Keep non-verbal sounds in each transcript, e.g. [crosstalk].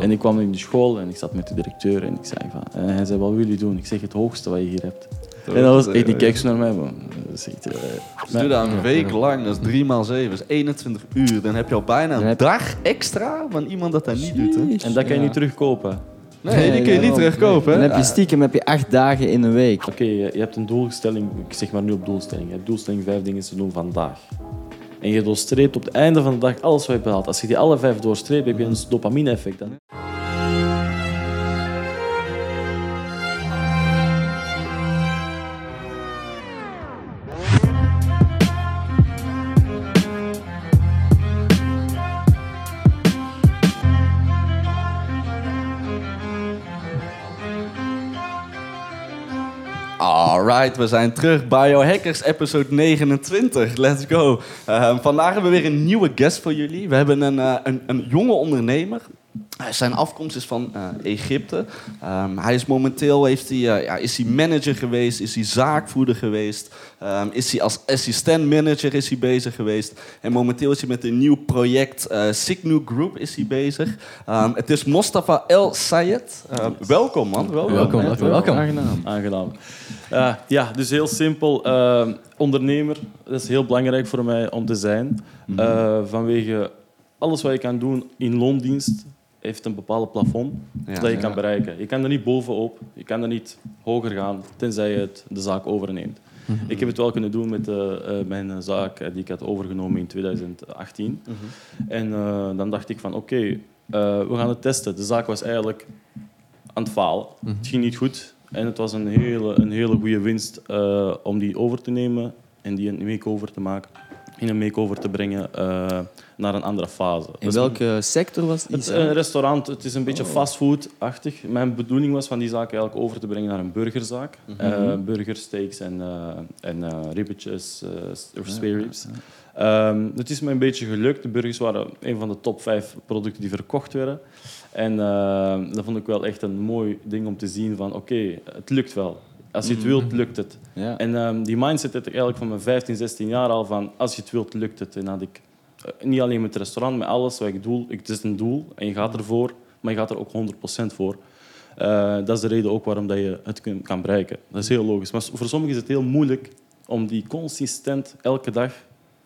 En ik kwam in de school en ik zat met de directeur en ik zei van... En hij zei, wat wil je doen? Ik zeg, het hoogste wat je hier hebt. En dat was echt, die keek zo naar mij, man. Dat is echt, eh, Dus doe dat een week lang, dat is 3 maal 7, dat is 21 uur. Dan heb je al bijna een heb- dag extra van iemand dat dat niet doet. Hè? En dat kan je Ja. niet terugkopen. Nee, die kun je niet terugkopen. Dan heb je stiekem heb je acht dagen in een week. Oké, je, je hebt een doelstelling, ik zeg maar nu op doelstelling. Je hebt doelstelling vijf dingen te doen vandaag. En je doorstreept op het einde van de dag alles wat je hebt behaald. Als je die alle vijf doorstreept, heb je een dopamine-effect. Alright, we zijn terug. Biohackers episode 29. Let's go. Ehm, vandaag hebben we weer een nieuwe guest voor jullie. We hebben een, eh, een, een jonge ondernemer. Eh, Zijn afkomst is van eh, Egypte. Ehm, hij is momenteel heeft hij, ja, is hij manager geweest, is hij zaakvoerder geweest, Ehm, is hij als assistent manager is hij bezig geweest. En momenteel is hij met een nieuw project, eh Signu Group, is hij bezig. Ehm, het is Mostafa El Sayed. Welkom man, welkom. Welkom, welkom, welkom. Aangenaam. Aangenaam. Eh, ja, dus heel simpel. eh, ondernemer, dat is heel belangrijk voor mij om te zijn. Eh, vanwege alles wat je kan doen in loondienst heeft een bepaald plafond Ja, dat je ja. kan bereiken. Je kan er niet bovenop, je kan er niet hoger gaan, tenzij je het, de zaak overneemt. Ik heb het wel kunnen doen met mijn zaak die ik had overgenomen in 2018. En eh, dan dacht ik van oké, we gaan het testen. De zaak was eigenlijk aan het falen. Het ging niet goed. En het was een hele, een hele goede winst eh, om die over te nemen en die een makeover te maken. In een makeover te brengen eh, naar een andere fase. In Dus welke sector was die? het is een restaurant, het is een beetje fastfood-achtig. Mijn bedoeling was van die zaak eigenlijk over te brengen naar een burgerzaak. Eh, burgersteaks en, en ribbetjes, of spare ribs. Ehm, het is me een beetje gelukt. De burgers waren een van de top vijf producten die verkocht werden. En eh, dat vond ik wel echt een mooi ding om te zien van oké, het lukt wel. Als je het wilt, lukt het. Ja. En ehm, die mindset had ik eigenlijk van mijn 15, 16 jaar al van als je het wilt, lukt het. En had ik eh, niet alleen met het restaurant, met alles wat ik doe. Ik, het is een doel en je gaat ervoor, maar je gaat er ook 100% voor. Eh, dat is de reden ook waarom dat je het kun- kan bereiken. Dat is heel logisch. Maar voor sommigen is het heel moeilijk om die consistent elke dag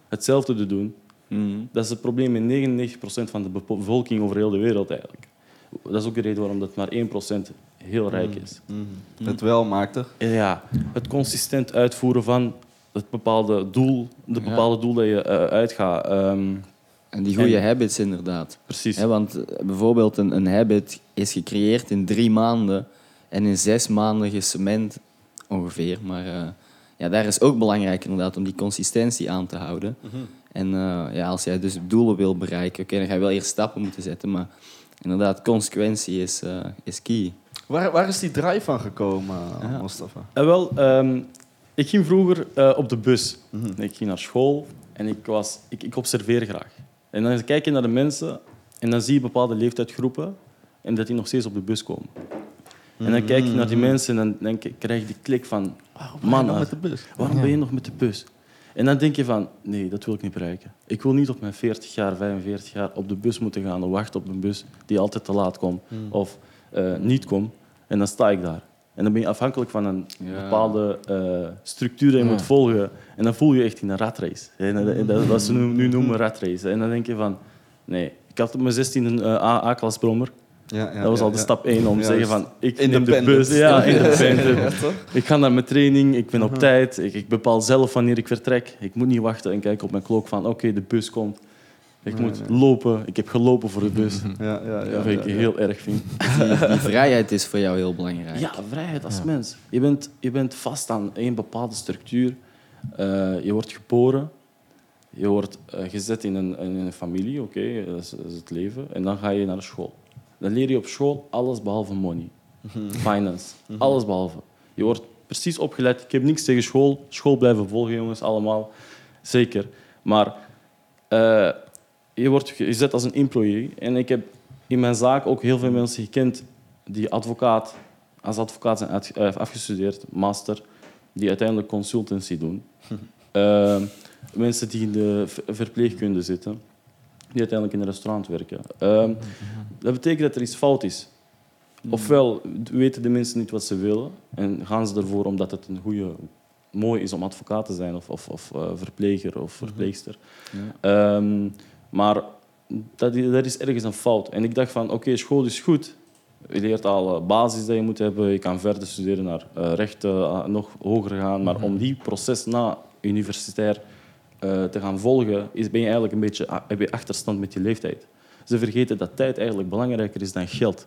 hetzelfde te doen. Mhm. Dat is het probleem met 99% van de bevolking over heel de wereld eigenlijk. Dat is ook de reden waarom dat maar 1% heel rijk is. Het wel maakt er. Ja, het consistent uitvoeren van het bepaalde doel, de bepaalde doel dat je eh, uitgaat. Ehm, En die goede En- habits inderdaad. precies. Want eh, bijvoorbeeld een, een habit is gecreëerd in drie maanden en in zes maanden gecement ongeveer. Maar eh, ja, daar is ook belangrijk inderdaad om die consistentie aan te houden. En eh, ja, als jij dus doelen wil bereiken, oké, dan ga je wel eerst stappen moeten zetten. Maar inderdaad, consequentie is, eh, is key. Waar, waar is die drive van gekomen, Ja. Mustafa? Eh, wel, ehm, ik ging vroeger eh, op de bus. Ik ging naar school en ik, was, ik, ik observeer graag. En dan kijk je naar de mensen en dan zie je bepaalde leeftijdsgroepen en dat die nog steeds op de bus komen. En dan kijk je naar die mensen en dan denk ik, krijg je die klik van... Man, nog met de bus? waarom ben je nog met de bus? En dan denk je van, nee, dat wil ik niet bereiken. Ik wil niet op mijn 40 jaar, 45 jaar op de bus moeten gaan en wachten op een bus die altijd te laat komt of eh, niet komt. En dan sta ik daar. En dan ben je afhankelijk van een Ja. bepaalde eh, structuur die je moet volgen. En dan voel je je echt in een ratrace. En dat, ze nu, nu noemen ratrace. En dan denk je van, nee. Ik had op mijn 16 een eh, A- Dat was ja, al de ja. stap 1 om te zeggen van, ik neem de bus. Ja, independent. Ik ga naar mijn training, ik ben op tijd, ik, ik bepaal zelf wanneer ik vertrek. Ik moet niet wachten en kijken op mijn klok van oké, de bus komt. Ik moet lopen, ik heb gelopen voor de bus. Ja, ja, ja, dat vind ik heel erg vind. Die, die vrijheid is voor jou heel belangrijk. Ja, vrijheid als mens. Je bent, je bent vast aan één bepaalde structuur. Eh, je wordt geboren, je wordt eh, gezet in een, in een familie, oké, dat, is- dat is het leven. En dan ga je naar de school. Dan leer je op school alles behalve money. Finance, alles behalve. Je wordt precies opgeleid. Ik heb niks tegen school. School blijven volgen, jongens, allemaal. Zeker. Maar eh, je wordt gezet als een employee. En ik heb in mijn zaak ook heel veel mensen gekend die advocaat, als advocaat zijn uit- eh, afgestudeerd, master, die uiteindelijk consultancy doen. [laughs] Eh, mensen die in de ver- verpleegkunde zitten, die uiteindelijk in een restaurant werken. Eh, Dat betekent dat er iets fout is. Ofwel weten de mensen niet wat ze willen en gaan ze ervoor omdat het een goede, mooi is om advocaat te zijn of, of, of eh, verpleger of verpleegster. Ehm, maar dat, is ergens een fout. En ik dacht van, oké, school is goed. Je leert al eh, basis dat je moet hebben. Je kan verder studeren naar eh, rechten, nog hoger gaan. Maar om die proces na universitair eh, te gaan volgen, is, ben je eigenlijk een beetje a- heb je achterstand met je leeftijd. Ze vergeten dat tijd eigenlijk belangrijker is dan geld.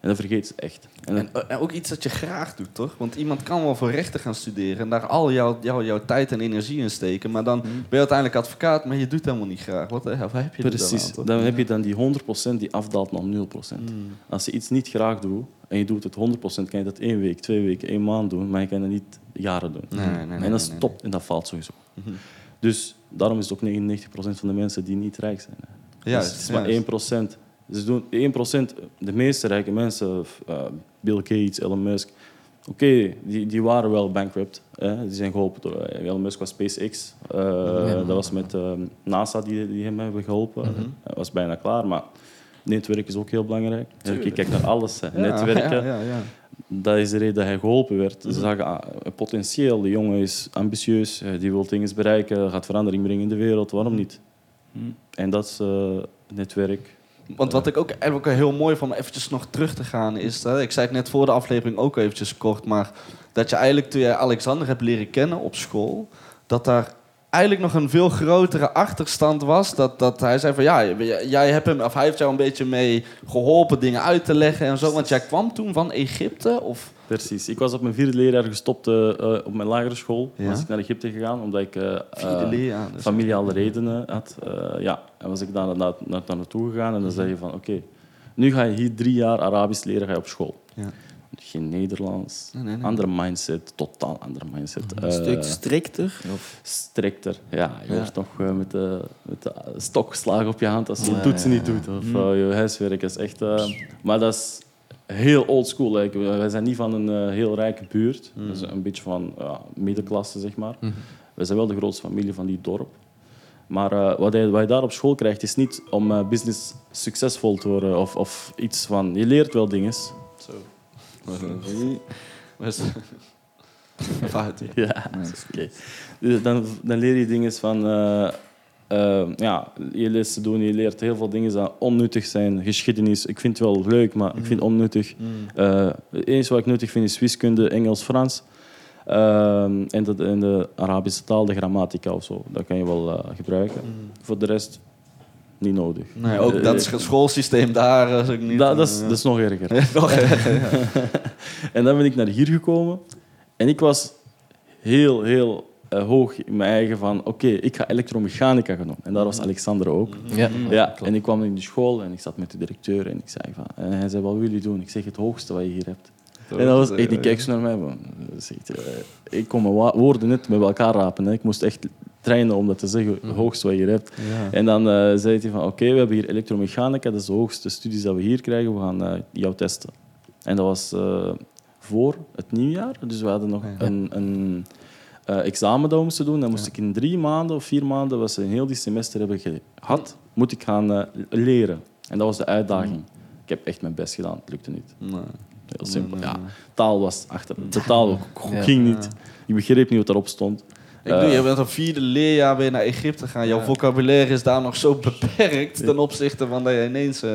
En dat vergeet ze echt. En, En, en ook iets dat je graag doet, toch? Want iemand kan wel voor rechten gaan studeren en daar al jouw, jouw, jouw tijd en energie in steken. Maar dan ben je uiteindelijk advocaat, maar je doet het helemaal niet graag. Wat heb je er dan Precies. aan? Dan heb je dan die 100% die afdaalt naar 0%. Als je iets niet graag doet en je doet het 100%, kan je dat één week, twee weken, één maand doen, maar je kan het niet jaren doen. Nee, nee, nee, en dat nee, nee, stopt en dat valt sowieso. Dus daarom is het ook 99% van de mensen die niet rijk zijn. Ja, dus het is maar 1%. Ze doen 1%, de meeste rijke mensen, eh, Bill Gates, Elon Musk, oké, die, die waren wel bankrupt. Hè? Die zijn geholpen door eh, Elon Musk was SpaceX. Eh, Dat was met NASA die, die hem hebben geholpen. Dat was bijna klaar, maar netwerk is ook heel belangrijk. Je kijkt naar alles. Hè. Netwerken, Ja, ja, ja. Dat is de reden dat hij geholpen werd. Ze zagen ah, potentieel. De jongen is ambitieus, eh, die wil dingen bereiken, gaat verandering brengen in de wereld. Waarom niet? En dat is eh, netwerk. Want wat ik ook eigenlijk heel mooi vond, om eventjes nog terug te gaan, is... dat ik zei het net voor de aflevering ook eventjes kort, maar... dat je eigenlijk toen jij Alexander hebt leren kennen op school... dat daar eigenlijk nog een veel grotere achterstand was. Dat, dat hij zei van, ja, jij hebt hem, of hij heeft jou een beetje mee geholpen dingen uit te leggen en zo. Want jij kwam toen van Egypte, of... Precies. Ik was op mijn vierde leerjaar gestopt eh, eh, op mijn lagere school. Ja. Was ik naar Egypte gegaan, omdat ik dus. familiale redenen had. Ja, en was ik daar naar, naar, naar naartoe gegaan en dan zei je van, oké, nu ga je hier drie jaar Arabisch leren, ga je op school. Ja. Geen Nederlands, Nee, nee, nee. andere mindset, totaal andere mindset. Een stuk Eh, strikter. Of, strikter. Ja, je Ja. wordt nog eh, met, de, met de stok geslagen op je hand als je toetsen ja, niet doet. Of eh, je huiswerk is echt... maar dat is heel old school. Like. Wij zijn niet van een heel rijke buurt. Dus een beetje van ja, middenklasse, zeg maar. We zijn wel de grootste familie van die dorp. Maar wat, je, wat je daar op school krijgt, is niet om business succesvol te worden of, of iets van... Je leert wel dingen. Zo. [laughs] Ja. Oké. Dus dan, dan leer je dingen van... eh, eh, ja, je leest te doen, je leert heel veel dingen die onnuttig zijn. Geschiedenis, ik vind het wel leuk, maar ik vind het onnuttig. Eh, het enige wat ik nuttig vind is wiskunde, Engels, Frans. Ehm, en, de, en de Arabische taal, de grammatica of zo. Dat kan je wel eh, gebruiken. Voor de rest, niet nodig. Nee, ook Eh, dat is het schoolsysteem daar is ook niet... dat, dat, is, eh, dat is nog erger. [laughs] nog [laughs] En dan ben ik naar hier gekomen. En ik was heel, heel eh, hoog in mijn eigen van... Oké, ik ga elektromechanica gaan doen. En daar was Alexander ook. Ja. Ja, en ik kwam in de school en ik zat met de directeur en ik zei van... En hij zei, wat wil jullie doen? Ik zeg, het hoogste wat je hier hebt. En dat was echt, die keek zo naar mij. ik kon mijn woorden net met elkaar rapen. Hè. Ik moest echt trainen om dat te zeggen, het hoogste wat je hier hebt. En dan eh, zei hij van, oké, we hebben hier elektromechanica, dat is de hoogste studies dat we hier krijgen, we gaan eh, jou testen. En dat was eh, voor het nieuwjaar, dus we hadden nog een, een examen dat we moesten doen. Dan moest ik in drie maanden of vier maanden, wat ze een heel die semester hebben gehad, moet ik gaan leren. En dat was de uitdaging. Ik heb echt mijn best gedaan, het lukte niet. Nee. Heel simpel. Ja, taal was achter. De taal [laughs] ging niet. Ik begreep niet wat erop stond. Ik bedoel, je bent op vierde leerjaar weer naar Egypte gegaan. Jouw vocabulaire is daar nog zo beperkt ten opzichte van dat je ineens... eh,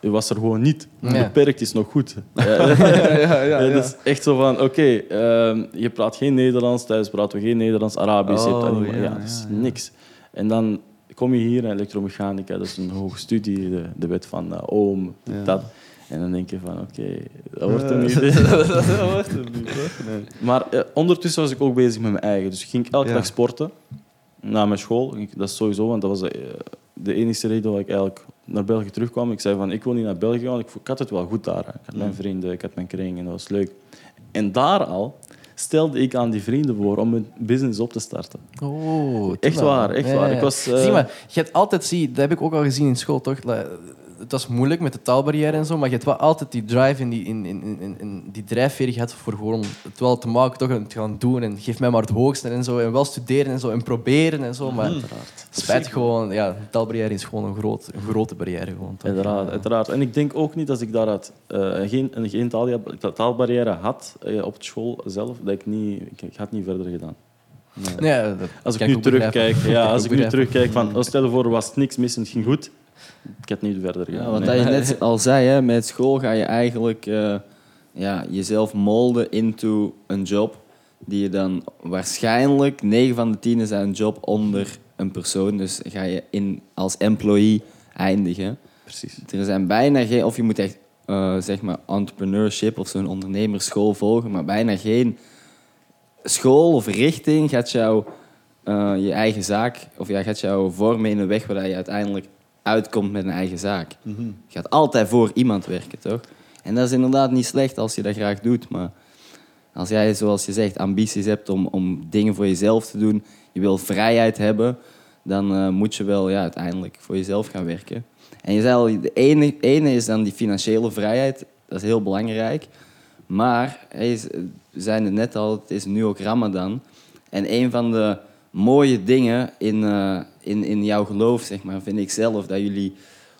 Het was er gewoon niet. Ja. Beperkt is nog goed. [laughs] Ja, ja, ja, ja. Ja, dat is echt zo van, oké, ehm, je praat geen Nederlands, thuis praten we geen Nederlands, Arabisch, je Oh, ja, dat is niks. En dan kom je hier in elektromechanica, dat is een hoge studie, de, de wet van eh, Ohm, dat. En dan denk je van, oké, dat wordt er niet. [laughs] [laughs] dat wordt hem niet. Nee. Maar eh, ondertussen was ik ook bezig met mijn eigen. Dus ik ging elke Ja. dag sporten na mijn school. Ik- Dat is sowieso, want dat was de, eh, de enige reden dat ik eigenlijk naar België terugkwam. Ik zei van, ik wil niet naar België gaan. Ik, ik had het wel goed daar. hè. Ik had mijn vrienden, ik had mijn kring en dat was leuk. En daar al stelde ik aan die vrienden voor om een business op te starten. Oh, Echt waar, echt waar. Ik was, eh, Zie maar, je hebt altijd, zie, dat heb ik ook al gezien in school, toch? Het was moeilijk met de taalbarrière en zo, maar je hebt wel altijd die drive en die, in, in, in, in die drijfveer gehad voor gewoon het wel te maken, toch en te gaan doen. En geef mij maar het hoogste en zo. En wel studeren en zo en proberen en zo. Maar spijt gewoon, ja, de taalbarrière is gewoon een, groot, een grote barrière. Gewoon, toch? Uiteraard, uiteraard. En ik denk ook niet als ik daaruit eh, geen, een- geen taal, taalbarrière had eh, op school zelf, dat ik niet, ik, ik had niet verder gedaan. Nee. Nee, dat Als ik nu terugkijk, ja, [laughs] als ik nu terugkijk van, oh, stel je voor, was niks mis en het ging goed, ik had niet verder gedaan. Ja, wat Nee. dat je net [laughs] al zei, hè, met school ga je eigenlijk eh, ja, jezelf molden into een job die je dan waarschijnlijk 9 van de 10 is een job onder een persoon. Dus ga je in, als employee eindigen. Precies. Er zijn bijna geen, of je moet echt eh, zeg maar entrepreneurship of zo'n ondernemersschool volgen, maar bijna geen school of richting gaat jou eh, je eigen zaak, of ja, gaat jou vormen in een weg waar je uiteindelijk uitkomt met een eigen zaak. Je gaat altijd voor iemand werken, toch? En dat is inderdaad niet slecht als je dat graag doet, maar als jij, zoals je zegt, ambities hebt om, om dingen voor jezelf te doen, je wil vrijheid hebben, dan eh, moet je wel ja, uiteindelijk voor jezelf gaan werken. En je zei al, de ene, ene is dan die financiële vrijheid, dat is heel belangrijk. Maar, hey, we zeiden het net al, het is nu ook Ramadan. En een van de mooie dingen in, eh, in, in jouw geloof, zeg maar, vind ik zelf, dat jullie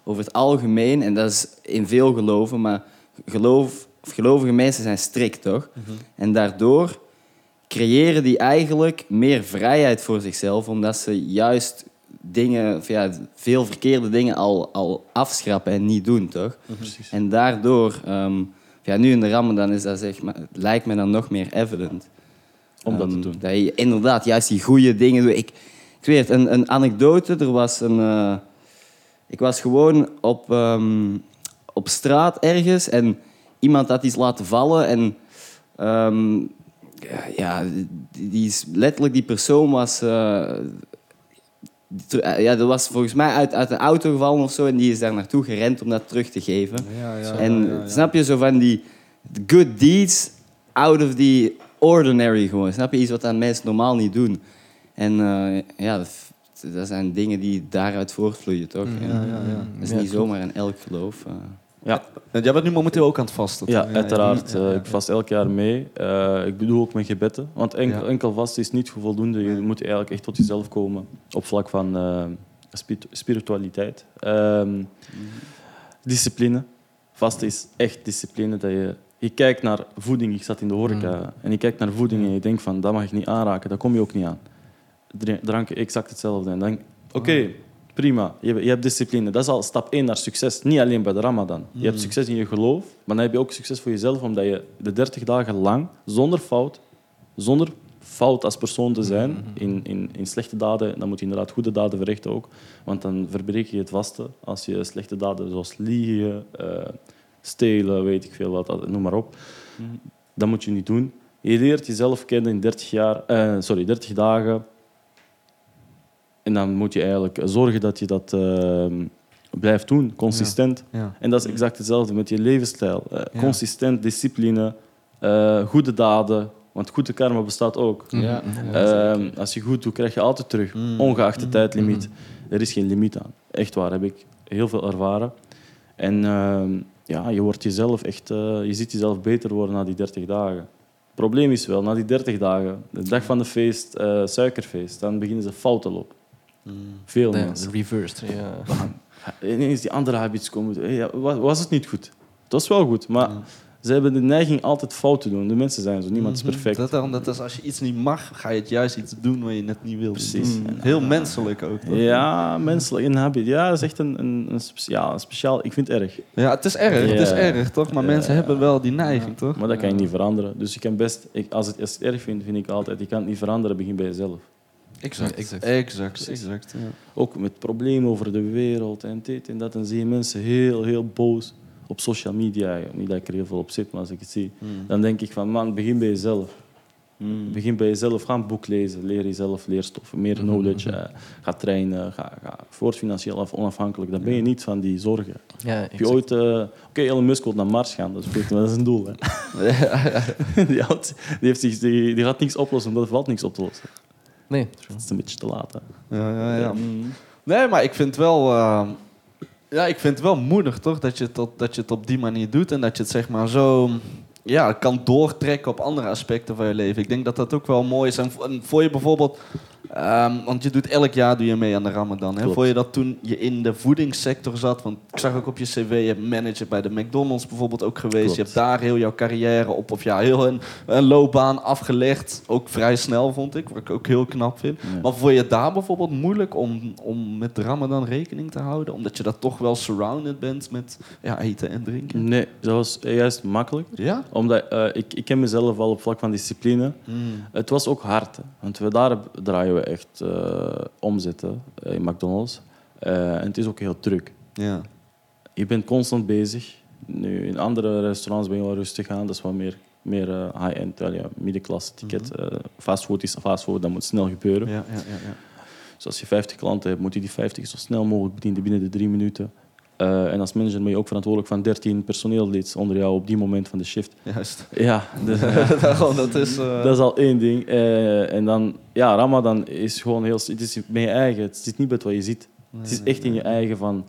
over het algemeen, en dat is in veel geloven, maar geloof, of gelovige mensen zijn strikt, toch? En daardoor creëren die eigenlijk meer vrijheid voor zichzelf, omdat ze juist dingen, ja, veel verkeerde dingen al, al afschrappen en niet doen, toch? Precies. En daardoor, ehm, ja, nu in de Ramadan is dat zeg maar, lijkt me dan nog meer evident. Om dat te Ehm, doen. Dat je inderdaad juist die goede dingen doet. Ik, ik weet het, een, een anekdote. Er was een... eh, ik was gewoon op, ehm, op straat ergens en iemand had iets laten vallen en... ehm, ja, die, die is, letterlijk die persoon was... eh, ja, dat was volgens mij uit, uit een auto gevallen of zo en die is daar naartoe gerend om dat terug te geven. Ja, ja, En ja. snap je, zo van die good deeds out of the ordinary gewoon. Snap je, iets wat aan mensen normaal niet doen. En eh, ja, dat, dat zijn dingen die daaruit voortvloeien, toch? Ja, En ja, ja. Dat is Ja, niet klopt. zomaar in elk geloof. eh. Ja, Jij bent nu momenteel ook aan het vasten. ja, uiteraard. ja, Eh, ja. ik vast elk jaar mee. Eh, ik bedoel ook mijn gebetten. Want enkel, Ja. enkel vast is niet voldoende. Je moet eigenlijk echt tot jezelf komen op vlak van eh, spi- spiritualiteit. Ehm, discipline. Vast is echt discipline. Dat je, je kijkt naar voeding. Ik zat in de horeca. En je kijkt naar voeding en je denkt van, dat mag ik niet aanraken. Dat kom je ook niet aan. Dr- Drank exact hetzelfde. En dan, oké, prima. Je, je hebt discipline. Dat is al stap 1 naar succes. Niet alleen bij de Ramadan. Je hebt succes in je geloof, maar dan heb je ook succes voor jezelf, omdat je de 30 dagen lang, zonder fout, zonder fout als persoon te zijn, in, in, in slechte daden, dan moet je inderdaad goede daden verrichten ook. Want dan verbreek je het vaste. Als je slechte daden zoals liegen, eh, stelen, weet ik veel wat, noem maar op, dat moet je niet doen. Je leert jezelf kennen in 30, jaar, eh, sorry, 30 dagen. En dan moet je eigenlijk zorgen dat je dat eh, blijft doen, consistent. Ja. En dat is exact hetzelfde met je levensstijl. Eh, Ja. Consistent, discipline, eh, goede daden. Want goede karma bestaat ook. Ja. Ehm, als je goed doet, krijg je altijd terug. Mm. Ongeacht de tijdlimiet. Er is geen limiet aan. Echt waar, heb ik heel veel ervaren. En ehm, ja, je wordt jezelf echt... eh, je ziet jezelf beter worden na die 30 dagen. Het probleem is wel, na die 30 dagen, de dag van de feest, eh, suikerfeest, dan beginnen ze fout te Veel mensen. reversed, ja. [laughs] Ineens die andere habits komen. Was het niet goed? Het was wel goed, maar ze hebben de neiging altijd fout te doen. De mensen zijn zo, niemand is perfect. Dat, daarom, dat is, als je iets niet mag, ga je het juist iets doen wat je net niet wil. Precies. Mm. Heel menselijk ook. toch? Ja, menselijk, een habit. Ja, dat is echt een, een, een speciaal, een speciaal... Ik vind het erg. Ja, het is erg, het is erg, toch? Maar mensen hebben wel die neiging, toch? Maar dat kan je niet veranderen. Dus je kan best... Ik, als, het, als het erg vind, vind ik altijd... Je kan het niet veranderen, begin bij jezelf. Exact, exact. exact, exact. ja. Ook met problemen over de wereld en dit en dat. Dan zie je mensen heel, heel boos op social media. Niet dat ik er heel veel op zit, maar als ik het zie... Dan denk ik van, man, begin bij jezelf. Begin bij jezelf, ga een boek lezen, leer jezelf leerstoffen, meer knowledge, eh, ga trainen, ga, ga voort financieel af, onafhankelijk. Dan ben je niet van die zorgen. Ja, Heb je ooit... eh, Oké, Elon Musk wil naar Mars gaan, dat is, goed, maar dat is een doel. Hè. [laughs] [laughs] die, die, heeft zich, die, die gaat niks oplossen, er valt niks op te lossen. Nee, Dat is een beetje te laat. Hè. Ja, ja, ja. Nee, maar ik vind wel... eh, Ja, ik vind het wel moedig, toch? Dat je, het op, dat je het op die manier doet en dat je het zeg maar zo ja, kan doortrekken op andere aspecten van je leven. Ik denk dat dat ook wel mooi is. En voor je bijvoorbeeld, ehm, want je doet elk jaar doe je mee aan de Ramadan. Hè? Voor je dat toen je in de voedingssector zat, want ik zag ook op je cv, je hebt manager bij de McDonald's bijvoorbeeld ook geweest. Klopt. Je hebt daar heel jouw carrière op, of ja, heel een, een loopbaan afgelegd. Ook vrij snel vond ik, wat ik ook heel knap vind. Ja. Maar vond je het daar bijvoorbeeld moeilijk om, om met de Ramadan rekening te houden? Omdat je daar toch wel surrounded bent met ja, eten en drinken? Nee, dat was juist makkelijk. Ja? Omdat eh, ik, ik ken mezelf al op vlak van discipline. Het was ook hard. Hè. Want we daar draaien we echt eh omzetten eh, in McDonald's. Eh, en het is ook heel druk. Ja. Je bent constant bezig. Nu, in andere restaurants ben je wel rustig aan. Dat is wat meer, meer high-end, wel, ja, middenklasse ticket. Eh, fastfood is fastfood, dat moet snel gebeuren. Ja, ja, ja, ja. Dus als je 50 klanten hebt, moet je die 50 zo snel mogelijk bedienen binnen de drie minuten. Eh, en als manager ben je ook verantwoordelijk van 13 personeelsleden onder jou op die moment van de shift. Juist. Ja, [laughs] dus, dat is... eh, dat is al één ding. Eh, en dan, ja, Ramadan is gewoon heel... Het is met je eigen. Het zit niet met wat je ziet. Het is echt in je eigen van...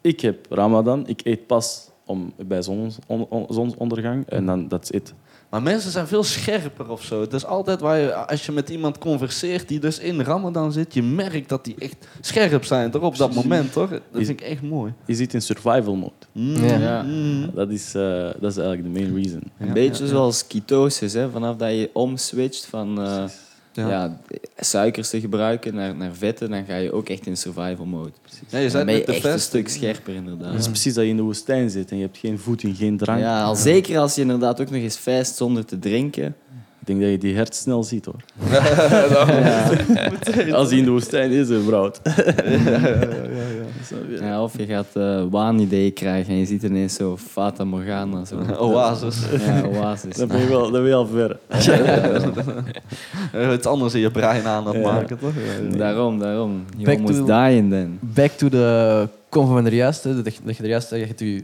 Ik heb Ramadan, ik eet pas om, bij zons, on- on- zonsondergang en dan, that's it. Maar mensen zijn veel scherper of zo. Het is altijd waar je, als je met iemand converseert die dus in Ramadan zit, je merkt dat die echt scherp zijn, toch? Op dat moment, toch? Dat Is- vind ik echt mooi. Je zit in survival mode. Mm, Ja. mm. Dat is, eh, dat is eigenlijk de main reason. Een beetje ja, ja. zoals ketosis, hè? vanaf dat je omswitcht van eh, Ja. ja. suikers te gebruiken naar, naar vetten, dan ga je ook echt in survival mode. Ja, je Dan zei ben je met de echt een stuk scherper inderdaad. Het is precies dat je in de woestijn zit en je hebt geen voeding, geen drank. Ja, al zeker als je inderdaad ook nog eens fast zonder te drinken. Ik denk dat je die hert snel ziet hoor. [laughs] [laughs] Als hij in de woestijn is, hè, brood. Je? Ja, of je gaat eh waanideeën krijgen en je ziet ineens zo Fata Morgana. Zo. [laughs] Oasis. Ja, oasis. Dan ben je wel, dan ben je al ver. Eh, Iets anders in je brein aan het Ja. maken, toch? Daarom, daarom. Almost to- dying then. Back to the kom van er juist. hè, Dat je, dat je er juist je hebt je,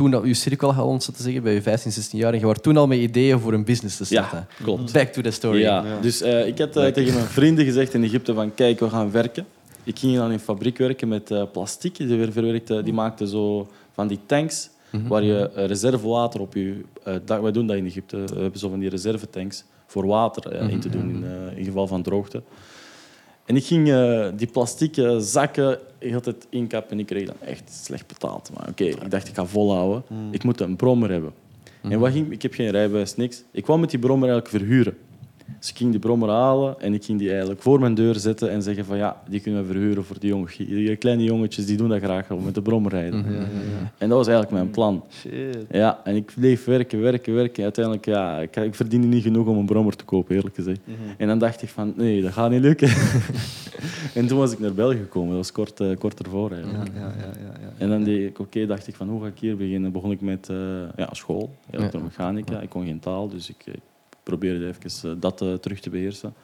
toen al je cirkel had ons te zeggen bij je 15, 16 jaar. En je was toen al met ideeën voor een business te starten. Ja, klopt. Back to the story. Ja, Ja. dus eh, ik had eh, tegen mijn vrienden gezegd in Egypte van kijk, we gaan werken. Ik ging dan in een fabriek werken met eh plastic. Die, weer verwerkte, die maakte zo van die tanks waar je eh, reservewater op je... dak, wij doen dat in Egypte. We hebben zo van die reservetanks voor water in te doen in, in geval van droogte. En ik ging eh, die plastieke zakken heel tijd inkappen en ik kreeg dan echt slecht betaald. Maar oké, ik dacht ik ga volhouden. Ik moet een brommer hebben. En wat ging, ik heb geen rijbewijs, niks. Ik kwam met die brommer eigenlijk verhuren. Dus ik ging die brommer halen en ik ging die eigenlijk voor mijn deur zetten en zeggen van ja, die kunnen we verhuren voor die, jongen. die kleine jongetjes, die doen dat graag, gewoon met de brommer rijden. En dat was eigenlijk mijn plan. Shit. Ja, en ik bleef werken, werken, werken. Uiteindelijk, ja, ik, ik verdiende niet genoeg om een brommer te kopen, eerlijk gezegd. En dan dacht ik van, nee, dat gaat niet lukken. [laughs] en toen was ik naar België gekomen, dat was kort, eh, kort ervoor Ja, eigenlijk. ja, ja, ja, ja. En dan deed ik, oké, dacht ik van, hoe ga ik hier beginnen? begon ik met eh, ja, school, elektromechanica. Ik kon geen taal, dus ik, ik probeerde even eh, dat eh, terug te beheersen.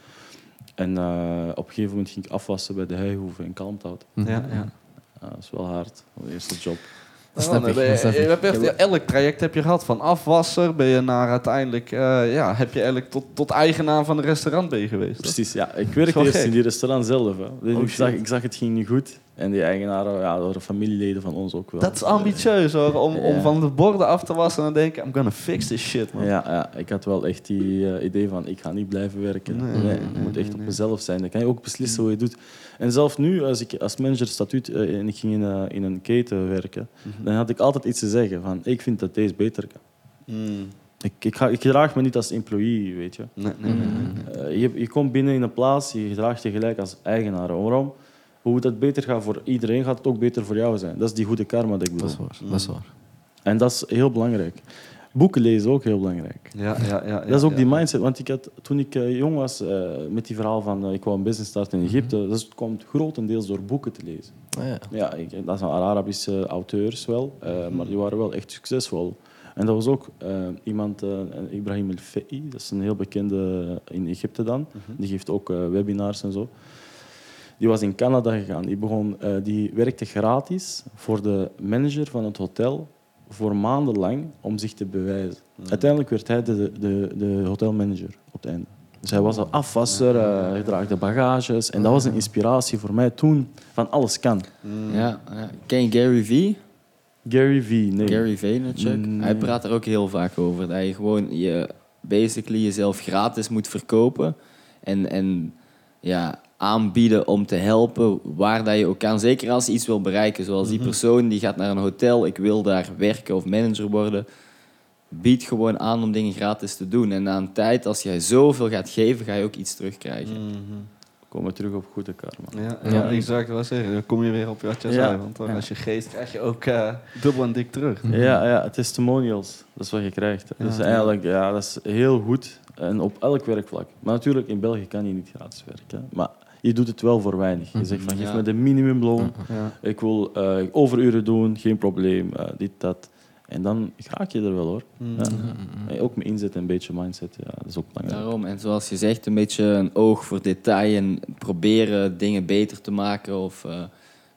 En eh, op een gegeven moment ging ik afwassen bij de Heihoeve in Kalmthout. Ja, ja. Ja, dat is wel hard, de eerste job. Dat ik, je- je ik. hebt echt- elk traject heb je gehad. Van afwasser ben je naar uiteindelijk... eh, ja, heb je eigenlijk tot, tot eigenaar van een restaurant ben je geweest. toch? Precies, ja. Ik werkte eerst gek. in die restaurant zelf. Hè. Dus Oh, ik, zag, ik zag het ging niet goed. En die eigenaren, ja, dat waren familieleden van ons ook wel. Dat is ambitieus hoor, om, om van de borden af te wassen en denken, I'm gonna fix this shit, man. Ja, ja, ik had wel echt die eh, idee van, ik ga niet blijven werken. Nee, moet echt op mezelf zijn. Dan kan je ook beslissen hoe je doet. En zelf nu, als ik als manager statuut eh, en ik ging in, eh, in een keten werken, Mhm. dan had ik altijd iets te zeggen van, ik vind dat deze beter kan. Mm. Ik, ik, ga, ik gedraag me niet als employee, weet je. Nee, nee, nee. je, je komt binnen in een plaats, je gedraagt je gelijk als eigenaar. Waarom? Hoe dat beter gaat voor iedereen, gaat het ook beter voor jou zijn. Dat is die goede karma dat ik Dat bedoel. is waar. Dat is waar. En dat is heel belangrijk. Boeken lezen ook heel belangrijk. Ja, ja, ja, dat is ook die mindset. Want ik had, toen ik eh, jong was, eh, met die verhaal van eh, ik wou een business starten in Egypte, dat komt grotendeels door boeken te lezen. Ah, ja. Ja, ik, dat zijn Arabische auteurs wel, eh, maar die waren wel echt succesvol. En dat was ook iemand, Ibrahim El-Fei, dat is een heel bekende in Egypte dan. Die geeft ook webinars en zo. Die was in Canada gegaan. Die, begon, eh, die werkte gratis voor de manager van het hotel voor maanden lang om zich te bewijzen. Uiteindelijk werd hij de, de, de hotelmanager op het einde. Dus hij was een afwasser, eh, hij draagt de bagages. En dat was een inspiratie voor mij toen, van alles kan. Ja, ja. Ken je Gary Vee? Gary Vee, nee. Gary Vaynerchuk. Nee. Hij praat er ook heel vaak over. Dat je gewoon je, basically jezelf gratis moet verkopen. En, en ja, aanbieden om te helpen waar dat je ook kan. Zeker als je iets wil bereiken. Zoals die persoon die gaat naar een hotel. Ik wil daar werken of manager worden. Bied gewoon aan om dingen gratis te doen. En na een tijd, als jij zoveel gaat geven, ga je ook iets terugkrijgen. Komen we terug op goede karma. Ja, ja, exact. Wat zeggen. Dan kom je weer op wat je Ja. zei. Want dan als je geest krijg je ook eh, dubbel en dik terug. Ja, ja, testimonials, dat is wat je krijgt. Dus Ja. eigenlijk, ja, dat is heel goed. En op elk werkvlak. Maar natuurlijk, in België kan je niet gratis werken. Maar je doet het wel voor weinig. Je zegt van, geef Ja. me de minimumloon. Ja. Ik wil eh, overuren doen, geen probleem. eh, dit, dat. En dan raak je er wel hoor. Mm. Ja. En ook mijn inzet en een beetje mindset, ja, dat is ook belangrijk. Daarom, en zoals je zegt, een beetje een oog voor detail en proberen dingen beter te maken. Of eh,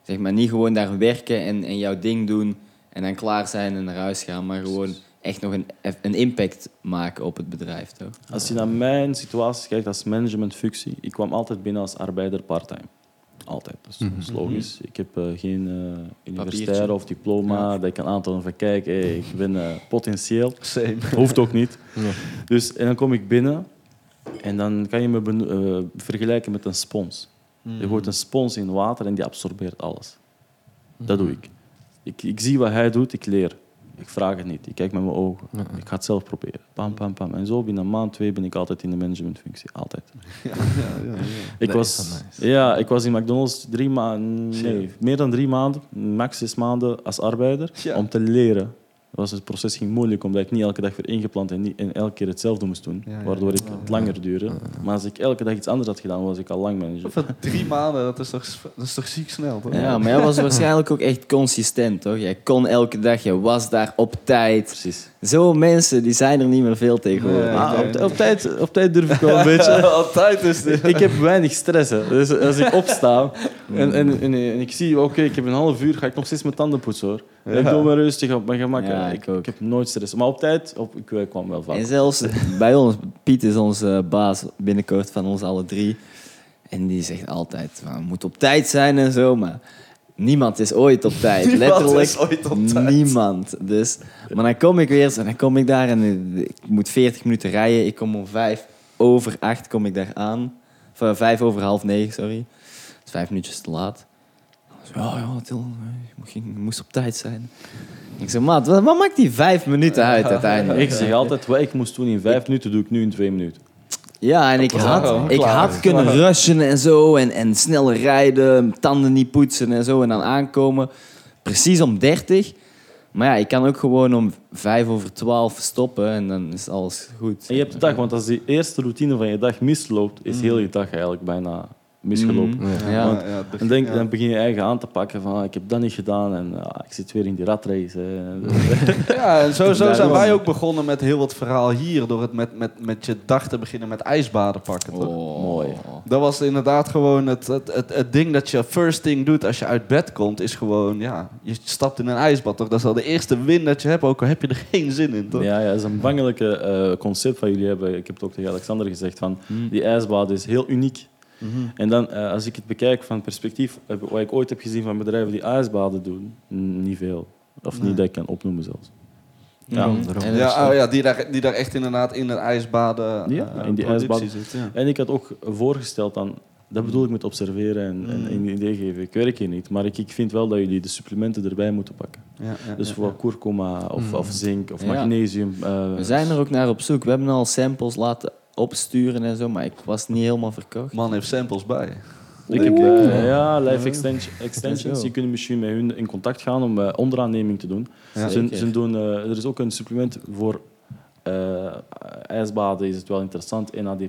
zeg maar niet gewoon daar werken en, en jouw ding doen en dan klaar zijn en naar huis gaan, maar gewoon echt nog een, een impact maken op het bedrijf. Toch? Als je naar mijn situatie kijkt als managementfunctie, ik kwam altijd binnen als arbeider parttime. Altijd, dus dat is logisch. Ik heb eh, geen eh universitair Papiertje. of diploma dat ik kan aantonen van kijk, hey, ik ben eh, potentieel. [laughs] Same. Hoeft ook niet. Dus, en dan kom ik binnen en dan kan je me eh, vergelijken met een spons. Je gooit een spons in water en die absorbeert alles. Dat doe ik. ik. Ik zie wat hij doet, ik leer. Ik vraag het niet. Ik kijk met mijn ogen. Ik ga het zelf proberen. Pam, pam, pam. En zo binnen een maand, twee ben ik altijd in de managementfunctie. Altijd. [laughs] Ik, Dat was, is wel nice. ja, ik was in McDonald's drie maanden, nee, meer dan drie maanden, max zes maanden als arbeider, Ja. om te leren. Was het proces ging moeilijk, omdat ik niet elke dag weer ingeplant en, niet, en elke keer hetzelfde moest doen. Ja, ja, waardoor ik ja. het langer duurde. Maar als ik elke dag iets anders had gedaan, was ik al lang manager. Van drie maanden, dat is toch, dat is toch ziek snel, toch? Ja, maar jij was waarschijnlijk ook echt consistent, toch? Jij kon elke dag, je was daar op tijd. Precies. Zo mensen, die zijn er niet meer veel tegenwoordig. Nee. Ah, op, op, tijd, op tijd durf ik wel een beetje. [laughs] Altijd is dit. ik heb weinig stress. Hè. Dus als ik opsta [laughs] en, en, en, en ik zie, oké, ik heb een half uur, ga ik nog steeds mijn tanden poetsen hoor. Ik doe me rustig op mijn gemak. Ja, ik, ik ook. ik heb nooit stress. Maar op tijd, op, ik eh, kwam wel vaak. En zelfs bij ons, Piet is onze baas binnenkort van ons alle drie. En die zegt altijd, van, we moeten op tijd zijn en zo, maar niemand is ooit op tijd. Niemand Letterlijk is ooit op tijd. niemand. Dus, maar dan kom ik weer, en dan kom ik daar en ik moet 40 minuten rijden. Ik kom om vijf over acht kom ik daar aan. Of eh, vijf over half negen, sorry. Dus vijf minuutjes te laat. Ja, ja, Til, je moest- op tijd zijn. Ik zeg, maat, wat, wat maakt die vijf minuten uit [laughs] uiteindelijk? Ik zeg altijd, wat ik moest doen in vijf minuten, doe ik nu in twee minuten. Ja, en ik had, ik had kunnen rushen en zo. En, en sneller rijden, tanden niet poetsen en zo. En dan aankomen. Precies om 30. Maar ja, ik kan ook gewoon om 5 over 12 stoppen. En dan is alles goed. En je hebt de dag, want als die eerste routine van je dag misloopt, is heel je dag eigenlijk bijna misgelopen. Mm, ja. Want- Ja, ja, En denk, dan begin je eigen aan te pakken van, ah, ik heb dat niet gedaan en ah, ik zit weer in die ratrace. hè. [laughs] Ja, en zo, zo zijn wij ook begonnen met heel wat verhaal hier. Door het met, met, met je dag te beginnen met ijsbaden pakken. toch? Oh. Mooi. Dat was inderdaad gewoon het, het, het, het ding dat je first thing doet als je uit bed komt. Is gewoon, ja, je stapt in een ijsbad. Toch? Dat is al de eerste win dat je hebt. Ook al heb je er geen zin in. Toch? Ja, ja, dat is een bangelijke eh, concept van jullie hebben. Ik heb het ook tegen Alexander gezegd, van, Hmm. die ijsbaden is heel uniek. En dan, eh, als ik het bekijk van perspectief, eh, wat ik ooit heb gezien van bedrijven die ijsbaden doen, niet veel. Of niet dat ik kan opnoemen zelfs. Ja. Mm. Ja, oh die, daar, die daar echt inderdaad in het ijsbaden Ja, eh, in die ijsbaden. zit. Ja. En ik had ook voorgesteld dan, dat bedoel ik met observeren en, en Mm. een idee geven. Ik werk hier niet, maar ik, ik vind wel dat jullie de supplementen erbij moeten pakken. Ja, ja, Dus ja, voor kurkuma of, of zink of Ja. magnesium. eh, We zijn er ook naar op zoek. We hebben al samples laten opsturen en zo. Maar ik was niet helemaal verkocht. Man heeft samples bij. Ik heb ja, life extension, extensions. Je kunt misschien met hun in contact gaan om eh, onderaanneming te doen. Ja. Ze, ze doen, eh, er is ook een supplement voor eh, ijsbaden, is het wel interessant. NAD+.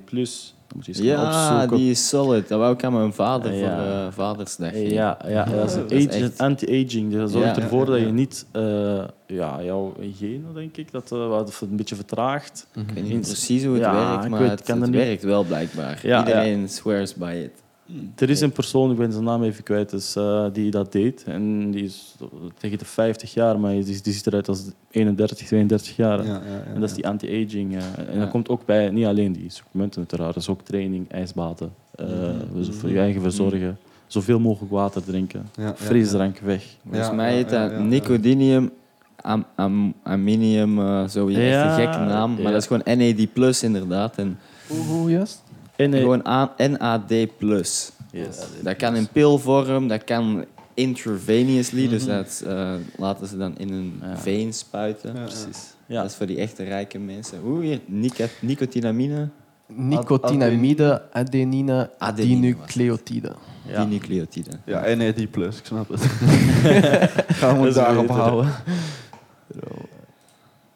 Dan moet je eens gaan Ja, opzoeken. die is solid. Dat wou ik aan mijn vader Ja. voor eh, Vadersdag. Ja, ja, dat is [laughs] is echt- anti-aging. Dat zorgt ervoor dat je niet eh, ja, jouw hygiëne, denk ik, dat eh, wat een beetje vertraagt. Ik weet niet precies hoe het werkt, maar weet- het, het er werkt wel blijkbaar. Iedereen swears by it. Er is een persoon, ik ben zijn naam even kwijt, dus, eh, die dat deed. En die is tegen de 50 jaar, maar die, die ziet eruit als 31, 32 jaar. Ja, ja, ja, En dat is die anti-aging. eh, en Ja. dat komt ook bij, niet alleen die supplementen uiteraard, dat is ook training, ijsbaden. eh, dus voor je eigen verzorgen. Zoveel mogelijk water drinken. Ja, ja, Frisdrank weg. Volgens Ja, mij ja, heet ja, dat nicodinium, am, am, aminium, eh zo echt Ja, een gekke naam. Maar ja. dat is gewoon NAD+, plus inderdaad. En Hoe, hoe juist? En, gewoon A- NAD+. plus. yes. Dat kan in pilvorm, dat kan intravenously, dus Mhm. dat eh, laten ze dan in een Ja. veen spuiten. Ja, Precies. Ja. Dat is voor die echte rijke mensen. Hoe hier? Nicotinamine? Nicotinamide, adenine, Adenine dinucleotide. Ja. Dinucleotide. Ja, NAD+, plus, ik snap het. [laughs] Gaan we het daarop houden. [laughs]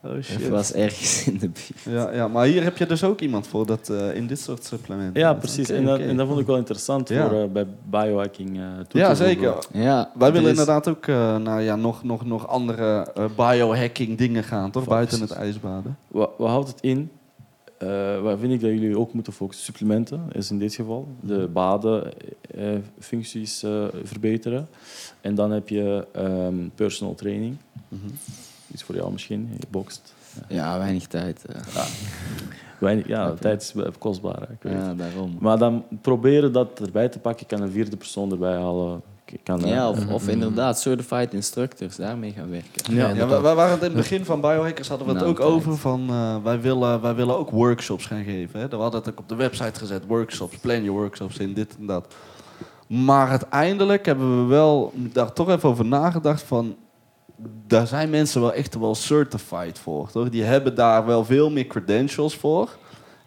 Oh Het shit. was ergens in de buurt. Ja, ja, maar hier heb je dus ook iemand voor dat, eh, in dit soort supplementen. Ja, precies. En, dat, en dat vond ik wel interessant Ja. voor, eh, bij biohacking eh, toe Ja, te zeker. voegen. Ja, Wij willen er is- inderdaad ook eh, naar ja, nog, nog, nog andere eh, biohacking dingen gaan, toch? Buiten het ijsbaden. Wat, wat houdt het in? Eh, waar vind ik dat jullie ook moeten focussen? Supplementen is in dit geval. De badenfuncties eh, verbeteren. En dan heb je ehm, personal training. Mhm. Iets voor jou misschien, je bokst. Ja, weinig tijd. eh. Weinig, ja, tijd is kostbaar. hè, ik weet. Ja, daarom. Maar dan proberen dat erbij te pakken. Ik kan een vierde persoon erbij halen. Kan, eh, Ja, of, of inderdaad certified instructors daarmee gaan werken. Ja, Ja, we, we waren het in het begin van Biohackers hadden we het Nou, ook tijd. over van eh, wij, willen, wij willen ook workshops gaan geven. Hè? We hadden het ook op de website gezet, workshops, plan je workshops in dit en dat. Maar uiteindelijk hebben we wel daar toch even over nagedacht van daar zijn mensen wel echt wel certified voor, toch? Die hebben daar wel veel meer credentials voor.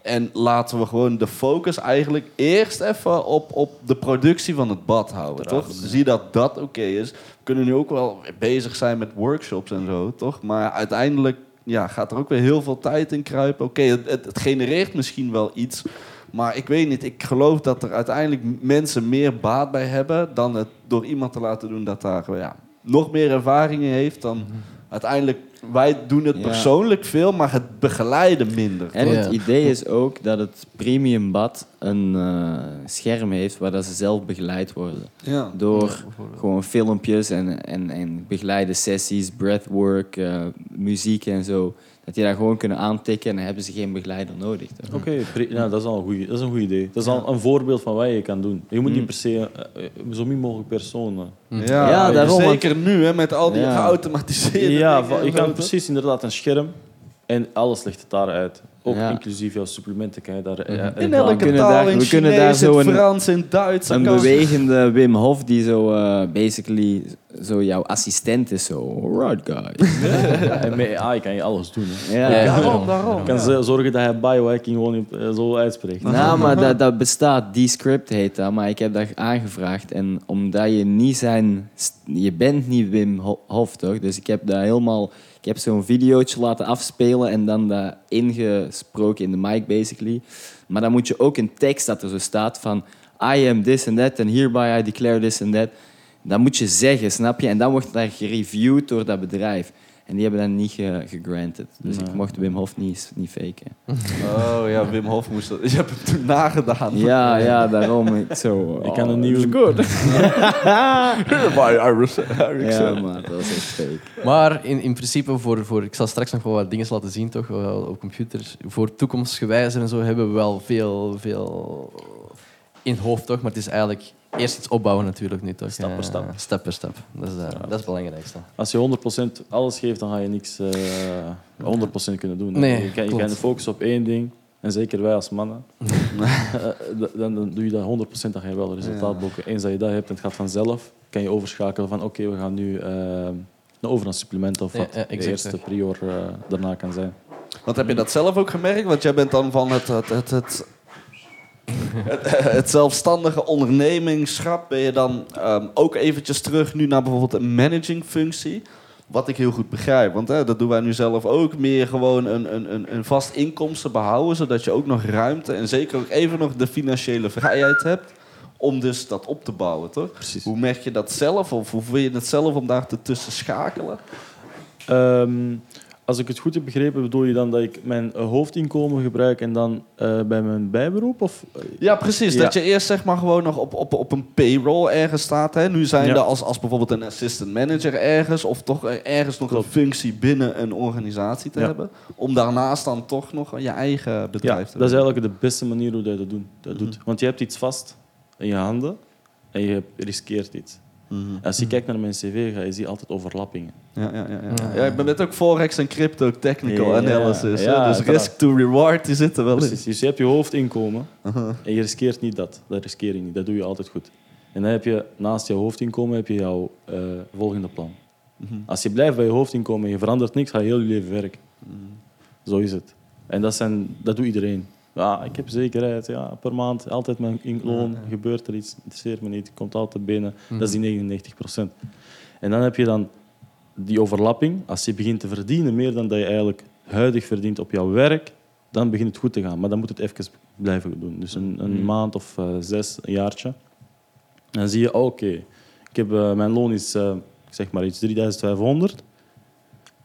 En laten we gewoon de focus eigenlijk eerst even op, op de productie van het bad houden, toch? Zie dat dat oké is. We kunnen nu ook wel bezig zijn met workshops en zo, toch? Maar uiteindelijk ja, gaat er ook weer heel veel tijd in kruipen. Oké, het, het, het genereert misschien wel iets. Maar ik weet niet, ik geloof dat er uiteindelijk mensen meer baat bij hebben... dan het door iemand te laten doen dat daar ja, nog meer ervaring in heeft... dan uiteindelijk... Wij doen het Ja. persoonlijk veel, maar het begeleiden minder. En Ja. het idee is ook dat het premium bad een eh, scherm heeft waar dat ze zelf begeleid worden. Ja. Door gewoon filmpjes en, en, en begeleide sessies, breathwork, eh, muziek en zo. Dat die daar gewoon kunnen aantikken en dan hebben ze geen begeleider nodig. Oké, ja, dat is al een goeie- dat is een goed idee. Dat is al een voorbeeld van wat je kan doen. Je moet Mm. niet per se eh, eh, zo min mogelijk personen. Ja, Ja, daarom, zeker nu hè, met al die Ja. geautomatiseerde Ja, je kan precies inderdaad een scherm en alles ligt het daaruit. Ook Ja. inclusief jouw supplementen kan je daar... eh, eh, In aan- elke kunnen taal, daar- in we kunnen daar zo in een- Frans, in Duits. Een kan- bewegende Wim Hof die zo eh, basically zo jouw assistent is. Zo, alright guys. [laughs] Ja, en met AI kan je alles doen. Hè. Ja. Ja, Daarom, daarom. Je kan zorgen dat hij biohacking gewoon eh, zo uitspreekt. Nou, maar dat, dat bestaat. Descript heet dat. Maar ik heb dat aangevraagd. En omdat je niet zijn... Je bent niet Wim Ho- Hof, toch? Dus ik heb dat helemaal... Ik heb zo'n videootje laten afspelen en dan dat ingesproken in de mic, basically. Maar dan moet je ook een tekst dat er zo staat van... I am this and that and hereby I declare this and that. Dat moet je zeggen, snap je? En dan wordt dat gereviewd door dat bedrijf. En die hebben dat niet ge- gegranted. Dus ik mocht Wim Hof niet, niet faken. Oh ja, Wim Hof moest dat. [laughs] Je hebt hem toen nagedaan. Ja, ja, daarom. Ik zo... Ik kan oh, een nieuwe- I [laughs] Ja, maar dat is echt fake. Maar in, in principe, voor, voor, ik zal straks nog wel wat dingen laten zien toch, op computer. Voor toekomstgewijzer en zo hebben we wel veel, veel in het hoofd, toch? Maar het is eigenlijk eerst iets opbouwen natuurlijk nu, toch? Stap per Eh, stap. stap per stap. Dat is, eh, dat is het belangrijkste. Als je 100% alles geeft, dan ga je niks eh 100% kunnen doen. Nee, je kan, je kan focussen op één ding. En zeker wij als mannen. [laughs] Dan, dan doe je dat 100%, dan ga je wel resultaat Ja. boeken. Eens dat je dat hebt en het gaat vanzelf, kan je overschakelen van oké, we gaan nu eh, over een supplement of wat ja, de eerste prior eh, daarna kan zijn. Want heb je dat zelf ook gemerkt? Want jij bent dan van het, het, het, het, het, het zelfstandige ondernemingschap. Ben je dan ehm, ook eventjes terug nu naar bijvoorbeeld een managing functie? Wat ik heel goed begrijp. Want hè, dat doen wij nu zelf ook. Meer gewoon een, een, een, vast inkomsten behouden. Zodat je ook nog ruimte en zeker ook even nog de financiële vrijheid hebt. Om dus dat op te bouwen, toch? Precies. Hoe merk je dat zelf? Of hoe vind je het zelf om daar te tussen schakelen? Ehm, als ik het goed heb begrepen, bedoel je dan dat ik mijn eh, hoofdinkomen gebruik en dan eh, bij mijn bijberoep? Of, eh, Ja, precies. Ja. Dat je eerst zeg maar gewoon nog op, op, op een payroll ergens staat. Hè? Nu zijn Ja. er als, als bijvoorbeeld een assistant manager ergens... of toch ergens nog Klopt. een functie binnen een organisatie te Ja. hebben... om daarnaast dan toch nog je eigen bedrijf te dat is eigenlijk de beste manier hoe je dat, doen, dat Mhm. doet. Want je hebt iets vast in je handen en je riskeert iets. Mhm. Als je kijkt naar mijn cv, ga je zien altijd overlappingen. Ja, ja, ja, ja. Ja. ja, ik ben net ook Forex en crypto technical Ja, analysis. ja, dus risk to reward, die zitten wel in. Dus je hebt je hoofdinkomen en je riskeert niet dat. Dat riskeer je niet. Dat doe je altijd goed. En dan heb je naast je hoofdinkomen heb je jouw eh, volgende plan. Mhm. Als je blijft bij je hoofdinkomen en je verandert niks, ga je heel je leven werken. Mhm. Zo is het. En dat, zijn, dat doet iedereen. Ja, ik heb zekerheid. Ja, per maand altijd mijn. Ja, ja. Gebeurt er iets, interesseert me niet. Komt altijd binnen. Mhm. Dat is die 99% En dan heb je dan die overlapping. Als je begint te verdienen meer dan dat je eigenlijk huidig verdient op jouw werk, dan begint het goed te gaan. Maar dan moet het even blijven doen. Dus een, een Mhm. maand of eh, zes, een jaartje. Dan zie je, oké, ik heb, eh, mijn loon is ik zeg maar iets 3500.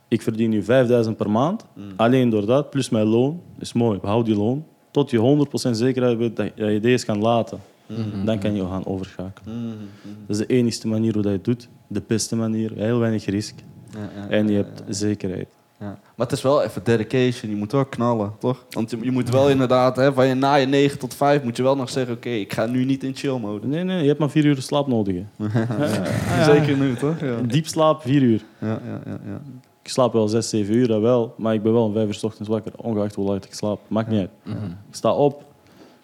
Ik verdien nu 5000 per maand. Mhm. Alleen door dat, plus mijn loon, is mooi. Behoud die loon. Tot je 100% zekerheid weet dat je deze kan laten. Mhm. Dan kan je gaan overschakelen. Mhm. Mhm. Dat is de enige manier hoe dat je het doet. De beste manier. Heel weinig risk. Ja, ja, En je ja, hebt ja. zekerheid. Ja. Maar het is wel even dedication. Je moet wel knallen, toch? Want je, je moet wel inderdaad, hè, van je na je 9 tot 5 moet je wel nog zeggen: Oké, ik ga nu niet in chill mode. Nee, nee, je hebt maar vier uur slaap nodig. hè. [laughs] Zeker nu, toch? Ja. Diep slaap, vier uur. Ja, ja, ja, ja. Ik slaap wel zes, zeven uur, dat wel. Maar ik ben wel om vijf uur 's ochtends wakker, ongeacht hoe laat ik slaap. Maakt niet uit. Ik sta op.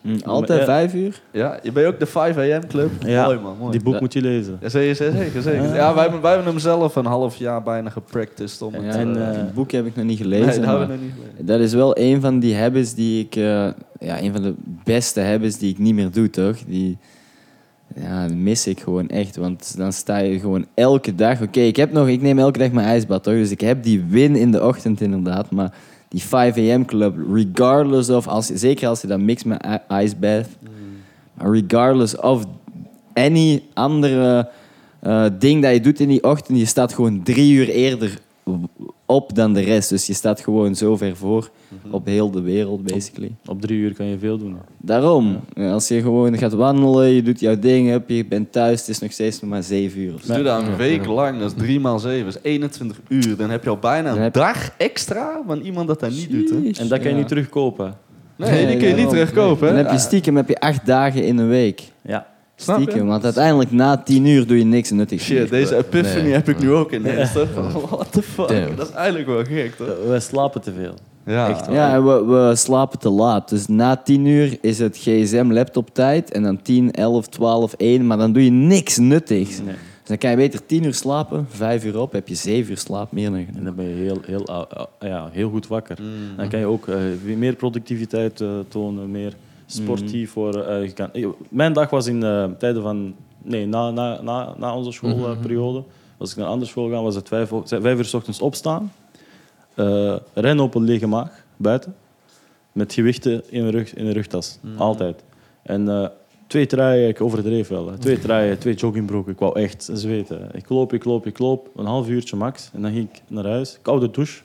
Hm, Altijd Ja. vijf uur? ja, je bent ook de 5 AM club. Ja, Mooi man, mooi. Die boek Ja. moet je lezen. Ja, zeker, zeker, zeker. Ja, wij, hebben, wij hebben hem zelf een half jaar bijna gepracticed om het... En, eh, eh, het boek heb ik nog niet nee, gelezen. dat hebben we nog niet gelezen. dat is wel een van die habits die ik... eh, ja, een van de beste habits die ik niet meer doe, toch? Die, ja, die mis ik gewoon echt. Want dan sta je gewoon elke dag... Oké, ik heb nog... Ik neem elke dag mijn ijsbad, toch? Dus ik heb die win in de ochtend inderdaad. Maar die 5 a.m. club, regardless of... Als, zeker als je dat mixt met i- ice bath... Maar regardless of any andere eh, ding dat je doet in die ochtend, je staat gewoon drie uur eerder op dan de rest. Dus je staat gewoon zo ver voor op heel de wereld, basically. Op drie uur kan je veel doen. Daarom, als je gewoon gaat wandelen, je doet jouw ding, hup, je bent thuis, het is nog steeds nog maar zeven uur. Of zo. Dus doe dat een week lang, dat is 3 maal 7, dat is 21 uur. Dan heb je al bijna een heb- dag extra van iemand dat dat niet doet. Hè? En dat kan je ja. niet terugkopen. Nee, die kun je niet terugkopen. Dan heb je stiekem heb je acht dagen in een week. Ja. Snap je? Stiekem, want uiteindelijk na tien uur doe je niks nuttigs Shit, meer. deze epiphany Nee. heb ik nu ook ineens. [laughs] toch? What the fuck? Damn. Dat is eigenlijk wel gek, toch? Wij slapen te veel. Ja, Echt, Ja, en we, we slapen te laat. Dus na 10 uur is het gsm-laptop tijd. En dan 10, 11, 12, 1. Maar dan doe je niks nuttigs. Nee. Dus dan kan je beter 10 uur slapen, 5 uur op. Heb je 7 uur slaap meer dan En dan ben je heel, heel, ah, ah, ja, heel goed wakker. Mm. Dan kan je ook eh, meer productiviteit eh, tonen, meer sportief. Voor, eh, je kan, eh, mijn dag was in eh, tijden van... Nee, na, na, na, na onze schoolperiode. Als ik naar een andere school ga, was het vijf, vijf uur s ochtends opstaan. eh rennen op een lege maag, buiten. Met gewichten in een, rug, in een rugtas. Altijd. En eh, twee truien, ik overdreef wel. hè. Twee truien, twee joggingbroeken. Ik wou echt zweten. Ik loop, ik loop, ik loop. Een half uurtje max. En dan ging ik naar huis. Koude douche.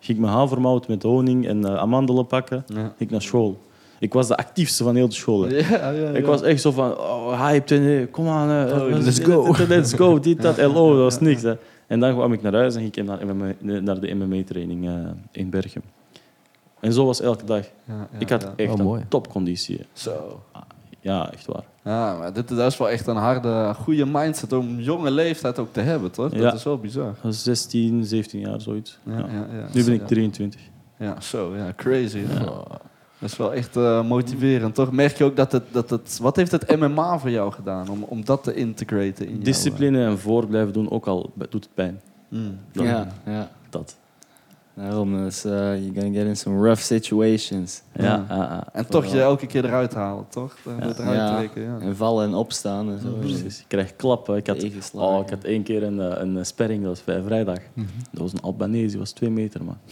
Ging ik mijn havermout met honing en eh, amandelen pakken. Ja. Ging ik naar school. Ik was de actiefste van heel de school. hè. Ja, ja, Ik ja. was echt zo van, oh, hyped, en, eh, kom aan, eh, Oh, let's, let's go. go. [laughs] Let's go, dit, dat, LO, dat was niks. Hè. En dan kwam ik naar huis en ging ik naar, MMA naar de MMA-training in Bergen. En zo was elke dag. Ja, ja, ik had ja. echt Oh, een topconditie. Zo. Ja, echt waar. Ja, maar dit, dat is wel echt een harde, goede mindset om jonge leeftijd ook te hebben, toch? Dat Ja. is wel bizar. Dat was 16, 17 jaar, zoiets. Ja, Ja. ja, ja. Nu ben ik Ja. 23. Ja, zo, ja, crazy. Dat is wel echt eh, motiverend, toch? Merk je ook dat het, dat het... Wat heeft het MMA voor jou gedaan om, om dat te integraten in jouw, Discipline en voor blijven doen, ook al doet het pijn. eh, mm. Dan- Ja, ja. Dat. Daarom, dus, uh, you're gonna get in some rough situations. Ja, Ja. En toch je elke keer eruit halen, toch? Eh, Ja. Eruit Ja. trekken, ja. En vallen en opstaan en zo. Precies. Ik krijg klappen. Ik had, oh, ik had één keer een, eh, een sperring, dat was vrij- vrijdag. Dat was een Albanese, die was twee meter, man. [laughs]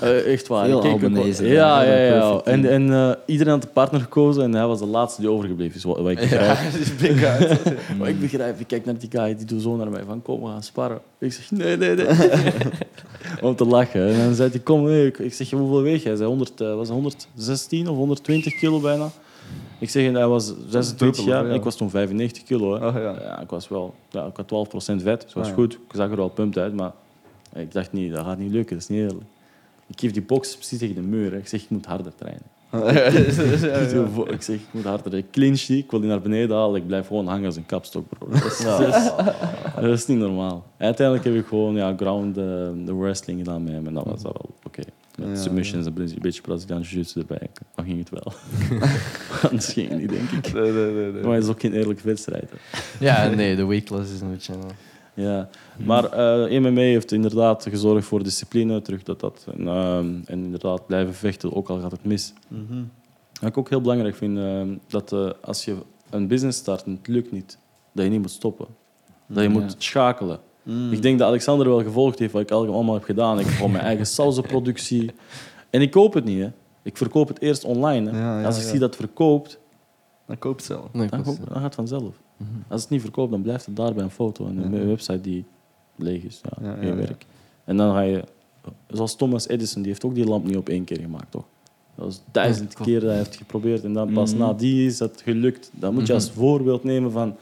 Eh, echt waar. Veel wel- Albanese, Ja, ja. ja, En, en eh, iedereen had een partner gekozen en hij was de laatste die overgebleven is. Wat, wat ik begrijp. [laughs] [laughs] Wat ik begrijp, ik kijk naar die guy, die doet zo naar mij van kom, we gaan sparren. Ik zeg nee, nee, nee. om te lachen. En dan zei hij, kom, nee. ik, ik zeg, hoeveel weeg jij? Hij zei, 100, eh, was het 116 of 120 kilo bijna. Ik zeg, en hij was 26 dubbele, jaar, ja. ik was toen 95 kilo. Hè. Oh, ja. ik was wel, ja, ik had 12% vet, dus dat was Ah, goed. Ik zag er wel pumped uit, maar ik dacht niet, dat gaat niet lukken, dat is niet eerlijk. Ik geef die box precies tegen de muur. hè. Ik zeg, ik moet harder trainen. [laughs] Ik zeg, ik moet harder. Ik clinch die, ik wil die naar beneden halen. Ik blijf gewoon hangen als een kapstok, bro. Dat is, dat is, dat is niet normaal. Uiteindelijk heb ik gewoon ja, ground eh, de wrestling gedaan met hem. En dat was dat wel oké. Met Ja, submissions en een beetje Braziliaanse jiu-jitsu erbij. Dan ging het wel. [laughs] [laughs] Anders ging het niet, denk ik. Nee, nee, nee, nee. Maar het is ook geen eerlijke wedstrijd. hè. Ja, nee, de weight class is een beetje... Ja, maar eh MMA heeft inderdaad gezorgd voor discipline, terug dat dat. En, ehm, en inderdaad blijven vechten, ook al gaat het mis. Mhm. Wat ik ook heel belangrijk vind, ehm, dat eh, als je een business start en het lukt niet, dat je niet moet stoppen. Dat je Ja. moet schakelen. Mm. Ik denk dat Alexander wel gevolgd heeft wat ik al- allemaal heb gedaan. Ik gewoon mijn [laughs] eigen sausenproductie. En ik koop het niet, hè. Ik verkoop het eerst online. Hè. Ja, ja, als ik ja. zie dat het verkoopt, Dan koop het zelf. Nee, dan, dan gaat het vanzelf. Als het niet verkoopt, dan blijft het daar bij een foto en een Ja. website die leeg is. Ja, Ja, geen ja, ja. werk. En dan ga je, zoals Thomas Edison, die heeft ook die lamp niet op één keer gemaakt, toch? Dat was duizend klopt. keer dat hij heeft geprobeerd en dan pas Mhm. na die is dat gelukt. Dan moet je als voorbeeld nemen van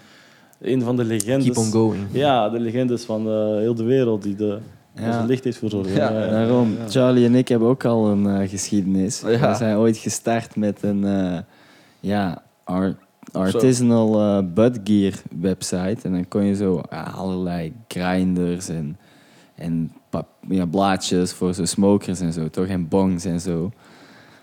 een van de legendes. Keep on going. Ja, de legendes van eh, heel de wereld die de, Ja. licht heeft verzorgd. Ja, Ja, ja. Daarom, Ja. Charlie en ik hebben ook al een eh, geschiedenis. Ja. We zijn ooit gestart met een eh, ja, art- artisanal eh budgear website. En dan kon je zo allerlei grinders en, en ja, blaadjes voor zo smokers en zo, toch? En bongs en zo.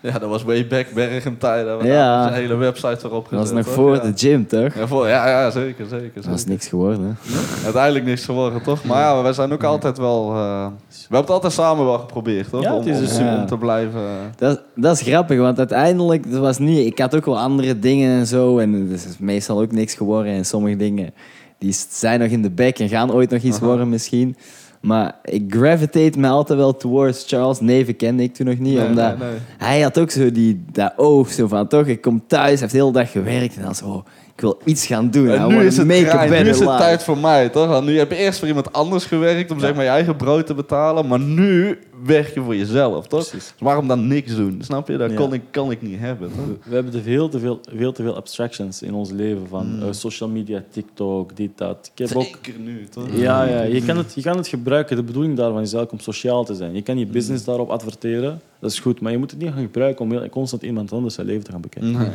[laughs] Ja, dat was way back Bergen tijden. We Ja. een hele website erop Dat was gezet, nog toch? voor ja. de gym, toch? Ja, voor, ja, ja, zeker, zeker. Dat was zeker. niks geworden. Uiteindelijk niks geworden, toch? Maar ja, wij zijn ook altijd wel... eh, we hebben het altijd samen wel geprobeerd, toch? Ja, het is om, om, super. om te blijven... eh, Dat, dat is grappig, want uiteindelijk, dat was niet, ik had ook wel andere dingen en zo. En het is meestal ook niks geworden. En sommige dingen die zijn nog in de bek en gaan ooit nog iets Aha. worden misschien. Maar ik gravitate me altijd wel towards Charles. Neven kende ik toen nog niet, nee, omdat nee, nee. hij had ook zo die, dat oog zo van, toch, ik kom thuis, hij heeft de hele dag gewerkt en dan zo, ik wil iets gaan doen. En nu is het, nu is het life. tijd voor mij, toch? Want nu heb je eerst voor iemand anders gewerkt om zeg maar je eigen brood te betalen. Maar nu werk je voor jezelf, toch? Precies. Dus waarom dan niks doen? Snap je? Dat Ja. kon, ik, kan ik niet hebben, toch? We hebben veel te veel, veel te veel abstractions in ons leven. Van Mm. eh, social media, TikTok, dit, dat. Ik heb ook nu, toch? Ja, ja je, kan het, je kan het gebruiken. De bedoeling daarvan is eigenlijk om sociaal te zijn. Je kan je Mm. business daarop adverteren, dat is goed. Maar je moet het niet gaan gebruiken om heel- constant iemand anders zijn leven te gaan bekijken. Nee.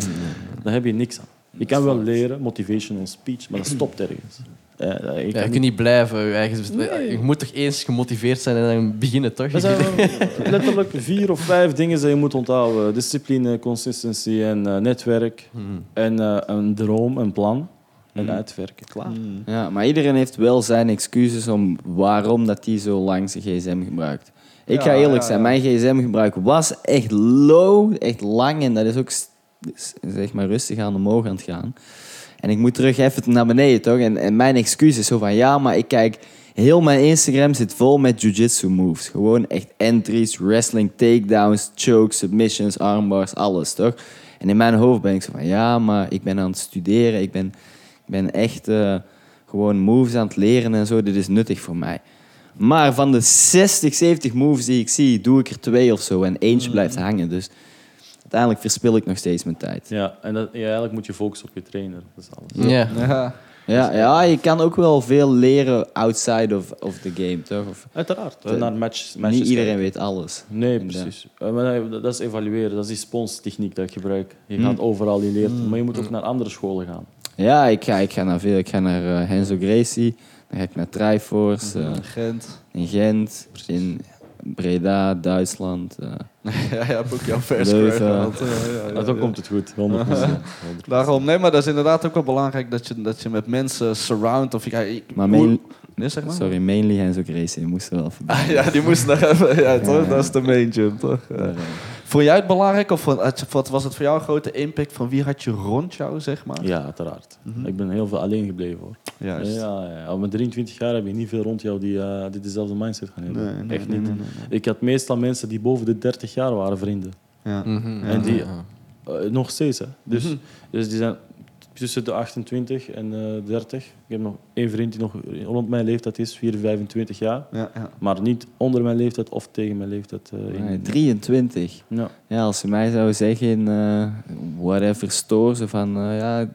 Daar heb je niks aan. Je kan wel leren, motivational speech, maar dat stopt ergens. Eh, je Ja, kan je niet- kunt niet blijven. Je, eigen, je moet toch eens gemotiveerd zijn en dan beginnen, toch? Er zijn [laughs] letterlijk vier of vijf dingen die je moet onthouden. Discipline, consistency en eh, netwerk. Mhm. En eh, een droom, een plan. En Mhm. uitwerken. Klaar. Mm. Ja, maar iedereen heeft wel zijn excuses om waarom dat hij zo lang zijn gsm gebruikt. Ik Ja, ga eerlijk ja, zijn, mijn gsm-gebruik was echt low, echt lang en dat is ook zeg maar rustig aan omhoog aan het gaan. En ik moet terug even naar beneden, toch? En, en mijn excuus is zo van, ja, maar ik kijk... Heel mijn Instagram zit vol met jiu-jitsu moves. Gewoon echt entries, wrestling, takedowns, chokes, submissions, armbars, alles, toch? En in mijn hoofd ben ik zo van, ja, maar ik ben aan het studeren. Ik ben, ik ben echt eh, gewoon moves aan het leren en zo. Dit is nuttig voor mij. Maar van de 60, 70 moves die ik zie, doe ik er twee of zo. En eentje blijft hangen. Dus uiteindelijk verspil ik nog steeds mijn tijd. Ja, en dat, ja, eigenlijk moet je focussen op je trainer. Dat is alles. Ja. Ja. Ja, ja, je kan ook wel veel leren outside of, of the game, toch? Of, Uiteraard. De- naar match, matches niet iedereen kijken. weet alles. Nee, precies. Eh, maar nee, dat is evalueren. Dat is die sponstechniek dat ik gebruik. Je gaat overal, je leert. Maar je moet ook naar andere scholen gaan. Ja, ik ga, ik ga naar veel. Ik ga naar eh Henzo Gracie. Dan ga ik naar Triforce. eh, Gent. in Gent. In Breda, Duitsland. eh. ja, je hebt ook jouw vers gehad. Ja, ja, ja, dan ja. komt het goed. 100%. [laughs] Daarom, nee, maar dat is inderdaad ook wel belangrijk dat je, dat je met mensen surround. Of je, ja, ik- Maar main, Nee, zeg maar. sorry, mainly Henzo Gracie. Je moest er wel voorbij. Ah, ja, die moest nog even. Ja, toch? Ja. Dat is de main gym, toch? Vond jij het belangrijk of wat- was het voor jou een grote impact van wie had je rond jou, zeg maar? Ja, uiteraard. Mhm. Ik ben heel veel alleen gebleven hoor. Juist. Ja, ja. Op mijn 23 jaar heb je niet veel rond jou die, eh, die dezelfde mindset gaan hebben. Nee, nee, Echt niet. nee, nee, nee. Ik had meestal mensen die boven de 30 jaar waren vrienden. Ja. Mhm. En die-. Eh, nog steeds, hè. Dus, Mhm. dus die zijn tussen de 28 en eh 30. Ik heb nog één vriend die nog rond mijn leeftijd is, 4, 25 jaar. Ja, ja. Maar niet onder mijn leeftijd of tegen mijn leeftijd. eh, in. Nee, 23. Ja. Ja, als je mij zou zeggen, eh whatever store, zo van, eh, ja,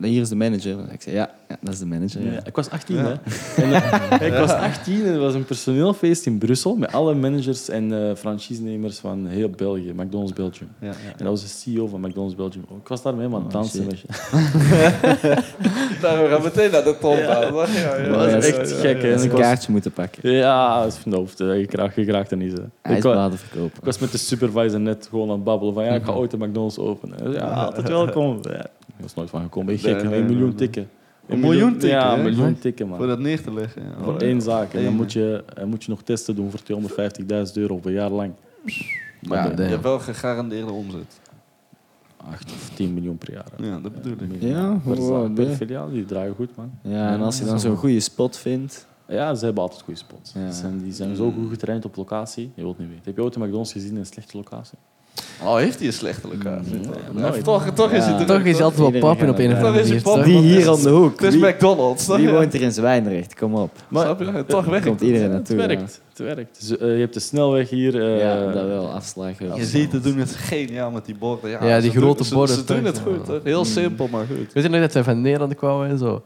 hier is de manager. Ik zeg, ja, ja, dat is de manager. Ja. Ja, ik was 18, Ja. hè. En, eh, ik was 18 en er was een personeelfeest in Brussel met alle managers en eh franchisenemers van heel België, McDonald's Belgium. Ja, ja. En dat was de CEO van McDonald's Belgium. Ik was daar mee aan het Oh, dansen. weet je. Daar [laughs] we gaan meteen naar de top. Ja. Ja, ja, Dat was Ja, echt ja, gek. hè. Dat En ik een was- kaartje moeten pakken. Ja, dat is hè. Je krijgt, je krijgt er niet. Ik, IJsbaden verkopen. ik was met de supervisor net gewoon aan het babbelen van ja, ik ga ooit een McDonald's openen. Ja, altijd welkom. Ik was nooit van gekomen. Ik Nee, gek, nee, een miljoen tikken. Een miljoen tikken, Ja, een miljoen tikken, man. Voor dat neer te leggen. Ja. Voor één zaak. En dan moet je, dan moet je nog testen doen voor 250.000 euro op een jaar lang. Maar Ja, je- hebt wel gegarandeerde omzet. 8 of 10 miljoen per jaar. hè. Ja, dat bedoel ik. Ja, per, wow, per filiaal, die draaien goed, man. Ja, en als je dan zo'n goede spot vindt. Ja, ze hebben altijd goede spots. Ja. Die zijn, die zijn zo goed getraind op locatie. Je wilt niet weten. Heb je ooit een McDonald's gezien in een slechte locatie? Oh, heeft hij een slechte locatie? Mm, Ja, toch, toch is het Toch is hij altijd wel pappen op een of andere daar. manier. Toch Die hier om de hoek. Het is Wie, McDonald's. toch? Ja. woont er in Zwijndrecht? Kom op. Snap je? Toch weg. Komt iedereen Het naartoe. werkt. Het werkt. Dus, eh, je hebt de snelweg hier. eh, Ja, dat wel. Afslag. wel. Je ziet het doen het geniaal met die borden. Ja, Ja, die ze grote doen, ze- borden Ze, doen het goed. Hè? Heel simpel, maar goed. Weet je nog dat wij van Nederland kwamen en zo?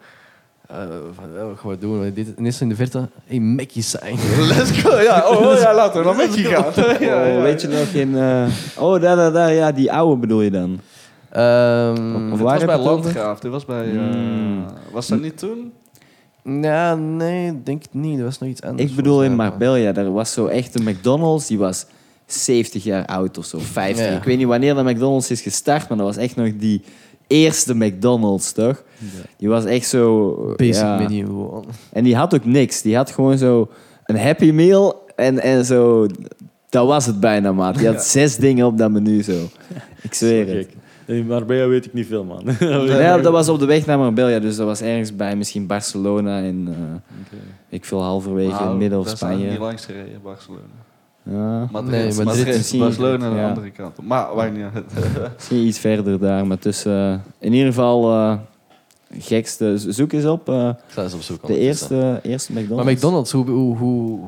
Gaan we doen? Dit, en is in de verte een Mackie zijn. [laughs] Let's go. Ja, oh, oh, ja laten we naar gaan. [laughs] Ja, ja, Oh, weet je nog in... eh, oh, daar, daar, daar. Ja, die oude bedoel je dan? Ehm, Of Dit waar was heb bij je het over? Landgraaf. Dit was bij... eh, Mm. Was dat niet toen? ja, nee, ik denk het niet. Dat was nog iets anders. Ik bedoel in volgens mij. Marbella, daar was zo echt een McDonald's, die was 70 jaar oud of zo, 50. Ja. Ik weet niet wanneer de McDonald's is gestart, maar dat was echt nog die eerste McDonald's, toch? Die was echt zo... Basic ja. menu gewoon. En die had ook niks. Die had gewoon zo een Happy Meal en, en zo... Dat was het bijna, maat. Die had zes dingen op dat menu, zo. Ik zweer het. In Marbella weet ik niet veel, man. [laughs] Ja, dat was op de weg naar Marbella, dus dat was ergens bij misschien Barcelona en... eh, ik veel halverwege in het midden of daar zijn we niet Spanje. langs gereden, Barcelona. Ja, Madrid, Nee, Madrid Madrid. Barcelona aan de Ja. andere kant. Maar waar niet uit. misschien iets verder daar, maar tussen... eh, in ieder geval, eh, gekste... Zoek eens op eh, Ik sta eens op zoek. de eerste, eerste McDonald's. Maar McDonald's, hoe, hoe, hoe,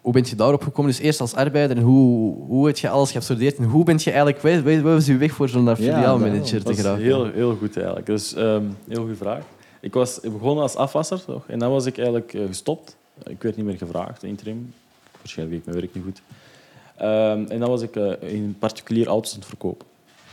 hoe ben je daarop gekomen? Dus eerst als arbeider en hoe, hoe heb je alles geabsorbeerd? En hoe ben je eigenlijk, wat, wat was je weg voor zo'n filiaalmanager Dat te is geraken? heel, heel goed eigenlijk. Dus ehm heel goede vraag. Ik was begonnen als afwasser toch? en dan was ik eigenlijk gestopt. Ik werd niet meer gevraagd, interim. Waarschijnlijk weet ik mijn werk niet goed. Ehm, en dan was ik eh, in particulier auto's aan het verkopen.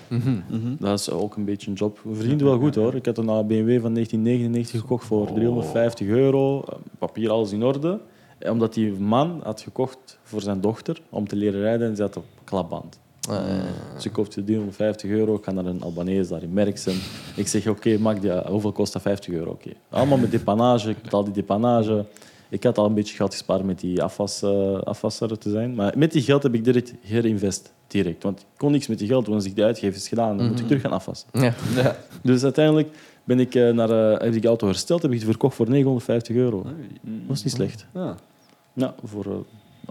Mhm. Dat is ook een beetje een job. We verdienden wel goed hoor. Ik had een BMW van 1999 gekocht voor 350 euro. Eh, Papier, alles in orde. Eh, Omdat die man had gekocht voor zijn dochter om te leren rijden en ze had op klapband. Ah, ja, ja. Dus ik kocht 350 euro, ik ga naar een Albanese daar in Merksen. Ik zeg, oké, maak die, hoeveel kost dat? 50 euro, oké. Allemaal met depanage, ik betaal die depanage. Ik had al een beetje geld gespaard met die afwas, eh, afwasser te zijn. Maar met die geld heb ik direct herinvest, direct. Want ik kon niks met die geld, want als ik die uitgeef is gedaan, dan moet ik terug gaan afwassen. Ja. Ja. Dus uiteindelijk ben ik eh, naar, eh, heb ik die auto hersteld, heb ik die verkocht voor 950 euro. Dat is niet slecht. Ja. Ja, voor eh,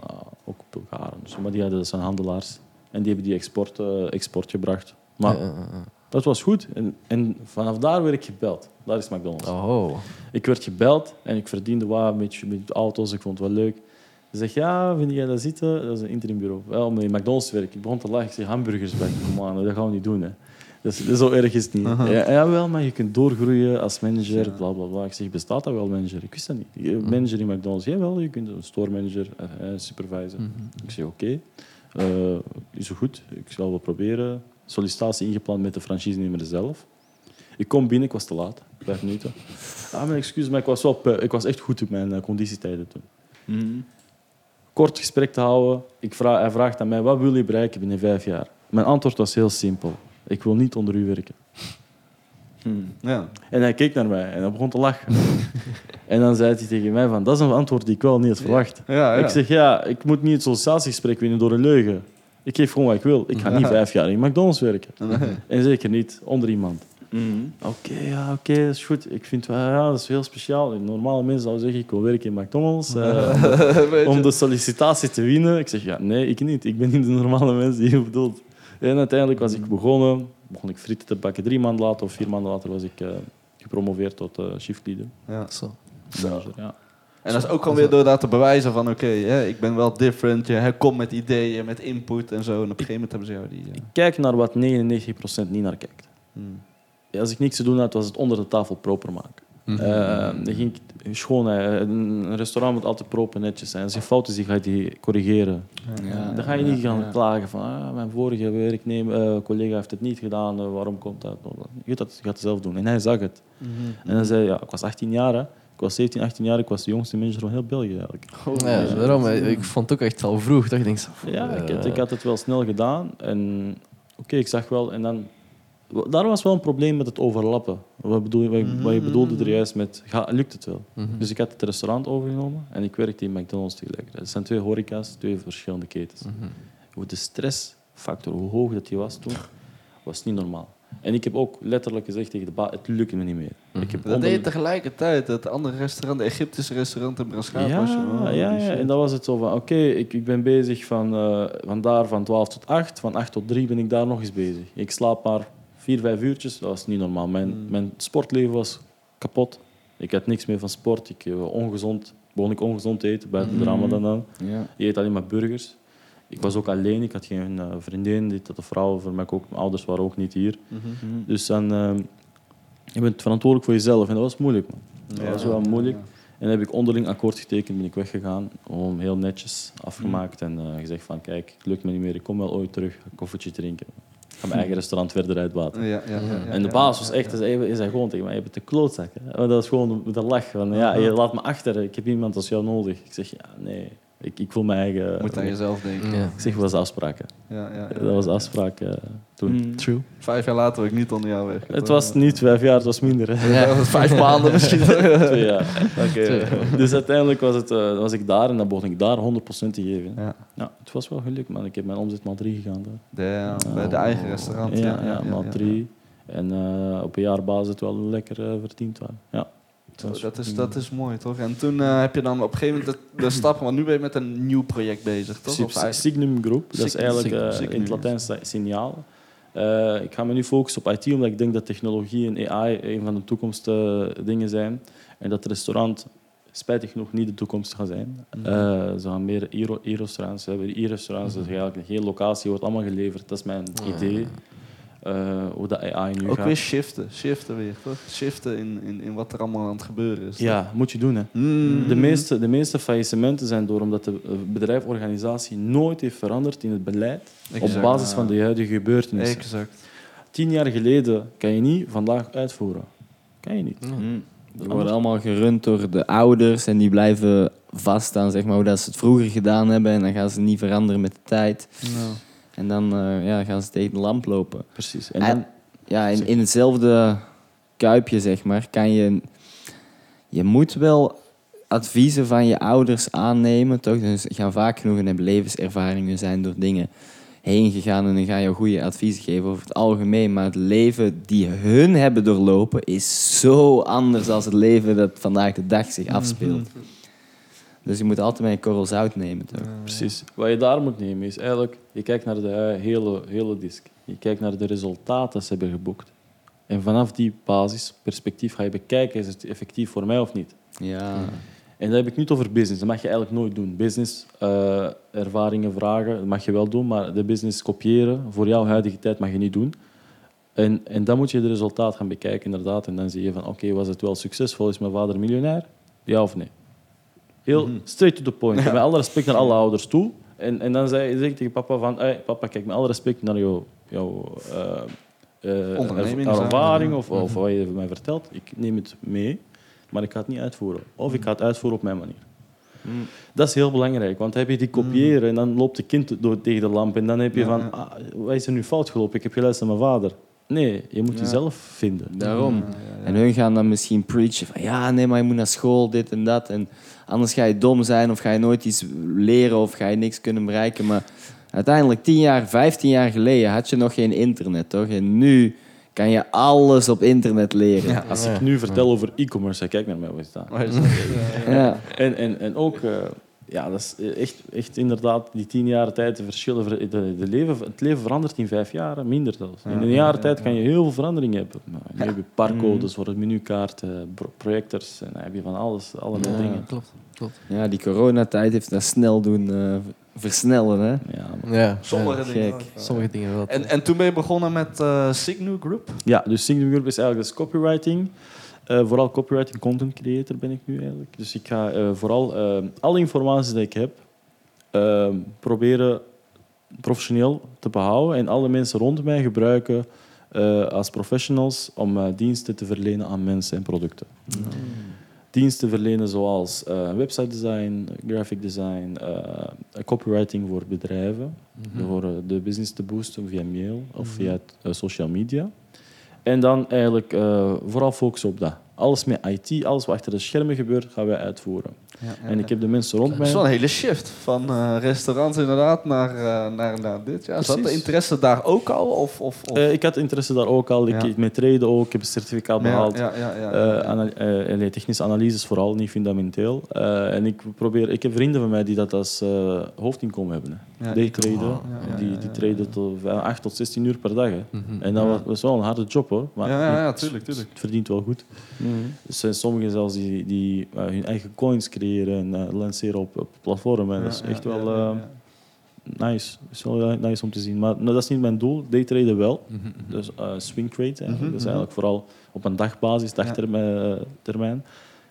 nou, ook Bulgaren. Dus, maar die hadden dat zijn handelaars. En die hebben die export, eh, export gebracht. Maar Ja, ja, ja. dat was goed. En, en vanaf daar werd ik gebeld. Daar is McDonald's. Oh. Ik werd gebeld en ik verdiende wat met, met auto's. Ik vond het wel leuk. Ze zegt, ja, vind jij dat zitten? Dat is een interimbureau. Wel, met McDonald's werk. Ik begon te lachen. Ik zeg, hamburgers bij. Kom aan, dat gaan we niet doen. Hè. Dus, zo erg is het niet. ja, jawel, maar je kunt doorgroeien als manager, bla bla bla. Ik zeg, bestaat dat wel, manager? Ik wist dat niet. Je- Manager in McDonald's, jawel, je kunt een store manager, eh, supervisor. Ik zeg, oké, eh, is goed. Ik zal wel proberen. Sollicitatie ingepland met de franchisenemer zelf. Ik kom binnen, ik was te laat, vijf minuten. Ah, mijn excuus, maar ik was, wel, ik was echt goed op mijn eh, conditietijden toen. Kort gesprek te houden. Ik vraag, hij vraagt aan mij, wat wil je bereiken binnen vijf jaar? Mijn antwoord was heel simpel. Ik wil niet onder u werken. Ja. En hij keek naar mij en hij begon te lachen. en dan zei hij tegen mij van, dat is een antwoord die ik wel niet had verwacht. Ja, ja. Ik zeg, ja, ik moet niet het sollicitatiegesprek winnen door een leugen. Ik geef gewoon wat ik wil. Ik ga niet vijf jaar in McDonald's werken. En zeker niet onder iemand. Oké, ja, oké, dat is goed. Ik vind wel, ja, dat is heel speciaal. Een normale mens zou zeggen, ik wil werken in McDonald's. [laughs] eh, om de sollicitatie te winnen. Ik zeg, ja, nee, ik niet. Ik ben niet de normale mens die je bedoelt. En uiteindelijk was ik begonnen, begon ik frieten te bakken. Drie maanden later of vier maanden later was ik eh, gepromoveerd tot eh shift leader. Ja. Zo. Ja. En dat is ook gewoon weer door dat te bewijzen van... oké, hè, ik ben wel different. Je komt met ideeën, met input en zo. En op een gegeven moment hebben ze jou die... eh, Kijk naar wat 99% niet naar kijkt. hmm. Als ik niks te doen had, was het onder de tafel proper maken. Mhm. Eh, dan ging ik schoon. hè. Een restaurant moet altijd proper netjes zijn. Als je fout is, dan ga je die corrigeren. Ja, dan ga je niet gaan ja. klagen van ah, mijn vorige werknemer, eh, collega heeft het niet gedaan, eh, waarom komt dat? Je gaat het, je gaat het zelf doen. En hij zag het. En hij zei, ja, ik was 18 jaar, hè. ik was 17, 18 jaar, ik was de jongste manager van heel België eigenlijk. Ja, daarom, eh, ik vond het ook echt al vroeg. Dat ik denk, Ja, ik, eh, had- ik had het wel snel gedaan. En oké, ik zag wel. En dan, daar was wel een probleem met het overlappen. Wat, bedoel, wat, je- wat je bedoelde er juist met, ga, lukt het wel? mhm. Dus ik had het restaurant overgenomen en ik werkte in McDonald's tegelijk. Het zijn twee horeca's, twee verschillende ketens. Mhm. Hoe de stressfactor, hoe hoog dat die was toen, was niet normaal. En ik heb ook letterlijk gezegd tegen de baas, het lukt me niet meer. Ik heb Dat deed je tegelijkertijd. Het andere restaurant, de Egyptische restaurant in Braschaat. was je, Ja, oh, ja, ja, en dat was het zo van, oké, ik, ik ben bezig van, eh, van daar van 12 tot 8, van 8 tot 3 ben ik daar nog eens bezig. Ik slaap maar 4, 5 uurtjes, dat was niet normaal. Mijn, Mm. mijn sportleven was kapot. Ik had niks meer van sport, ik eh, ongezond, begon ik ongezond te eten, buiten de Mm. ramadan dan. Ja. Je eet alleen maar burgers. Ik was ook alleen, ik had geen eh, vriendin, dit, dat, de vrouw, voor mij ook, mijn ouders waren ook niet hier. Mhm. Dus dan, eh, je bent verantwoordelijk voor jezelf en dat was moeilijk man. Dat was wel moeilijk. En dan heb ik onderling akkoord getekend, ben ik weggegaan. Gewoon heel netjes afgemaakt en eh, gezegd van kijk, het lukt me niet meer, ik kom wel ooit terug, een koffietje drinken. Ik ga mijn eigen restaurant verder uitbaten. Ja, ja, ja, ja, En de baas was echt, hij zei gewoon tegen mij, je bent een klootzak. Hè? Dat was gewoon een lach. Van, ja, je laat me achter, ik heb iemand als jou nodig. Ik zeg, ja, nee, ik, ik voel mijn eigen... Moet aan jezelf denken. Ja. Ik zeg, wat was de afspraak? hè? Ja, ja, ja. Dat was de afspraak eh, toen. Mm. True. Vijf jaar later ook niet onder jou weg. Het was niet vijf jaar, het was minder. Hè? Ja, dat was [laughs] vijf maanden [laughs] misschien. Twee jaar. Oké. Dus uiteindelijk was, het, eh, was ik daar en dan begon ik daar 100% te geven. Ja. Ja, het was wel geluk, man. Ik heb mijn omzet maal 3 gegaan. Damn, bij de eigen restaurant. Ja, ja, maal 3. En eh, op een jaarbasis het wel lekker eh, verdiend. waren. Ja. Dat is, dat is mooi, toch? En toen eh, heb je dan op een gegeven moment de, de stap, want nu ben je met een nieuw project bezig, toch? Of Signum Group, dat is eigenlijk eh, Signum, in het sta- signaal. Eh, ik ga me nu focussen op IT, omdat ik denk dat technologie en AI een van de toekomstdingen zijn. En dat restaurant spijtig genoeg niet de toekomst gaat zijn. Mhm. Ze gaan meer e- e-restaurants hebben. E-restaurants, dat is eigenlijk een hele locatie, wordt allemaal geleverd. Dat is mijn idee. Eh, hoe dat AI nu Ook gaat. weer shiften, shiften weer, toch? Shiften in, in, in wat er allemaal aan het gebeuren is. toch? Ja, moet je doen. Hè. Mm. De, meeste, de meeste faillissementen zijn door omdat de eh, bedrijforganisatie nooit heeft veranderd in het beleid Exact. op basis van de huidige gebeurtenissen. Exact. Tien jaar geleden kan je niet vandaag uitvoeren. Kan je niet. Mm. Die worden allemaal gerund door de ouders en die blijven vast aan zeg maar, hoe dat ze het vroeger gedaan hebben. En dan gaan ze niet veranderen met de tijd. En dan eh, ja, gaan ze tegen de lamp lopen. Precies. En En, dan, ja, in, in hetzelfde kuipje, zeg maar, kan je... Je moet wel adviezen van je ouders aannemen, toch? Dus ze gaan vaak genoeg en hebben levenservaringen zijn door dingen heen gegaan en dan ga je goede adviezen geven over het algemeen. Maar het leven die hun hebben doorlopen is zo anders dan het leven dat vandaag de dag zich afspeelt. Dus je moet altijd met een korrel zout nemen, toch? precies. Wat je daar moet nemen is eigenlijk, je kijkt naar de eh, hele, hele disc. Je kijkt naar de resultaten die ze hebben geboekt. En vanaf die basis, perspectief, ga je bekijken, is het effectief voor mij of niet? Ja. En dat heb ik niet over business. Dat mag je eigenlijk nooit doen. Business, eh, ervaringen vragen, dat mag je wel doen, maar de business kopiëren voor jouw huidige tijd mag je niet doen. En, en dan moet je het resultaat gaan bekijken, inderdaad. En dan zie je van, oké, was het wel succesvol? Is mijn vader miljonair? Ja of nee? Heel straight to the point. Met alle respect naar alle ouders toe. En, en dan zei, zeg ik tegen papa van, hey, papa, kijk, met alle respect naar jouw, jouw eh, eh, erv- ervaring of, of wat je mij vertelt. Ik neem het mee, maar ik ga het niet uitvoeren. Of ik ga het uitvoeren op mijn manier. Dat is heel belangrijk, want dan heb je die kopiëren en dan loopt de kind door, tegen de lamp en dan heb je van, ah, wat is er nu fout gelopen? Ik heb geluisterd naar mijn vader. Nee, je moet Ja. jezelf vinden. Daarom. En hun gaan dan misschien preachen van ja, nee, maar je moet naar school, dit en dat. En anders ga je dom zijn of ga je nooit iets leren of ga je niks kunnen bereiken. Maar uiteindelijk, 10 jaar, 15 jaar geleden had je nog geen internet, toch? En nu kan je alles op internet leren. Als ik nu vertel over e-commerce, kijk naar mij, wat is dat? Maar is dat- Ja. En, en, en ook, eh, ja, dat is eh, echt, echt inderdaad die tien jaar tijd de verschillen. ver- De, de leven, het leven verandert in vijf jaar, minder zelfs. In een jaar tijd kan je heel veel verandering hebben. Nou, nu heb je barcodes voor het menukaart, eh, pro- projectors, en dan heb je van alles, allerlei dingen. Klopt. klopt. Ja, die coronatijd heeft dat snel doen eh, versnellen. Hè? Ja, man. Ja, Sommige ja. dingen. gek. Sommige dingen wel. En, en toen ben je begonnen met eh Signu Group. ja dus Signum Group is eigenlijk dus copywriting. Eh, vooral copywriting content creator ben ik nu eigenlijk. Dus ik ga eh, vooral eh, alle informatie die ik heb eh, proberen professioneel te behouden en alle mensen rond mij gebruiken als professionals om diensten te verlenen aan mensen en producten. Diensten verlenen zoals website design, graphic design, copywriting voor bedrijven, voor eh, de business te boosten via mail of via eh, social media. En dan eigenlijk eh, vooral focussen op dat. Alles met IT, alles wat achter de schermen gebeurt, gaan wij uitvoeren. En ik heb de mensen rond Dat is mij. wel een hele shift van eh, restaurants inderdaad naar, eh, naar, naar dit. Ja, zat de interesse daar ook al? Of, of, of? Eh, ik had interesse daar ook al. Ik, Ja. Met treden ook. Ik heb een certificaat behaald. Ja, ja, ja, ja, Eh, ja. ana- eh, nee, technische analyses vooral, niet fundamenteel. Eh, en ik, probeer, ik heb vrienden van mij die dat als eh, hoofdinkomen hebben. Hè. Die ja, die traden ja. tot eh, 8 tot 16 uur per dag. Hè. Mhm. En dat Ja. was, was wel een harde job hoor. Maar Ja, ja, ja, het- tuurlijk, tuurlijk. Het verdient wel goed. Er zijn sommigen zelfs die, die hun eigen coins creëren en eh, lanceren op, op platformen. En dat is echt ja, wel ja, eh, nice. Dat is wel nice om te zien. Maar, dat is niet mijn doel. Daytraden wel. Mhm, mhm. Dus eh, swing trade. eigenlijk. Mhm, Dat is eigenlijk vooral op een dagbasis, dagtermijn. termijn.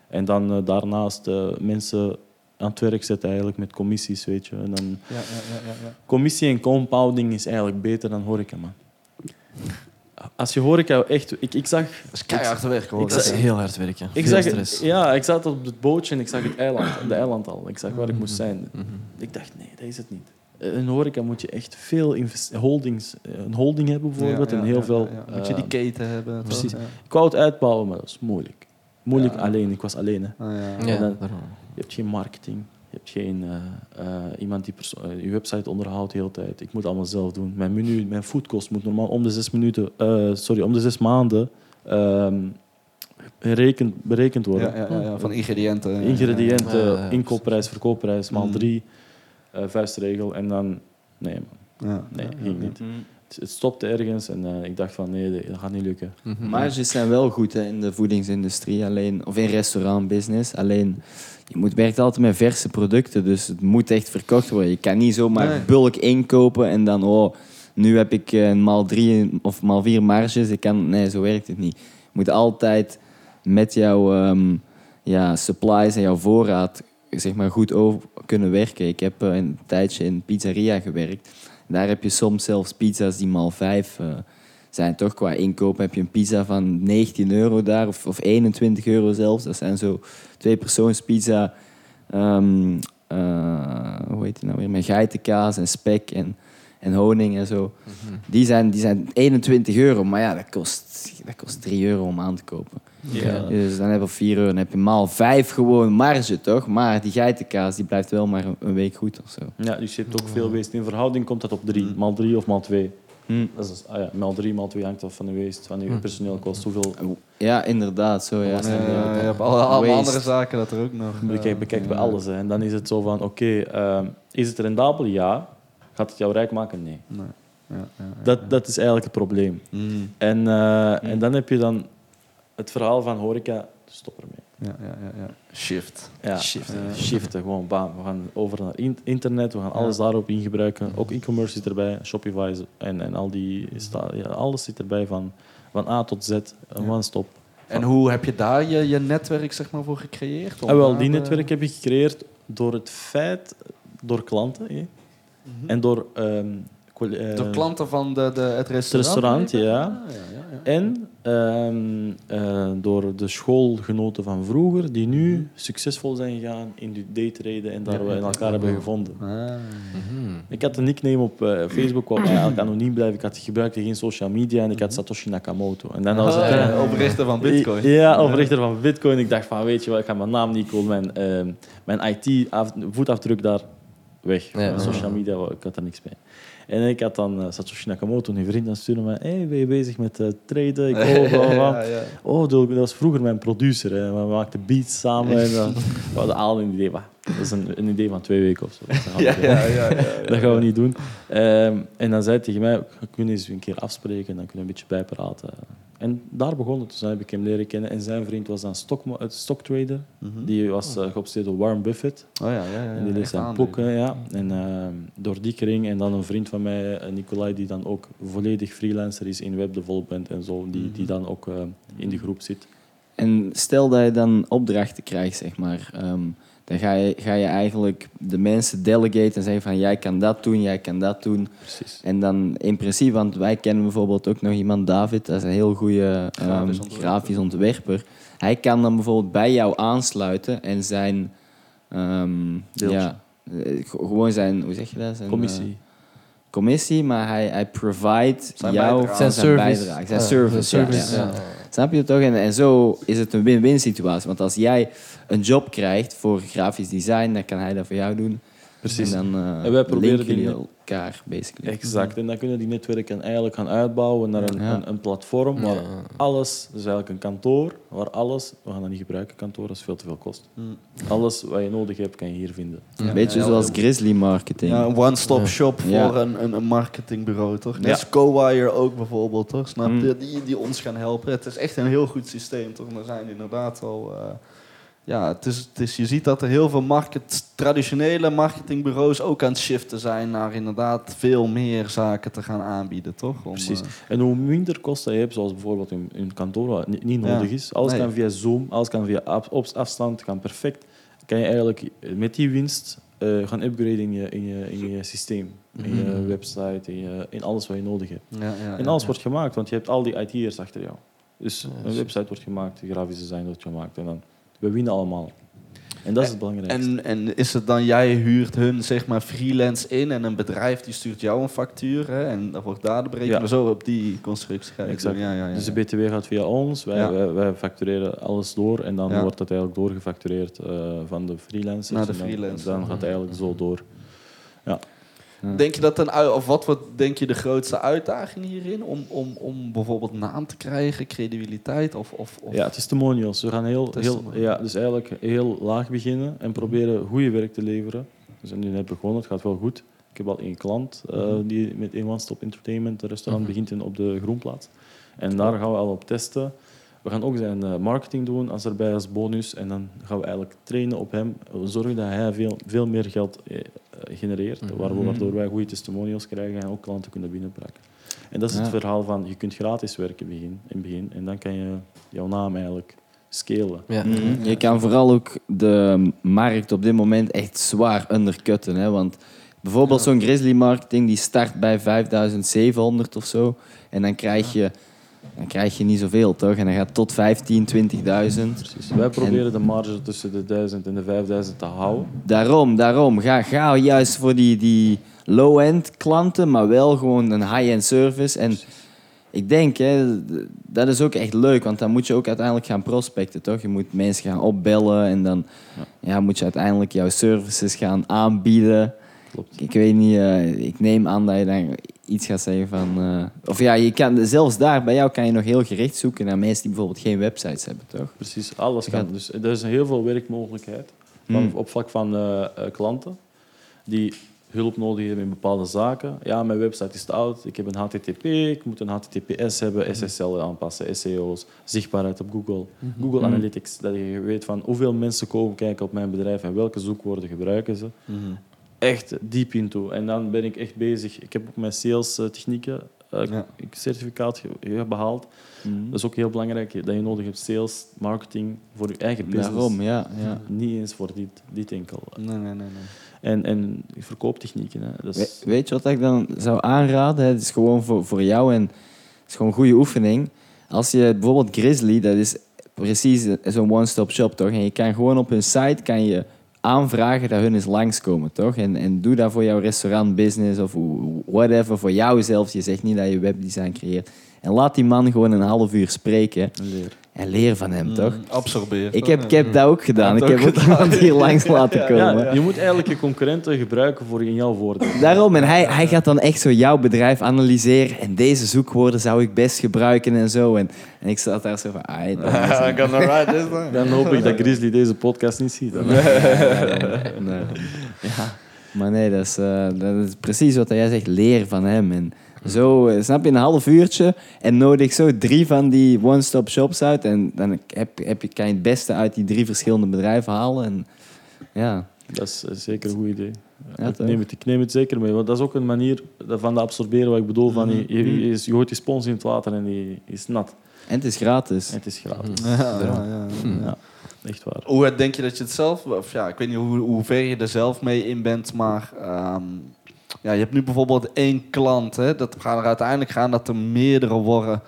En dan daarnaast eh, mensen aan het werk zetten eigenlijk met commissies, weet je. En dan, Ja, ja, ja, ja, ja. commissie en compounding is eigenlijk beter dan horeca, man. Als je horeca echt... Ik, ik zag... Dat is keihard werken hoor. Ik Dat is zag- heel hard werken. Ik Veel zag, stress. ja, ik zat op het bootje en ik zag het eiland, de eiland al. Ik zag waar ik moest zijn. Mhm. Ik dacht, nee, dat is het niet. In horeca moet je echt veel invest- holdings, eh, een holding hebben bijvoorbeeld Ja, ja, en heel ja, veel... ja, ja. Moet je die eh, keten hebben? precies. Ja. Ik wou het uitbouwen, maar dat is moeilijk. Moeilijk Ja. alleen, ik was alleen. Hè. Ah, ja. Ja, En dan- daarom. Je hebt geen marketing, je hebt geen eh, eh, iemand die perso- eh, je website onderhoudt de hele tijd. Ik moet allemaal zelf doen. Mijn menu, mijn foodkost moet normaal om de zes minuten, eh, sorry, om de zes maanden ehm, berekend, berekend worden. Ja, ja, ja, ja, van ingrediënten. Ingrediënten, Ja, ja, ja, inkoopprijs, verkoopprijs, maal Mm. drie, vuistregel en dan... Nee, man. Ja. Nee, Ja, ging ja, niet. Het, het stopte ergens en eh, ik dacht van nee, dat gaat niet lukken. Mhm. Marges zijn wel goed hè, in de voedingsindustrie, alleen, of in restaurantbusiness. Alleen, je moet, werkt altijd met verse producten, dus het moet echt verkocht worden. Je kan niet zomaar Nee. bulk inkopen en dan, oh, nu heb ik eh, een maal drie of maal vier marges. Ik kan, nee, zo werkt het niet. Je moet altijd met jouw ehm, ja, supplies en jouw voorraad zeg maar, goed over kunnen werken. Ik heb eh, een tijdje in pizzeria gewerkt. Daar heb je soms zelfs pizza's die maal vijf eh, zijn toch qua inkoop heb je een pizza van 19 euro daar of, of 21 euro zelfs. Dat zijn zo twee persoonspizza. Ehm, eh, hoe heet die nou weer? Met geitenkaas en spek en, en honing en zo. Mhm. Die, zijn, die zijn 21 euro, maar ja, dat kost, dat kost 3 euro om aan te kopen. Dus dan heb je 4 euro, dan heb je maal 5 gewoon marge, toch? Maar die geitenkaas die blijft wel maar een week goed of zo. Ja, dus je hebt ook veel geweest. In verhouding komt dat op 3, mhm. maal 3 of maal 2. Mel Dat ah ja, maal drie, maal twee hangt af van je waste, van je hmm. personeel kost hoeveel. Ja, inderdaad. Zo, ja. ja, ja, eh, alle, andere zaken dat er ook nog. Eh, bekijk, bekijken bij alles. Hè. En dan is het zo van, oké, ehm, is het rendabel? Ja. Gaat het jou rijk maken? Nee. nee. Dat, dat is eigenlijk het probleem. Hmm. En, eh, en dan heb je dan het verhaal van horeca, stop ermee. Ja, ja, ja, ja. Shift. Ja, Shiften. eh, shiften, gewoon bam. We gaan over naar in- internet, we gaan alles daarop in gebruiken. Ook e-commerce zit erbij, Shopify en, en al die, ja, alles zit erbij van, van A tot Z, een Ja. one-stop. En hoe heb je daar je, je netwerk zeg maar, voor gecreëerd? Ah, wel, die de- netwerk heb ik gecreëerd door het feit, door klanten hè, en door, ehm, eh, Door klanten van de, de, het restaurant? restaurant, ja. Ah, ja, ja, ja. en ehm, eh, door de schoolgenoten van vroeger, die nu succesvol zijn gegaan in de daytraden en daar Ja, we in ja. elkaar hebben gevonden. Ah. Mhm. Ik had een nickname op eh, Facebook, wou eigenlijk anoniem blijven. Ik had gebruikte geen social media en ik had Satoshi Nakamoto. En dan was het... Ah, ja, oprichter van Bitcoin. Ja, oprichter van Bitcoin. Ik dacht van, weet je wat, ik ga mijn naam niet cool, mijn, ehm, mijn IT-voetafdruk daar weg. Ja. Social media, ik had er niks bij. En ik had dan uh, Satoshi Nakamoto, een vriend, dan stuurde mij... Hey, ben je bezig met uh, traden? Ik oh, bla, bla, bla. Ja, ja. Oh, dat was vroeger mijn producer. Hè. We maakten beats samen. En dan [laughs] we hadden al een idee. Dat is een, een idee van twee weken of zo. Dat [laughs] [laughs] gaan we, Ja, ja, ja, ja, dat gaan we niet doen. Ehm, en dan zei hij tegen mij, we kunnen eens een keer afspreken. Dan kunnen we een beetje bijpraten. En daar begon het. Dus dan heb ik hem leren kennen. En zijn vriend was dan stock, stocktrader. Mhm. Die was uh, geobsedeerd door Warren Buffett. Oh ja, ja, ja. En die leest zijn boeken, ja. En ehm, door die kring en dan een vriend van mij, eh, Nicolai, die dan ook volledig freelancer is in webdevelopment en zo, die, die dan ook eh, in die groep zit. En stel dat je dan opdrachten krijgt, zeg maar. ehm, dan ga je, ga je eigenlijk de mensen delegaten en zeggen van jij kan dat doen, jij kan dat doen. Precies. En dan in principe, want wij kennen bijvoorbeeld ook nog iemand, David, dat is een heel goede Grafisch ehm, ontwerper. grafisch ontwerper. Hij kan dan bijvoorbeeld bij jou aansluiten en zijn, ehm, Deeltje. ja, eh, gewoon zijn, hoe zeg je dat? Zijn, Commissie. eh, commissie, maar hij, hij provide Zijn jou bijdrage. zijn, Zijn service. bijdrage, zijn service. zijn ja, service, ja. ja. Snap je toch? En, en zo is het een win-win situatie. Want als jij een job krijgt voor grafisch design, dan kan hij dat voor jou doen. Precies. En dan eh En wij proberen die elkaar, basically. Exact. En dan kunnen die netwerken eigenlijk gaan uitbouwen naar een, Ja. een, een platform waar Ja. alles, dus eigenlijk een kantoor, waar alles, we gaan dat niet gebruiken, kantoor, dat is veel te veel kost. Mm. Alles wat je nodig hebt, kan je hier vinden. Een beetje Ja, zoals ja. Grizzly Marketing. Ja, een one-stop shop voor Ja. een, een, marketingbureau, toch? Net Ja. als CoWire ook bijvoorbeeld, toch? Snap je? Mm. Die, die ons gaan helpen. Het is echt een heel goed systeem, toch? Er zijn inderdaad al... eh, ja, het is, het is, je ziet dat er heel veel market, traditionele marketingbureaus ook aan het shiften zijn naar inderdaad veel meer zaken te gaan aanbieden, toch? Om, Precies. eh, En hoe minder kosten je hebt, zoals bijvoorbeeld in, in kantoor, wat niet, niet Ja. nodig is, alles Nee. kan via Zoom, alles kan via afstand, kan perfect. Kan je eigenlijk met die winst eh, gaan upgraden in je, in je, in je systeem, in je Mhm. website, in, je, in alles wat je nodig hebt. ja, ja, En alles wordt gemaakt, want je hebt al die IT'ers achter jou. Dus een shit. website wordt gemaakt, grafisch design wordt gemaakt en dan we winnen allemaal. En dat is het belangrijkste. En, en is het dan, jij huurt hun zeg maar freelance in en een bedrijf die stuurt jou een factuur hè, en dan wordt daar de berekening Ja. zo op die constructie ga Exact. Ja, ja, ja, Dus ja. de BTW gaat via ons, wij, Ja. wij, wij factureren alles door en dan Ja. wordt het eigenlijk doorgefactureerd eh, van de freelancers. Naar de En dan- gaat het eigenlijk zo door. Denk je dat een of wat wordt denk je de grootste uitdaging hierin om, om, om bijvoorbeeld naam te krijgen, credibiliteit of, of, of Ja, testimonials. We gaan heel, heel, ja, dus eigenlijk heel laag beginnen en proberen goede werk te leveren. Dus nu net begonnen, het gaat wel goed. Ik heb al één klant eh, Mhm. die met een One Stop Entertainment, een restaurant, Mhm. begint in, op de Groenplaats. En daar gaan we al op testen. We gaan ook zijn eh, marketing doen als erbij als bonus. En dan gaan we eigenlijk trainen op hem. We zorgen dat hij veel, veel meer geld eh, genereert. Mhm. waardoor, waardoor wij goede testimonials krijgen en ook klanten kunnen binnenpakken. En dat is Ja. het verhaal van je kunt gratis werken begin, in het begin. En dan kan je jouw naam eigenlijk scalen. Ja. Mhm. Je kan vooral ook de markt op dit moment echt zwaar undercutten. Hè? Want bijvoorbeeld zo'n Grizzly Marketing die start bij 5700 of zo. En dan krijg je, dan krijg je niet zoveel, toch? En dan gaat tot 15, 20.000. Precies. Wij proberen de marge tussen de 1000 en de 5000 te houden. Daarom, daarom. Ga, ga juist voor die, die low-end klanten, maar wel gewoon een high-end service. En ik denk, hè, dat is ook echt leuk, want dan moet je ook uiteindelijk gaan prospecten, toch? Je moet mensen gaan opbellen en dan ja. moet je uiteindelijk jouw services gaan aanbieden. Klopt. Ik weet niet, eh, ik neem aan dat je dan iets gaat zeggen van... eh, of ja, je kan, zelfs daar, bij jou kan je nog heel gericht zoeken naar mensen die bijvoorbeeld geen websites hebben, toch? Precies, alles kan. gaat- Dus er is heel veel werkmogelijkheid Hmm. op vlak van eh, eh, klanten die hulp nodig hebben in bepaalde zaken. Ja, mijn website is te oud, ik heb een HTTP, ik moet een HTTPS hebben, SSL aanpassen, SEO's, zichtbaarheid op Google, Google Hmm. Analytics, dat je weet van hoeveel mensen komen kijken op mijn bedrijf en welke zoekwoorden gebruiken ze. Echt diep into. En dan ben ik echt bezig. Ik heb ook mijn sales eh, technieken eh, Ja. ik- certificaat behaald. Mhm. Dat is ook heel belangrijk, dat je nodig hebt sales, marketing voor je eigen business. Daarom, ja. ja. Niet eens voor dit, dit enkel. Nee, nee, nee. nee. En, en verkooptechnieken. Hè. We- weet je wat ik dan zou aanraden? Het is gewoon voor, voor jou en het is gewoon een goede oefening. Als je bijvoorbeeld Grizzly, dat is precies zo'n one-stop shop, toch? En je kan gewoon op hun site kan je aanvragen dat hun eens langskomen, toch? En, en doe dat voor jouw restaurantbusiness of whatever, voor jou zelf. Je zegt niet dat je webdesign creëert. En laat die man gewoon een half uur spreken Leer. en leer van hem, toch? Mm, Absorbeer. Ik heb, ik heb dat ook gedaan. Ja, Ik heb dat ook iemand hier langs [laughs] laten komen. Ja, je moet eigenlijk je concurrenten gebruiken voor in jouw voordeel. Daarom, en hij, hij gaat dan echt zo jouw bedrijf analyseren. En deze zoekwoorden zou ik best gebruiken en zo. En, en ik zat daar zo van, ah, dat is- [laughs] [laughs] Dan hoop ik dat Grizzly deze podcast niet ziet. nee. Maar nee, dat is, eh, dat is precies wat jij zegt. Leer van hem. En zo, eh, snap je, een half uurtje en nodig zo drie van die one-stop shops uit. En dan heb, heb je, kan je het beste uit die drie verschillende bedrijven halen. En ja, Dat is eh, zeker een goed idee. Ja, ik, neem het, ik neem het zeker mee. Want dat is ook een manier van de absorberen wat ik bedoel. Van, je, je, je, je gooit die spons in het water en die is nat. en het is gratis. En het is gratis. Ja, ja, ja. Ja, echt waar. Hoe denk je dat je het zelf, of ja, ik weet niet hoe, hoe ver je er zelf mee in bent, maar ehm, ja, je hebt nu bijvoorbeeld één klant, hè, dat gaan er uiteindelijk gaan dat er meerdere worden.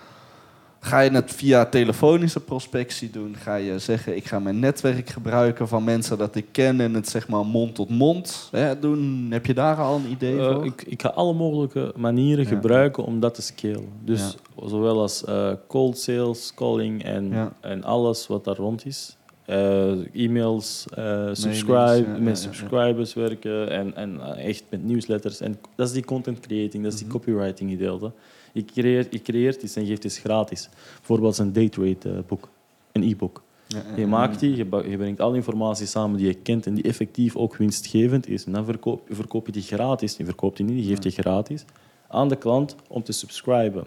Ga je het via telefonische prospectie doen? Ga je zeggen, ik ga mijn netwerk gebruiken van mensen dat ik ken en het zeg maar mond tot mond hè, doen? Heb je daar al een idee Eh, voor? ik, ik ga alle mogelijke manieren Ja. gebruiken om dat te scalen. Dus zowel als eh, cold sales, calling en, Ja. en alles wat daar rond is. Eh, e-mails, eh, subscribe, met subscribers werken en, en eh, echt met newsletters. En dat is die content creating, dat is die Mhm. copywriting gedeelte. Je creëert, je creëert iets en geeft iets gratis. Bijvoorbeeld een eh, boek, een e-book. Ja, ja, Je maakt die, je, brengt alle informatie samen die je kent en die effectief ook winstgevend is. En dan verkoop, verkoop je die gratis. Je verkoopt die niet, die geeft je gratis aan de klant om te subscriben.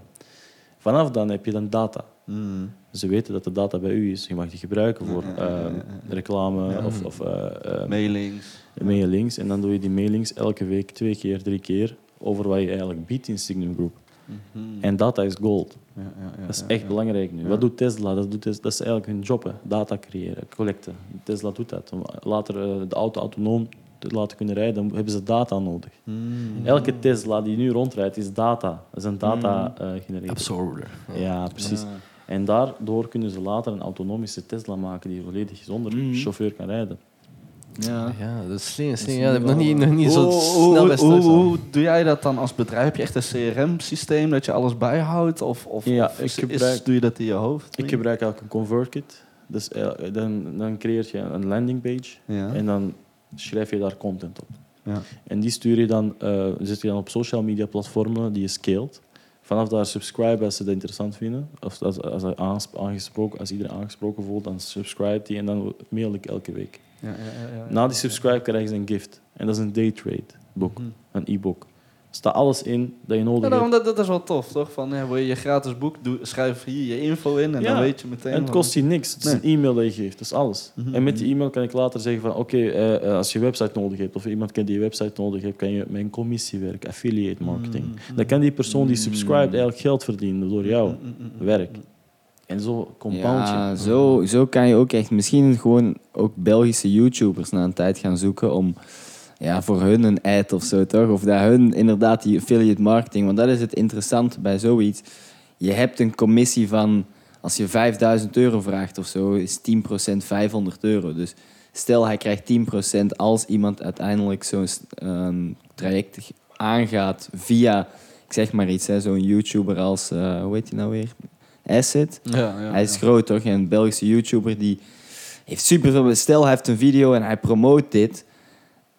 Vanaf dan heb je dan data. Mm. Ze weten dat de data bij u is. Je mag die gebruiken voor eh, reclame Ja. of, of eh, eh, Mailings. mailings. En dan doe je die mailings elke week twee keer, drie keer over wat je eigenlijk biedt in Signum Group. Mhm. En data is gold. Ja, ja, ja, Dat is ja, echt ja. belangrijk nu. Ja. Wat doet Tesla? Dat, doet dat is eigenlijk hun job, hè. data creëren, collecten. Tesla doet dat. Om later eh, de auto autonoom te laten kunnen rijden, dan hebben ze data nodig. Mm. Elke Tesla die nu rondrijdt, is data. Dat is een data eh generator. Absorber. Ja, precies. En daardoor kunnen ze later een autonomische Tesla maken die volledig zonder Mhm. chauffeur kan rijden. Ja. Ja, dat is slim. Ja, dat heb ik nog niet nog niet zo Hoe- snel hoe, bij hoe, doe jij dat dan als bedrijf? Heb je echt een CRM-systeem dat je alles bijhoudt? Of, of, Ja, of ik is- gebruik- doe je dat in je hoofd? Ik gebruik eigenlijk een ConvertKit. Dus eh, dan, dan creëer je een landingpage Ja. en dan schrijf je daar content op. Ja. En die stuur je dan, eh, zet je dan op social media platformen die je scaled. Vanaf daar subscribe als ze dat interessant vinden. Of als, als, aangesproken, als iedereen aangesproken voelt, dan subscribe die en dan mail ik elke week. Ja, ja, ja, ja. Na die subscribe krijg je een gift. En dat is een daytrade boek, Mhm. een e-book. Staat alles in dat je nodig Ja, daarom, hebt. dat, dat is wel tof, toch? Van, ja, wil je je gratis boek, doe, schrijf hier je info in en Ja, dan weet je meteen... En het kost je niks. Het is Nee. een e-mail dat je geeft. Dat is alles. Mhm, En met die mhm. e-mail kan ik later zeggen van... Oké, eh, eh, als je website nodig hebt... of iemand kent die je website nodig hebt... kan je met een commissie werken. Affiliate marketing. Mhm. Dan kan die persoon die subscribt eigenlijk geld verdienen door jouw Mm, werk. En zo compound je. Ja, zo, zo kan je ook echt misschien gewoon ook Belgische YouTubers na een tijd gaan zoeken om ja, voor hun een ad of zo toch? Of dat hun inderdaad die affiliate marketing, want dat is het interessante bij zoiets. Je hebt een commissie van, als je 5000 euro vraagt of zo, is 10% 500 euro. Dus stel hij krijgt 10% als iemand uiteindelijk zo'n traject aangaat via, ik zeg maar iets, zo'n YouTuber als, eh, hoe heet hij nou weer? Asset. Ja, ja, Hij is ja. groot toch? Een Belgische YouTuber die heeft superveel. Stel, hij heeft een video en hij promoot dit.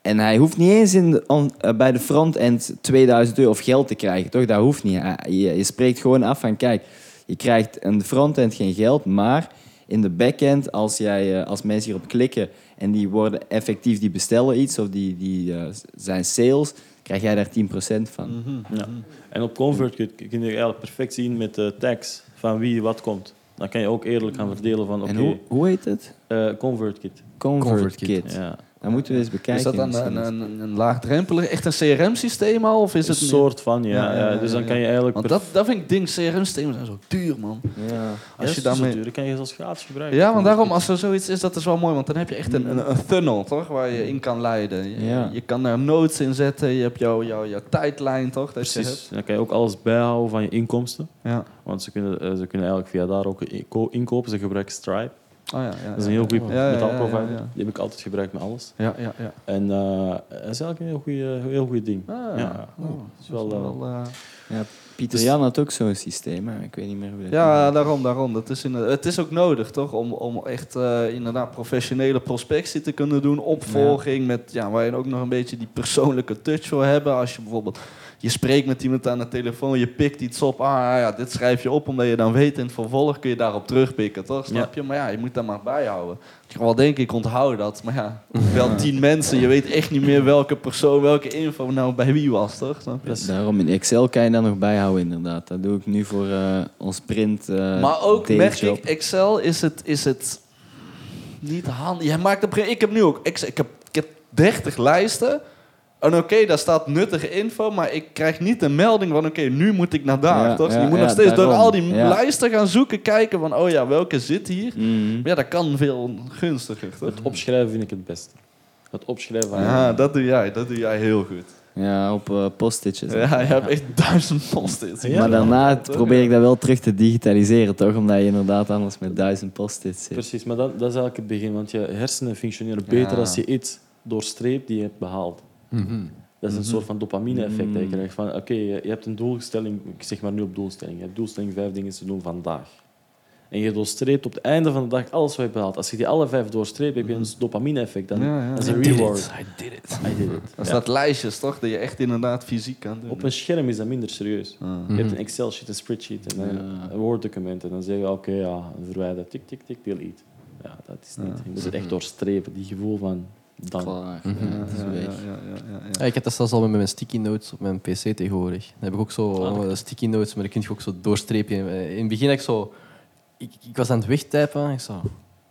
En hij hoeft niet eens in de- on- eh, bij de frontend 2000 euro of geld te krijgen, toch? Dat hoeft niet. Hij- Je, je spreekt gewoon af van, kijk, je krijgt in de frontend geen geld, maar in de backend, als, jij, eh, als mensen hierop klikken en die worden effectief, die bestellen iets of die, die eh, zijn sales, krijg jij daar 10% van. Mhm, Ja. mhm. En op Convert kun kun je eigenlijk perfect zien met de tags van wie wat komt. Dan kan je ook eerlijk gaan verdelen van... Oké, hoe, hoe heet het? eh, ConvertKit. ConvertKit. ConvertKit. Ja. Dat moeten we eens bekijken. Is dat dan misschien. een, een, een laagdrempelig, echt een CRM-systeem al? Of is Een het een- soort van, ja. Ja, ja, ja, Dus dan kan je eigenlijk... Want dat, dat vind ik ding, CRM-systemen zijn zo duur, man. Ja. Als je daarmee... zo duur. Dan kan je zelfs gratis gebruiken. Ja, want daarom, als er zoiets is, dat is wel mooi. Want dan heb je echt een, een, een funnel, toch? Waar je in kan leiden. Je, Ja. je kan daar notes in zetten. Je hebt jouw jouw jouw tijdlijn, toch? Dat je Precies. Dan kan je ook alles bijhouden van je inkomsten. Ja. Want ze kunnen, eh, ze kunnen eigenlijk via daar ook inko- inkopen. Ze gebruiken Stripe. Oh, ja, ja, Dat is een heel goede Ja, ja, ja, betaalprovider. ja, ja. Die heb ik altijd gebruikt met alles. Ja, ja, ja. En eh, dat is eigenlijk een heel goede heel ding. Ah, ja, oh, het is wel, eh, eh, Ja, Pieter Jan had ook zo'n systeem, hè. ik weet niet meer hoe dat Ja, daarom, daarom. Dat is het is ook nodig, toch? Om, om echt eh, inderdaad professionele prospectie te kunnen doen. Opvolging, met, ja, waar je ook nog een beetje die persoonlijke touch voor hebben. Als je bijvoorbeeld, je spreekt met iemand aan de telefoon, je pikt iets op. Ah ja, dit schrijf je op, omdat je dan weet in het vervolg kun je daarop terugpikken, toch? Snap je? Maar ja, je moet dat maar bijhouden. Ik wel denk, ik onthoud dat. Maar ja, wel [laughs] tien mensen. Je weet echt niet meer welke persoon, welke info nou bij wie was, toch? Daarom in Excel kan je dat nog bijhouden, inderdaad. Dat doe ik nu voor eh, ons print. eh, Maar ook merk ik, Excel is het, is het niet handig. Jij maakt op, ik heb nu ook Excel, ik heb, ik heb 30 lijsten. En oké, daar staat nuttige info, maar ik krijg niet een melding van oké, nu moet ik naar daar. Ja, toch? ja, je moet ja, nog steeds door al die Ja. lijsten gaan zoeken, kijken van oh ja, welke zit hier. Mhm. Maar ja, dat kan veel gunstiger. Toch? Het opschrijven vind ik het beste. Het opschrijven van... Ja, dat doe jij, dat doe jij heel goed. Ja, op eh postitjes. Ja, je hebt echt duizend post-its. Ja, maar daarna probeer ik dat wel terug te digitaliseren, toch? Omdat je inderdaad anders met duizend post-its zit. Precies, maar dat, dat is eigenlijk het begin. Want je hersenen functioneren beter Ja. als je iets doorstreept die je hebt behaald. Mhm. Dat is een Mhm. soort van dopamine-effect dat je Mm. krijgt. Van, oké, je, je hebt een doelstelling, ik zeg maar nu op doelstelling. Je hebt doelstelling vijf dingen te doen vandaag. En je doorstreept op het einde van de dag alles wat je hebt behaald. Als je die alle vijf doorstreept, heb je een dopamine-effect. Dan, Ja, ja. Dat is een it. reward. I did it. I did it. Er Ja. staat lijstjes, toch? Dat je echt inderdaad fysiek kan doen. Op een scherm is dat minder serieus. Ah. Je hebt een Excel-sheet, een spreadsheet en een, Word-document. En dan zeg je, oké, ja, verwijder, tik, tik, tik, delete. Ja, dat is niet. Ja. Je moet het echt doorstrepen, die gevoel van dan. Klaar. Ja, dat is Ja, weg. ja, ja, ja, ja, ja. Ja, ik heb dat zelfs al met mijn sticky notes op mijn pc tegenwoordig. Dan heb ik ook zo Ah, eh, sticky notes, maar dan kun je ook zo doorstrepen. Eh, In het begin had ik zo... Ik, ik was aan het wegtypen, ik zo...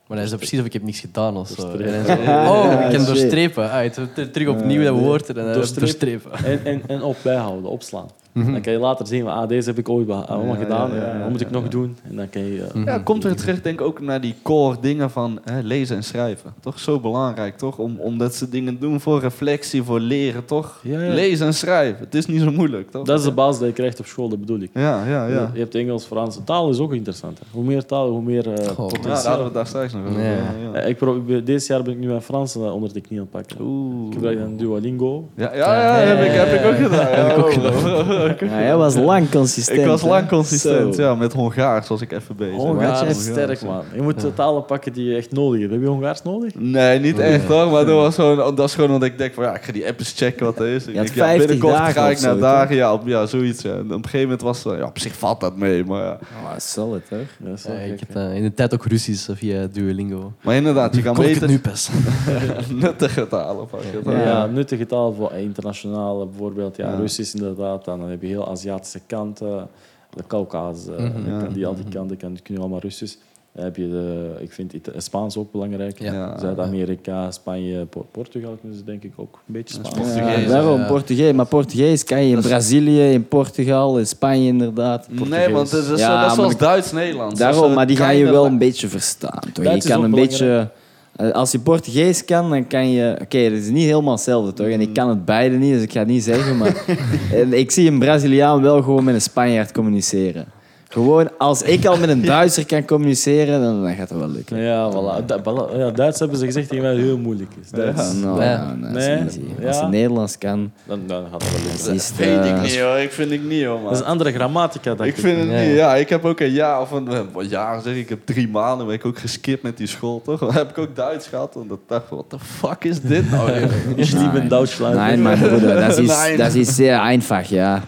Maar dat is precies of ik heb niks gedaan of zo. En oh, ik kan doorstrepen. Ah, terug opnieuw dat woord en doorstrepen. En, en, en op bijhouden, opslaan. Mhm. Dan kan je later zien, ah, deze heb ik ooit allemaal Ja, gedaan. ja, ja, ja, wat moet ik ja, nog ja. doen? En dan kan je... eh, Mhm. Ja, komt weer terug, denk ik, ook naar die core dingen van hè, lezen en schrijven. Toch zo belangrijk, toch? Om, omdat ze dingen doen voor reflectie, voor leren, toch? Ja, ja. Lezen en schrijven. Het is niet zo moeilijk, toch? Dat is de basis die je krijgt op school, dat bedoel ik. Ja, ja, ja. Je hebt Engels, Frans. Taal is ook interessant. hè. Hoe meer taal, hoe meer eh, Goh. Ja, daar hadden we het daar straks nog over. Ja. Ja, ja. Eh, ik pro- ik ben- deze jaar ben ik nu mijn Frans onder de knie aan het pakken. Oeh. Ik gebruik dan Duolingo. Ja, ja, ja, heb, ik, heb ik ook gedaan. Ja, [laughs] Heb ik ook gedaan. Ja, jij was lang consistent. Ik was lang hè? consistent, Zo. ja, met Hongaars was ik even bezig. Hongaars Hongaars, is sterk, man. Je moet de talen pakken die je echt nodig hebt. Heb je Hongaars nodig? Nee, niet echt hoor, maar dat, was gewoon, dat is gewoon omdat ik denk van ja, ik ga die app eens checken wat dat is. Ik denk, ja, 50 binnenkort dagen ga ik naar dagen, ja, op, ja, zoiets. Ja. En op een gegeven moment was het, ja, op zich valt dat mee, maar ja. Oh, solid? Ja, ik heb eh, in de tijd ook Russisch eh, via Duolingo. Maar inderdaad, je kan ik het beter nu pas? [laughs] nuttige talen pakken. Ja, Ja. nuttige taal voor internationale, bijvoorbeeld ja, Ja. Russisch inderdaad. Dan heb je heel Aziatische kanten, de Caucasus, eh, Mhm. die al die kanten kan, kunnen allemaal Russisch. Dan heb je de, ik vind Ita- Spaans ook belangrijk. Ja. Zuid-Amerika, Spanje, Po- Portugal kunnen ze denk ik ook een beetje Spaans. Portugees, Ja, daarom. Portugees. Maar Portugees kan je in Brazilië, in Portugal, in Spanje inderdaad. Nee, want het is, Ja, zo, dat is zoals de- Duits-Nederlands. Daarom, is maar die ga je wel een beetje verstaan. Toch? Je kan een belangrijk. beetje... eh, Als je Portugees kan, dan kan je... Oké, dat is niet helemaal hetzelfde, toch? En ik kan het beide niet, dus ik ga het niet zeggen. Maar [laughs] en ik zie een Braziliaan wel gewoon met een Spanjaard communiceren. Gewoon, als ik al met een [laughs] Duitser kan communiceren, dan, dan gaat het wel lukken. Ja, voilà. Bala- ja, Duits hebben ze gezegd dat het heel moeilijk is. Duits, Nou, Ja. nou, nou, Nee. dat is easy. Als Ja. je Nederlands kan, dan, dan gaat het wel lukken. is het... Weet ik eh, niet hoor, ik vind ik niet hoor, man. Dat is een andere grammatica, dacht Ik ik. vind het Ja, niet, ja. ja. Ik heb ook een jaar of een, een jaar zeg ik, ik heb drie maanden ben ik ook geskipt met die school, toch? Dan [laughs] heb ik ook Duits gehad en dat dacht ik, what the fuck is dit nou weer? Ich liebe in Duitsland. Nein, mein Bruder, das [laughs] ist, Nein. das ist sehr einfach, ja.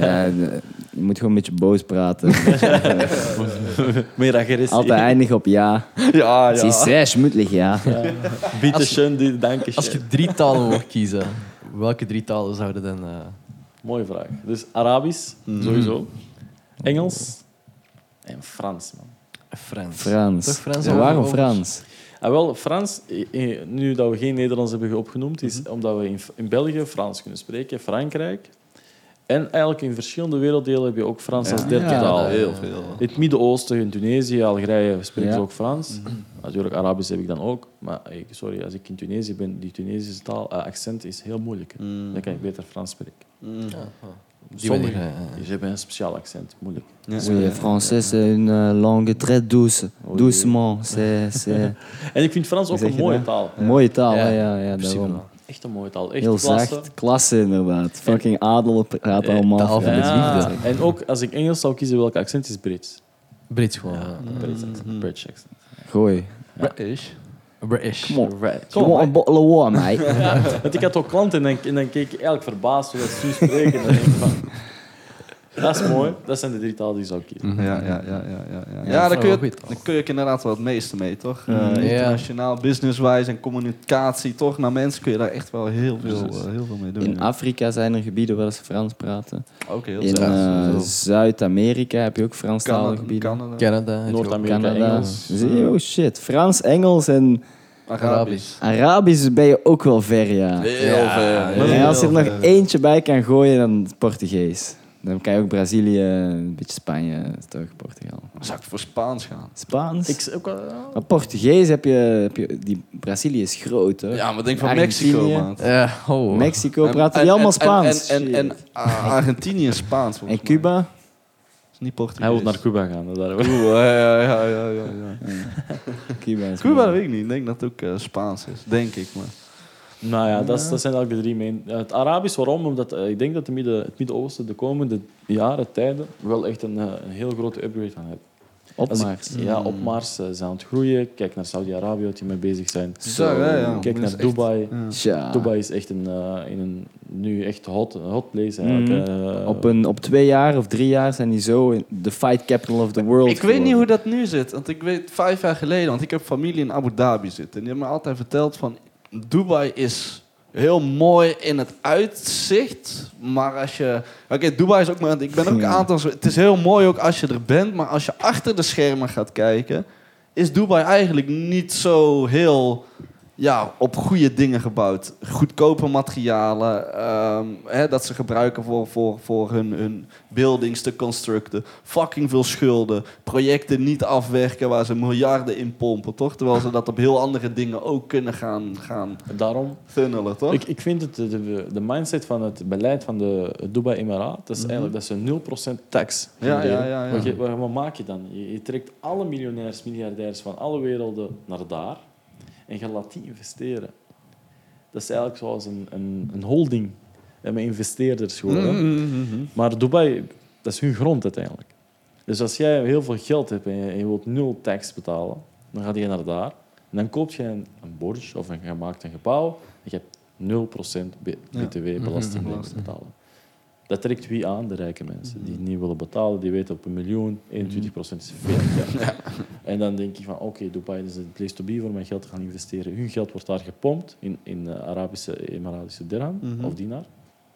ja je moet gewoon een beetje boos praten. [laughs] [laughs] Meer agressie. Altijd eindigen op ja. Ja, Het is ja. schmuddelig, ja. Bitte schön, die danke Als schön. je drie talen mocht kiezen, welke drie talen zouden dan... eh, Mooie vraag. Dus Arabisch, sowieso. Engels en Frans, man. Frans. Frans. Toch Frans? Ja, waarom Frans? Ah, wel, Frans, eh, eh, nu dat we geen Nederlands hebben opgenoemd, is Mhm. omdat we in, in België Frans kunnen spreken, Frankrijk. En eigenlijk in verschillende werelddelen heb je ook Frans als derde Ja, taal. heel veel. In het Midden-Oosten, in Tunesië, Algerije spreken ze ook Frans. Natuurlijk, Arabisch heb ik dan ook. Maar eh, sorry, als ik in Tunesië ben, die Tunesische taal, eh, accent is heel moeilijk. Mm. Dan kan ik beter Frans spreken. Die Sommigen ja, die hebben een speciaal accent, moeilijk. Ja. Oui, français, c'est une langue très douce. Doucement. C'est, c'est [laughs] En ik vind Frans ook een mooie taal. mooie taal, Ja, ja, ja, daarom. Echt een mooie taal. Echt Heel klasse. zacht. Klasse, inderdaad. Fucking adel praat Eh, allemaal. taal van de liefde. En ook als ik Engels zou kiezen, welk accent is Brits? Brits gewoon. Ja. Brits accent. British accent. Gooi. British. British. Come on. Right. You want a bottle of wine, mate? [laughs] Ja, want ik had ook klanten en dan, en dan keek ik eigenlijk verbaasd hoe dat ze spreken. En dan denk ik van, dat is mooi. Dat zijn de drie talen die ik zou kiezen. Ja, ja, ja, ja, ja. Ja, Ja, ja daar, kun je, daar kun je inderdaad wel het meeste mee, toch? Eh, Mhm. Ja. Internationaal, business-wise en communicatie, toch? Naar mensen kun je daar echt wel heel veel, eh, heel veel mee doen. In ja. Afrika zijn er gebieden waar ze Frans praten. Ook heel In eh. Zuid-Amerika heb je ook Franstalige Canada, gebieden. Canada, Canada. Noord-Amerika? Oh shit. Frans, Engels en Arabisch. Arabisch ben je ook wel ver, ja. Heel Ja, ver. heel En als je er nog eentje bij kan gooien, dan het Portugees. Dan kan je ook Brazilië, een beetje Spanje, toch Portugal. Zou ik voor Spaans gaan. Spaans. Ik, ook, wel- Maar Portugees heb je, heb je... Die Brazilië is groot, hoor. Ja, maar denk van Argentinië. Mexico, man. Oh. Mexico praten en- die allemaal Spaans. En, en, en, Argentinië is Spaans, En Cuba? mij. is niet Portugees. Hij wil naar Cuba gaan. dat Daar. Cuba, ja, ja, ja, ja, ja. Cuba is Cuba, weet ik niet. Ik denk dat het ook eh, Spaans is. Denk ik, maar... Nou ja, dat, is- dat zijn eigenlijk de drie main. Het Arabisch, waarom? Omdat eh, ik denk dat de Midden, het Midden-Oosten de komende jaren, tijden, wel echt een, eh, een heel grote upgrade gaan hebben. Als ik- Opmars. Ja, opmars eh, zijn aan het groeien. Kijk naar Saudi-Arabië, wat die mee bezig zijn. Zo, ja, ja. Kijk naar echt- Dubai. Ja. Dubai is echt een, eh, in een, nu echt hot, een hot place eigenlijk. eh. Op, een, op twee jaar of drie jaar zijn die zo in de fight capital of the world Ik weet niet hoe dat nu zit. Want ik weet vijf jaar geleden, want ik heb familie in Abu Dhabi zitten. En die hebben me altijd verteld van Dubai is heel mooi in het uitzicht. Maar als je. Oké, Dubai is ook maar. Ik ben ook een aantal. Het is heel mooi ook als je er bent. Maar als je achter de schermen gaat kijken. Is Dubai eigenlijk niet zo heel. Ja, op goede dingen gebouwd. Goedkope materialen. ehm, hè, dat ze gebruiken voor, voor, voor hun, hun buildings te constructen. Fucking veel schulden. Projecten niet afwerken waar ze miljarden in pompen, toch? Terwijl ze dat op heel andere dingen ook kunnen gaan, gaan Daarom, funnelen, toch? ik, ik vind het, de, de, mindset van het beleid van de Dubai Emiraat, dat is Mhm. eigenlijk dat ze 0% tax Ja, ja, ja, ja. Wat, je- wat maak je dan? Je, je trekt alle miljonairs, miljardairs van alle werelden naar daar en je laat die investeren. Dat is eigenlijk zoals een, een, een holding met investeerders gewoon. hè. Mhm. Maar Dubai, dat is hun grond uiteindelijk. Dus als jij heel veel geld hebt en je, en je wilt nul tax betalen, dan ga je naar daar. En dan koop je een, een of een, je maakt een gebouw en je hebt 0% B- Ja. btw-belasting Mhm. te betalen. Dat trekt wie aan? De rijke mensen. Die niet willen betalen, die weten op een miljoen, 21% is veel geld. [laughs] En dan denk je van, oké, Dubai is het place to be voor mijn geld te gaan investeren. Hun geld wordt daar gepompt in, in eh, Arabische, Emiratische dirham Mhm. of dinar.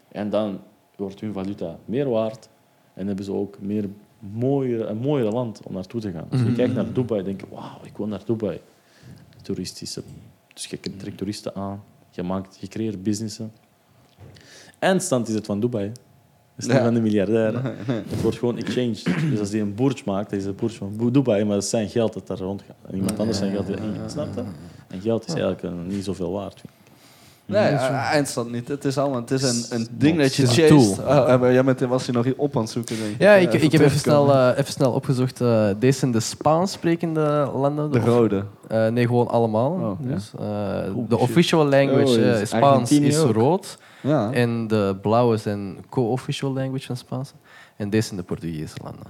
En dan wordt hun valuta meer waard en hebben ze ook meer mooiere, een mooier land om naartoe te gaan. Dus je Mhm. kijkt naar Dubai en denk je, wauw, ik wil naar Dubai. Toeristische. Dus je trekt toeristen aan, je, maakt, je creëert businessen. Eindstand is het van Dubai. Dat is niet van de miljardairen. Het wordt gewoon exchange. Dus als die een boertje maakt, is een boertje van Dubai, maar dat is zijn geld dat daar rondgaat. En iemand anders zijn geld die erin gaat, snap je? En geld is eigenlijk niet zoveel waard. Nee, eh, eindstand niet. Het is allemaal het is een, een ding dat je is een chased. tool. Oh, eh, maar jij bent, was je nog op aan het zoeken, denk ik. Ja, ik, ik heb even snel, eh, even snel opgezocht. eh, deze zijn de Spaans sprekende landen. De rode. eh, nee, gewoon allemaal. Oh, ja? dus, eh, de official language Oh, eh, is Spaans Argentinië is rood. Ja. En de blauwe zijn co-official language van Spaans. En deze zijn de Portugese landen.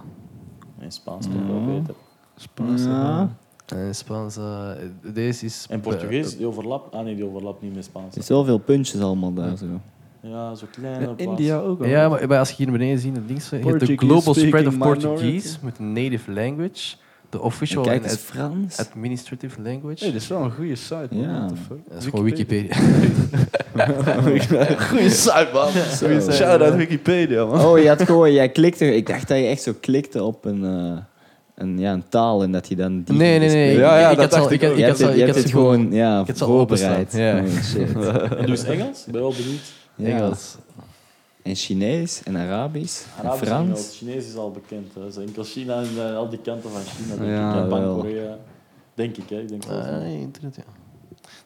In Spaans wel beter. Spaans. Ja. En Spaans, eh, deze is... En Portugees, die overlapt? Ah nee, die overlapt niet met Spaans. Er is wel veel puntjes allemaal daar zo. Ja, zo kleine plaats. India ook al. Ja, maar, als je hier beneden ziet, links, je hebt de global spread of Portuguese met een native language. De En official en ad- Frans. administrative language. Nee, dit is wel een goede site. man. Ja. What the fuck? dat is gewoon Wikipedia. [laughs] Goeie site, man. Shout-out Wikipedia, man. Oh, je had gewoon, jij klikte, ik dacht dat je echt zo klikte op een, eh, een, ja, een taal en dat je dan die Nee, nee, nee. Ja, ja, ik, dat dacht ik, ik ook. Je ik hebt had het, je ik hebt het gewoon ja, ik voorbereid. ja. Oh, shit. [laughs] En eens Engels, ben je wel benieuwd. Ja. Engels. En Chinees en Arabisch en Arabisch en Frans. Engels. Chinees is al bekend. Hè. Zo enkel China en eh, al die kanten van China. Denk Ja, ik. Japan, wel. Korea. Denk ik, hè. Ik denk wel. Ah, internet, ja.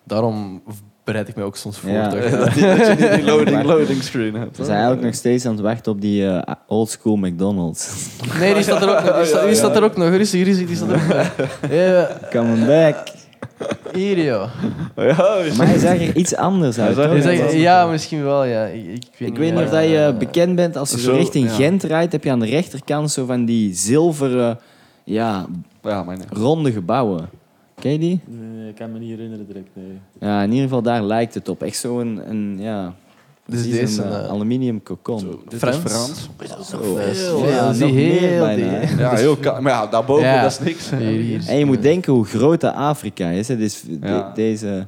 Daarom bereid ik me ook soms voor. Ja. [laughs] Dat je dat je niet die [laughs] loading, loading screen hebt. We zijn eigenlijk nog steeds aan het wachten op die eh, old school McDonald's. [laughs] Nee, die staat er ook nog. Die staat, die staat er ook nog. Rustig, rustig, die staat er ook nog. Ja, Coming back. Hier, joh. Ja, Maar hij zag er iets anders uit. Ja, ja, misschien wel, ja. Ik, ik weet, Ik weet niet of dat je bekend bent als je zo richting ja. Gent rijdt, heb je aan de rechterkant zo van die zilveren, ja, ja mijn ronde gebouwen. Ken je die? Nee, ik kan me niet herinneren direct, nee. Ja, in ieder geval daar lijkt het op. Echt zo'n, een, ja, Dus precies deze, een eh, eh, aluminium cocon. Dit Frans? is Frans. Zo. veel. Ja, meer heel die- Ja, heel Maar ja, daarboven, Ja. dat is niks. Hier. En je moet denken hoe groot dat Afrika is. Hè. Dus de- deze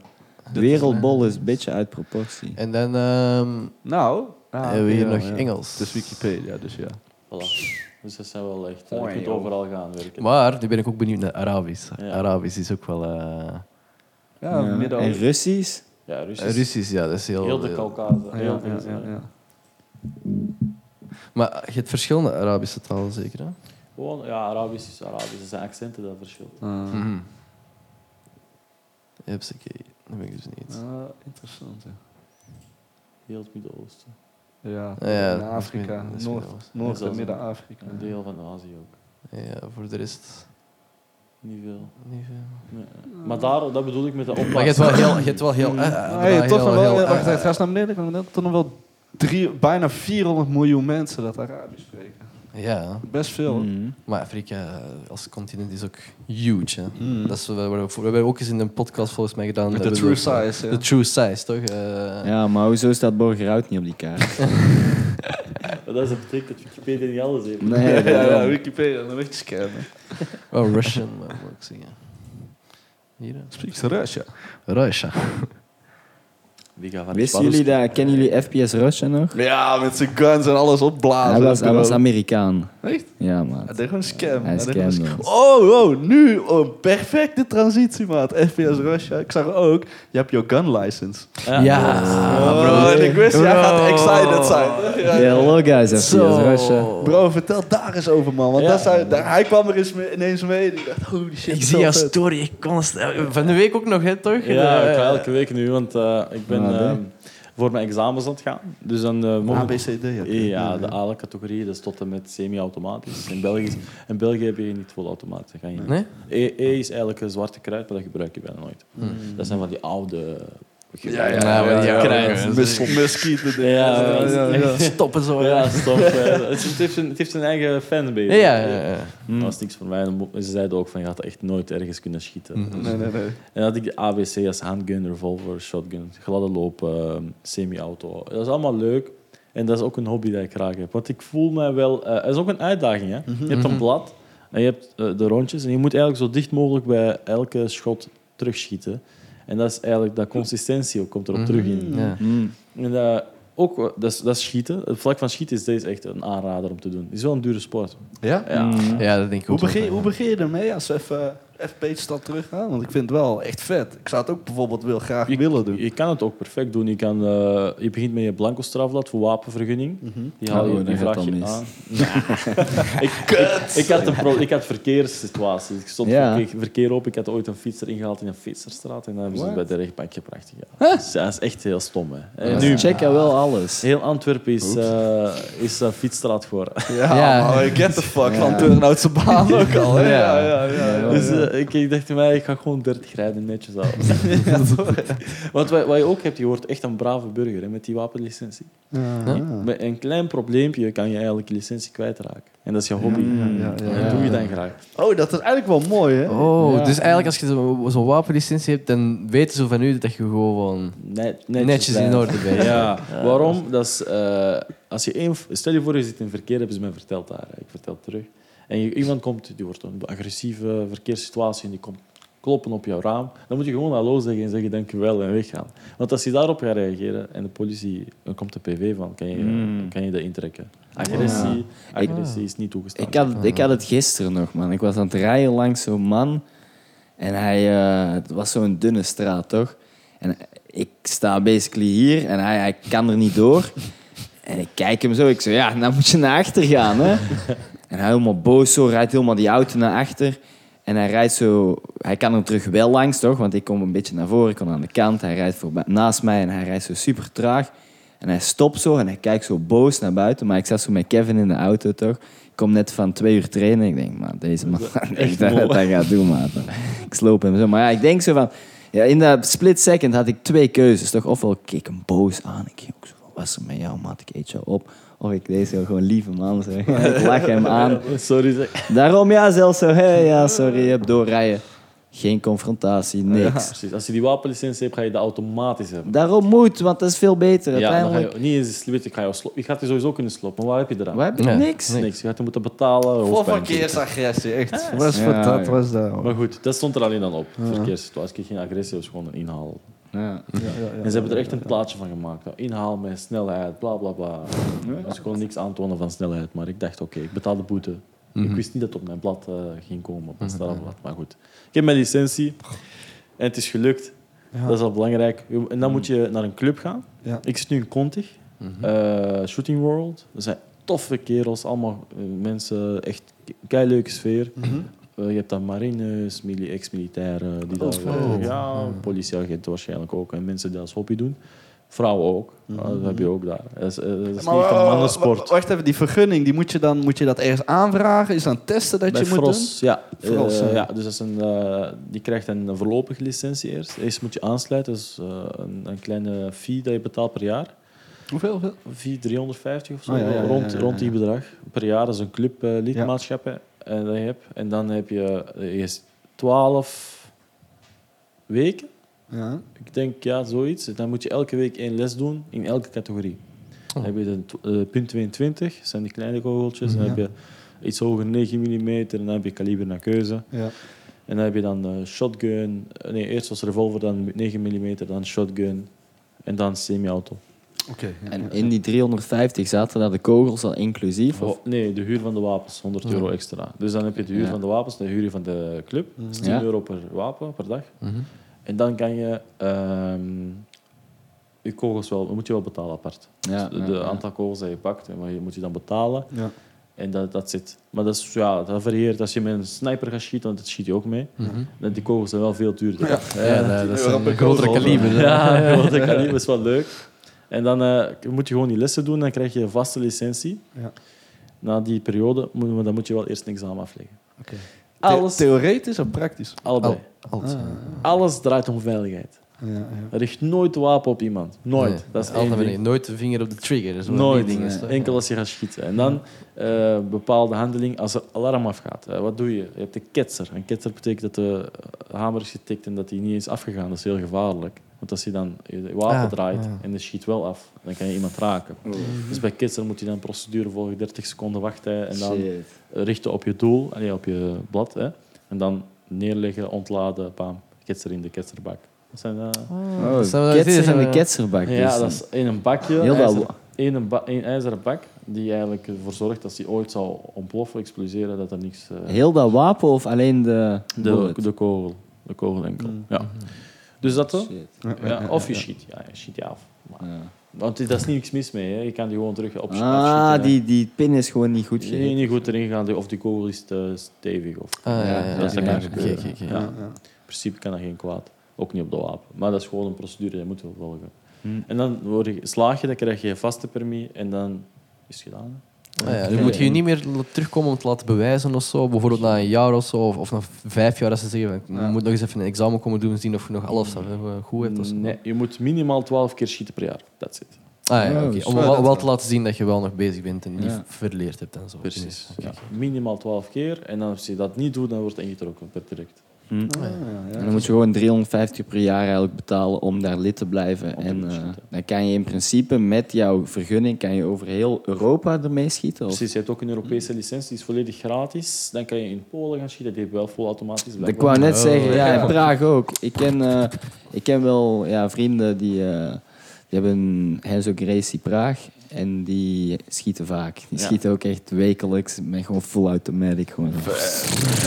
wereldbol is een beetje uit proportie. En dan ehm Nou, hebben we hier ja, nog ja. Engels. Het is Wikipedia, dus ja. Voilà. Dus dat zijn wel echt... eh, Mooi, je kunt joh. overal gaan werken. Maar nu ben ik ook benieuwd naar Arabisch. Ja. Arabisch is ook wel... eh Ja, Ja. midden En Russisch? Ja, Russisch. Russisch, ja, dat is heel... Heel de heel- Caucase. Ja, Heel ja, deze, ja, ja. Maar je hebt verschillende Arabische talen, zeker, hè? Gewoon, ja, Arabisch is Arabisch. Er zijn accenten dat verschilt. Ah. Mhm. Hupsakee, dat ben ik dus niet. Ah, interessant, ja. Heel het Midden-Oosten. Ja, Ja, in Afrika, Noord. Noord- En Midden-Afrika. Een deel van Azië ook. Ja, voor de rest Niet veel. niet veel. Nee. Maar daar, dat bedoel ik met de opmars. Maar je hebt wel heel... Je hebt wel heel, eh, eh, Ah, ja, toch nog heel- wel, heel- wacht, eh, ga eens naar beneden, naar beneden. Toch nog wel drie, bijna 400 miljoen mensen dat Arabisch spreken. Ja, Best veel. Mhm. maar Afrika eh, als continent is ook huge. Hè. Mm. Dat is, we, we, we hebben ook eens in een podcast volgens mij gedaan. De true size, ja. De true size, toch? Eh, Ja, maar hoezo staat Borgerhout niet op die kaart? [laughs] Maar dat is- dat betekent dat Wikipedia niet alles heeft. Nee, [laughs] ja. Wikipedia, dan weet je scannen. Wel Russian, maar moet ik zeggen. Hier. Speaks Russia. Russia. Wie gaat van Wisten jullie dat? Kennen jullie FPS Russia nog? Ja, met zijn guns en alles opblazen. Hij was, hij was bro. Amerikaan. Echt? Ja, man. Hij deed gewoon een scam. Hij een scam. Oh, oh, nu oh, perfecte transitie, maat. FPS Russia. Ik zag ook, je hebt jouw gun license. Ja, Oh, bro. en ik wist, jij gaat excited zijn. Ja, Ja, hello guys, FPS Zo. Russia. Bro, vertel daar eens over, man. Want Ja. dat daar, hij kwam er eens mee- ineens mee. Ik dacht, holy shit. Ik dat is zie jouw story ik constant. Van de week ook nog, hè, toch? Ja, ik ga elke week nu, want eh, ik ben Ehm, voor mijn examens aan het gaan. Dus dan uh, A, B, C, D. Ja, Ja, de ALE-categorie, dat is tot en met semi-automatisch. In België, in België heb je niet ga je niet. Nee? E, E is eigenlijk een zwarte kruid, maar dat gebruik je bijna nooit. Hmm. Dat zijn van die oude... Ja, ja, Ja, Muskieten. Stoppen zo. Ja, [laughs] stop. eh, het, heeft zijn, het heeft zijn eigen fanbase. Ja, ja, ja. Hm. Dat was niks voor mij. Ze zeiden ook van, je gaat echt nooit ergens kunnen schieten. Mhm. Nee, nee, nee. En dan had ik de ABC als handgun, revolver, shotgun, gladde lopen, ehm, semi-auto. Dat is allemaal leuk. En dat is ook een hobby dat ik graag heb. Want ik voel mij wel... eh, het is ook een uitdaging. Hè? Je hebt een Mhm. blad en je hebt eh, de rondjes. En je moet eigenlijk zo dicht mogelijk bij elke schot terugschieten. En dat is eigenlijk... Dat consistentie ook komt erop Mhm. terug in. Ja. Mm. En eh, ook, dat is, dat is schieten. Het vlak van schieten is deze echt een aanrader om te doen. Het is wel een dure sport. Ja? Ja. Mm. Ja, dat denk ik Hoe ook. wel. begin, hoe begin je ermee als we even, even een stap terug gaan? Want ik vind het wel echt vet. Ik zou het ook bijvoorbeeld wil, graag Je, willen doen. je kan het ook perfect doen. Je, kan, eh, je begint met je blanco strafblad voor wapenvergunning. Mhm. Die, haal je, Oh, die vraag je ik, ik, ik had een pro, ik had verkeerssituaties. Ik stond Ja. verkeer, op. Ik had ooit een fietser ingehaald in een fietserstraat. En dan hebben ze het bij de rechtbank gebracht. Ja. Dus dat is echt heel stom. Hè. Ja, nu, Check je wel alles. heel Antwerpen is, eh is uh, fietsstraat geworden. Ja, get the fuck Ja. van Turnhoutse baan [laughs] ook al. Ja, Ja. ja, ja. ja, Dus eh, [laughs] ik, ik dacht bij mij, ik ga gewoon 30 rijden netjes af. [laughs] [laughs] Want wat, wat je ook hebt, je wordt echt een brave burger hè, met die wapenlicentie. Ja. Met een klein probleempje kan je eigenlijk je licentie kwijtraken. En dat is je hobby. Ja, ja, ja, En ja. dat doe je dan graag. Oh, dat is eigenlijk wel mooi, hè? Oh, Ja. dus eigenlijk als je zo- zo'n wapenlicentie hebt, dan weten ze van u dat je gewoon Net, netjes, in orde bent. Ja, waarom? Dat is, eh, als je één, stel je voor, je zit in verkeer, hebben ze mij verteld daar. Ik vertel het terug. En je, iemand komt, die wordt een agressieve verkeerssituatie en die komt kloppen op jouw raam. Dan moet je gewoon hallo zeggen en zeggen dankjewel en weggaan. Want als je daarop gaat reageren en de politie, dan komt de PV van, kan je, Mm. kan je dat intrekken. Agressie, Ik- agressie is niet toegestaan. Ik had, ik had het gisteren nog, man. Ik was aan het rijden langs zo'n man. En hij... eh, het was zo'n dunne straat, toch? En ik sta basically hier en hij, hij kan er niet door. [laughs] En ik kijk hem zo. Ik zeg, ja, dan moet je naar achter gaan, hè? En hij helemaal boos zo, rijdt helemaal die auto naar achter. En hij rijdt zo... Hij kan er terug wel langs, toch? Want ik kom een beetje naar voren, ik kom aan de kant. Hij rijdt voorbij, naast mij en hij rijdt zo super traag. En hij stopt zo en hij kijkt zo boos naar buiten. Maar ik zat zo met Kevin in de auto, toch? Ik kom net van twee uur trainen. Ik denk, man, deze man, Echt dat hij gaat doen, man. Ik sloop hem zo. Maar ja, ik denk zo van... Ja, in dat split second had ik twee keuzes. Toch? Ofwel keek ik hem boos aan. Ik ging ook zo van, wat is er met jou, maat? Ik eet jou op. Of ik deze gewoon lieve man. Zo. [laughs] ik [laughs] lach hem aan. Sorry, zeg. Daarom ja, zelfs zo. Hey, ja, sorry, je hebt doorrijden. Geen confrontatie, niks. [laughs] Precies. Als je die wapenlicentie hebt, ga je dat automatisch hebben. Daarom moet, want dat is veel beter. Ja, ga Uiteindelijk. je niet eens slipten, ga je, slo- je gaat je sowieso kunnen slopen, maar wat heb je eraan? Waar heb je Nee. niks? Niks. Je gaat er moeten betalen. Voor verkeersagressie, echt. Was voor Ja, dat ja. was dat. Maar goed, dat stond er alleen dan op. Verkeerssituatie, geen agressie, was gewoon een inhaal. Ja. en ze hebben er echt een plaatje van gemaakt. Ja, Inhaal met snelheid, bla bla bla. Dus gewoon niks aantonen van snelheid. Maar ik dacht, oké, ik betaal de boete. Ik wist niet dat het op mijn blad eh, ging komen, op mijn strafblad. Maar goed, ik heb mijn licentie en het is gelukt. Dat is al belangrijk. En dan moet je naar een club gaan. Ja. Ik zit nu in Contig, eh, Shooting World. Dat zijn toffe kerels, allemaal eh, mensen, echt kei leuke sfeer. Eh, je hebt dan marines, mili- ex-militairen, die Oh. ja, politieagenten waarschijnlijk ook. En mensen die dat als hobby doen. Vrouwen ook. Ja, dat heb je ook daar. Dat is, eh, dat is niet een mannensport. Wacht even, die vergunning, die moet je dan moet je dat ergens aanvragen? Is dat een testen dat Bij je moet Fros, ja. Fros, Eh, ja. ja. Dus dat is een, eh, die krijgt een voorlopige licentie eerst. Eerst moet je aansluiten. Dat is eh, een, een kleine fee dat je betaalt per jaar. doen? Hoeveel? hoeveel? Fee 350 of zo. Ja, ja, ja, rond, ja, ja, rond die bedrag per jaar. Dat is een club eh, lidmaatschap hè, eh, dat je hebt. En dan heb je eh, eerst 12 weken. Ja. Ik denk, ja, zoiets. Dan moet je elke week één les doen in elke categorie. Dan heb je de eh, punt 22, dat zijn die kleine kogeltjes. Dan Ja. heb je iets hoger 9 mm, en dan heb je kaliber naar keuze. Ja. En dan heb je dan eh, shotgun. Nee, eerst was revolver, dan 9 mm, dan shotgun. En dan semi-auto. Oké. ja, En ja. in die 350 zaten daar de kogels al inclusief? Of? Oh, nee, de huur van de wapens, 100 euro extra. Dus dan heb je de huur Ja. van de wapens, de huur van de club. Dat is 10 Ja. euro per wapen per dag. Mhm. En dan kan je ehm, je kogels wel, moet je wel betalen apart. Ja, Dus ja, de ja. aantal kogels dat je pakt, maar je moet je dan betalen. Ja. En dat, dat zit. Maar dat, is, ja, dat varieert. Als je met een sniper gaat schieten, want dat schiet je ook mee, dan die kogels zijn wel veel duurder. Ja, dat, dat is een grotere kaliber. Ja, grote kaliber is wel leuk. En dan eh, moet je gewoon die lessen doen, dan krijg je een vaste licentie. Ja. Na die periode moet, maar dan moet je wel eerst een examen afleggen. Oké. Alles, The- theoretisch of praktisch? allebei. Al- altijd. Alles draait om veiligheid. Ja, ja. Richt nooit wapen op iemand. Nooit. Nee, dat is één ding. Nooit de vinger op de trigger. Nooit. die dingen, Nee. toch? Enkel als je gaat schieten. En dan eh, bepaalde handeling als er alarm afgaat. Eh, wat doe je? Je hebt de ketser. Een ketser betekent dat de hamer is getikt en dat hij niet is afgegaan. Dat is heel gevaarlijk. Want als je dan je wapen Ah, draait en je schiet wel af, dan kan je iemand raken. Dus bij ketser moet je dan een procedure volgen, 30 seconden wachten en dan Shit. richten op je doel, op je blad. Hè. En dan neerleggen, ontladen, bam, ketser in de ketserbak. Dat zijn, eh, Oh, dat zijn wel- ketser in de ketserbak. ja, dus. dat is in een bakje. Heel dat ijzer- wa- in een, ba- een ijzeren bak die eigenlijk ervoor zorgt dat die ooit zou ontploffen, exploseren, dat er niks... eh, Heel dat wapen of alleen de de, de kogel. De kogel enkel. Ja. Dus dat toch? Shit. Ja, of je schiet. Ja, je schiet je af. Maar- Ja. Want daar is niks mis mee. Hè. Je kan die gewoon terug op Ah, die, die pin is gewoon niet goed Nee, gegeven. niet goed erin gaan, of die kogel is te stevig. Of, Ah, ja, Ja, ja, ja, dat ja, kan ja, gebeuren. In principe kan dat geen kwaad. Ook niet op de wapen. Maar dat is gewoon een procedure, die moeten we volgen. Hm. En dan word je, slaag je, dan krijg je een vaste permis en dan is het gedaan. hè. Ah, ja, nu moet je je niet meer terugkomen om te laten bewijzen of zo. Bijvoorbeeld na een jaar of zo, of, of na vijf jaar, als ze zeggen, je Ja. moet nog eens even een examen komen doen, zien of je nog alles goed hebt. Of zo. Nee, je moet minimaal 12 keer schieten per jaar. That's it. Ah, ja, oké. zo Om dat wel, wel te laten zien dat je wel nog bezig bent en niet Ja. verleerd hebt en zo. Precies. Ja. Minimaal 12 keer. En als je dat niet doet, dan wordt het ingetrokken per direct. Hm. Ah, ja, ja. En dan moet je gewoon 350 per jaar eigenlijk betalen om daar lid te blijven. En eh, dan kan je in principe met jouw vergunning kan je over heel Europa ermee schieten. Of? Precies, je hebt ook een Europese licentie, die is volledig gratis. Dan kan je in Polen gaan schieten, die heeft wel vol automatisch. Ik wou net Oh, zeggen, ja, ja. in Praag ook. Ik ken, eh, ik ken wel ja, vrienden die, eh, die hebben Henzo Gracie Praag. En die schieten vaak. Die Ja. schieten ook echt wekelijks met gewoon full automatic. Gewoon.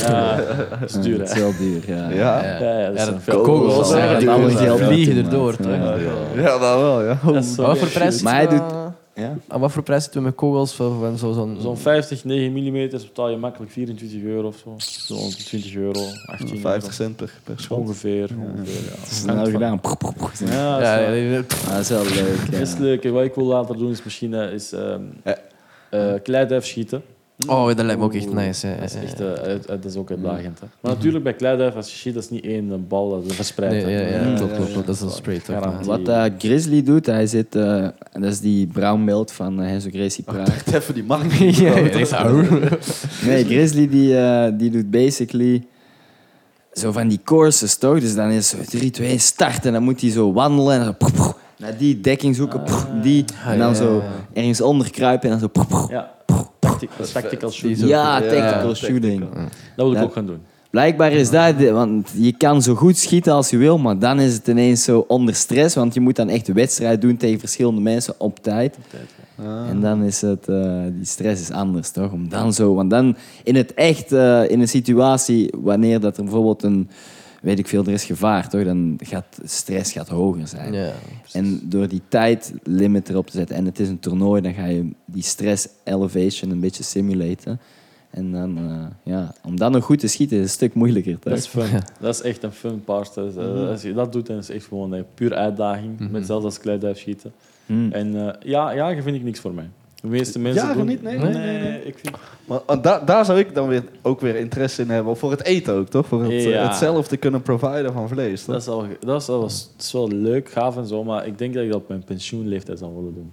Ja, dat is duur, het is wel duur, ja. Ja. Ja, ja, dat Ja, dat veel kogels, dat geld vliegen erdoor. toch? Ja. Ja, dat wel, ja. Is wat voor prijs Maar hij doet- Ja. Aan wat voor prijs zitten we met kogels? Van, zo, zo'n, Zo'n 50, 9 mm betaal je makkelijk 24 euro of zo. Zo'n 20 euro, 18 50 euro. cent per, per schot. Ongeveer. ongeveer ja. Snel Hangt van- gedaan. Ja, ja, dat is ja, wel- ja, Ah, dat is wel leuk. Dat is Ja. leuk. En Wat ik wil later doen is misschien eh, is, ehm Ja. eh, kleiduif schieten. Oh, dat lijkt me ook echt nice. Ja, Dat is, ja, echt, eh, uit- dat is ook uitdagend. Hè. Maar natuurlijk, bij kleiduif, als je dat is niet één eh, bal dat is verspreid. Nee, ja, ja, Ja, klopt. Dat is een. Garantie. ja. Wat eh, Grizzly doet, hij zit... eh, dat is die brown van uh, Henzo Gracie Praat. [laughs] Echt even die man. Nee, Grizzly die, eh, die doet basically zo van die courses, toch? Dus dan is zo 3, 2, start en dan moet hij zo wandelen en zo naar die dekking zoeken, proef, die. En dan ja, zo ja. ergens onder kruipen en dan zo... Ja, tactic, tactical shooting. Ja, tactical ja, shooting. Dat wil ik Ja. ook gaan doen. Blijkbaar is dat, want je kan zo goed schieten als je wil, maar dan is het ineens zo onder stress, want je moet dan echt een wedstrijd doen tegen verschillende mensen op tijd. En dan is het, eh, die stress is anders, toch? Om dan zo, want dan in het echt, eh, in een situatie wanneer dat er bijvoorbeeld een, weet ik veel, er is gevaar, toch? Dan gaat stress gaat hoger zijn. Ja. En door die tijdlimit erop te zetten, en het is een toernooi, dan ga je die stress elevation een beetje simulaten. En dan, eh, ja, om dan nog goed te schieten is een stuk moeilijker. Toch? Dat is fun. [laughs] Dat is echt een fun part. Dus, eh, Als je dat doet, dan is het echt gewoon een puur uitdaging. Met zelfs als kleiduif schieten. Hmm. En eh, ja, jagen vind ik niks voor mij. De meeste mensen Jagen doen... niet? Nee? nee, Nee, nee, nee. Ik vind... Maar uh, da- daar zou ik dan weer, ook weer interesse in hebben. Voor het eten ook, toch? Voor het, eh, Ja. hetzelfde kunnen providen van vlees, toch? Dat is, wel, dat, is dat is wel leuk, gaaf en zo, maar ik denk dat ik dat op mijn pensioenleeftijd zou willen doen.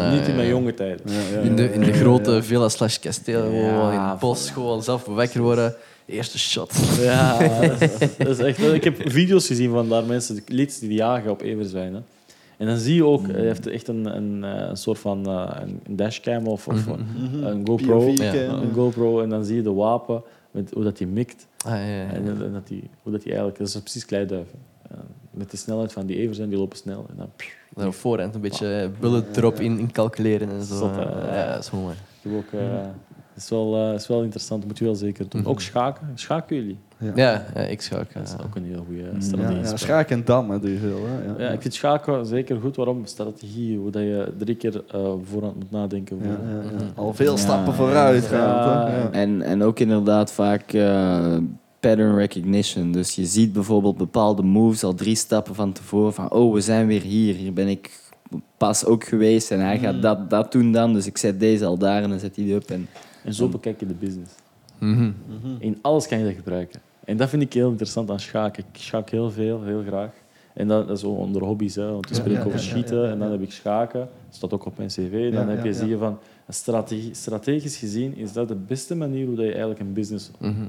Ah, Niet in mijn jonge tijden. Ja, ja, In de, in de grote ja. villa slash kasteel, gewoon in het bos, gewoon zelf wakker worden. Eerste shot. Ja, dat is, [laughs] dat is echt... Ik heb video's gezien van daar mensen, lieds die jagen op Everzwijn. En dan zie je ook, hij heeft echt een, een, eh, een soort van eh, een een dashcam of, of Mhm. een GoPro. Een GoPro en dan zie je de wapen, met hoe dat hij mikt. Ah, ja, ja. En, en dat die, hoe dat hij eigenlijk... Dat is precies kleiduiven. Ja, met de snelheid van die Everzwijn, die lopen snel. En dan, voorhand een beetje bullet erop in, in calculeren en zo. Zot, ja, dat is mooi. Ik heb ook, eh, het is wel, eh, is wel interessant, dat moet je wel zeker doen. Mhm. Ook schaken. Schaken jullie? Ja, ja ik schaak. Dat is ook een heel goede strategie. Ja, ja, schaak en dam, hè, doe je veel. Hè? Ja. Ja, ik vind schaken zeker goed. Waarom? Strategie. Hoe dat je drie keer eh voorhand moet nadenken. Voor- ja, ja. Mhm. Al veel Ja, stappen vooruit? Ja. En, en ook inderdaad vaak eh, pattern recognition. Dus je ziet bijvoorbeeld bepaalde moves al drie stappen van tevoren. Van, oh, we zijn weer hier. Hier ben ik pas ook geweest. En hij gaat dat, dat doen dan. Dus ik zet deze al daar en dan zet hij die op. En, En zo bekijk je de business. Mhm. In alles kan je dat gebruiken. En dat vind ik heel interessant aan schaken. Ik schaak heel veel, heel graag. En dat, dat is zo onder hobby's. Hè. Want we Ja, spreken ja, over ja, schieten ja, ja. en dan heb ik schaken. Dat staat ook op mijn cv. Dan Ja, heb je, ja, zie je van... Strategie, strategisch gezien is dat de beste manier hoe dat je eigenlijk een business Mhm, mhm.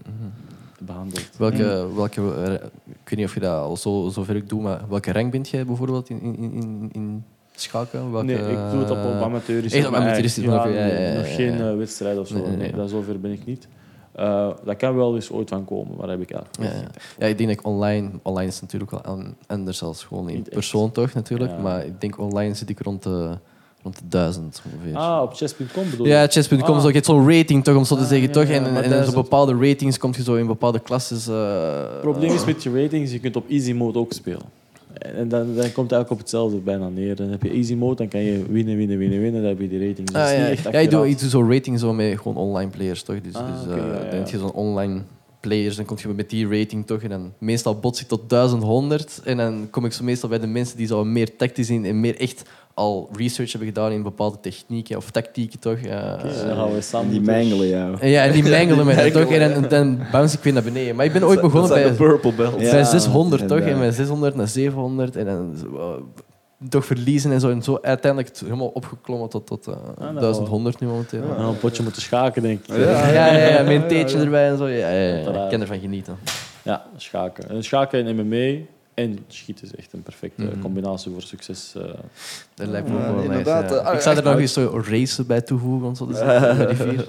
behandelt. Welke, welke, eh, ik weet niet of je dat al zo, zo ver doet, maar welke rank bent jij bijvoorbeeld in, in, in, in schaken? Nee, ik doe het op, op amateurisch. Echt op amateuristisch ja, ja, ja, ja, Nog ja, geen ja. eh, wedstrijd of zo. Nee, Nee, nee, dat zover ben ik niet. Eh, dat kan wel eens ooit van komen, maar heb ik eigenlijk Ja, ja. Ja, ik denk dat ik online... Online is natuurlijk wel an- anders als gewoon in persoon, toch, natuurlijk. Ja. Maar ik denk online zit ik rond de, rond de duizend ongeveer. Ah, op chess.com bedoel Ja, je? chess.com, Ah. zo, je hebt zo'n rating toch, om zo te Ah, zeggen, ja, toch? ja, En, en, en zo bepaalde ratings kom je zo in bepaalde klasses. eh, Het probleem is met je ratings, je kunt op easy mode ook spelen. En dan, dan komt het eigenlijk op hetzelfde bijna neer. Dan heb je easy mode, dan kan je winnen, winnen, winnen, winnen. Dan heb je die ratings. Dus Ah, ja. niet echt ja, ik doe, accuraat. ik doe zo'n rating zo met gewoon online players, toch? Dus, Ah, dus eh, ja, ja. dan heb je zo'n online players, dan kom je met die rating toch? En dan meestal bots ik tot 1100. En dan kom ik zo meestal bij de mensen die zo meer tactisch zijn en meer echt al research hebben gedaan in bepaalde technieken of tactieken, toch? Ja, Oké, dan gaan we samen die mengelen jou. En ja, en die [laughs] mengelen met dat toch? En dan, dan bounce ik weer naar beneden. Maar ik ben ooit begonnen bij, de purple belts. Ja, bij 600 toch? En met 600 naar 700. En dan eh, toch verliezen en zo. En zo uiteindelijk helemaal opgeklommen tot, tot eh, nou, 1100 nu momenteel. En dan een potje moeten schaken, denk ik. Ja. Ja, ja, ja, met een ja, theetje ja. erbij en zo. Ja, ja, ja, ja. Ik kan ervan genieten. Ja, schaken. En schaken en MMA en schieten is echt een perfecte Mhm. combinatie voor succes. eh. Dat lijkt me Ja, ook wel nice, inderdaad, ja. eh, Ik zou er nog eens zo racen bij toevoegen, om zo te zeggen. bij die vier.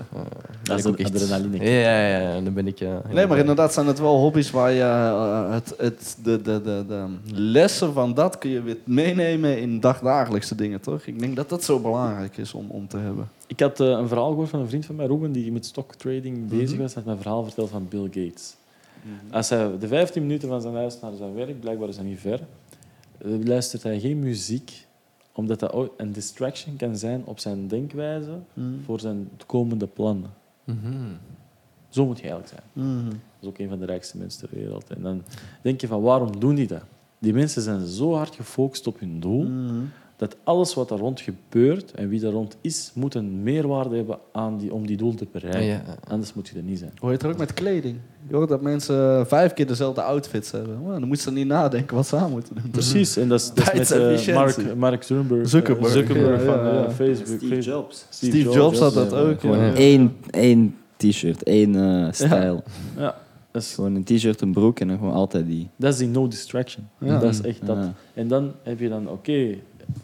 Dat is ik een ook echt- adrenaline. Ja, ja, ja. Dan ben ik... Nee, maar inderdaad zijn het wel hobby's waar je eh, het, het, de, de, de, de lessen van dat kun je weer meenemen in dagdagelijkse dingen, toch? Ik denk dat dat zo belangrijk is om, om te hebben. Ik had eh, een verhaal gehoord van een vriend van mij, Ruben, die met stocktrading Mhm. bezig was. Hij had mij een verhaal verteld van Bill Gates. Als hij de 15 minuten van zijn huis naar zijn werk, blijkbaar is dat niet ver, luistert hij geen muziek, omdat dat ook een distraction kan zijn op zijn denkwijze voor zijn komende plannen. Mhm. Zo moet je eigenlijk zijn. Mhm. Dat is ook een van de rijkste mensen ter wereld. En dan denk je van, waarom doen die dat? Die mensen zijn zo hard gefocust op hun doel, Mhm. Dat alles wat daar rond gebeurt en wie daar rond is, moet een meerwaarde hebben aan die, om die doel te bereiken. Ja, ja. Anders moet je er niet zijn. Hoor je het er ook met kleding? Je hoort dat mensen vijf keer dezelfde outfits hebben. Well, dan moeten ze niet nadenken wat ze aan moeten doen. Precies, en dat is, dat is met eh. Mark, Mark Zuckerberg, Zuckerberg, Zuckerberg ja, van eh, Facebook. Steve. Jobs. Steve Jobs had dat ja, ook, eh, Eén, één t-shirt, één eh, stijl. ja, dat is, Gewoon een t-shirt, een broek en dan gewoon altijd die. dat is die no distraction. Ja. Dat is echt dat. Ja. En dan heb je dan, oké,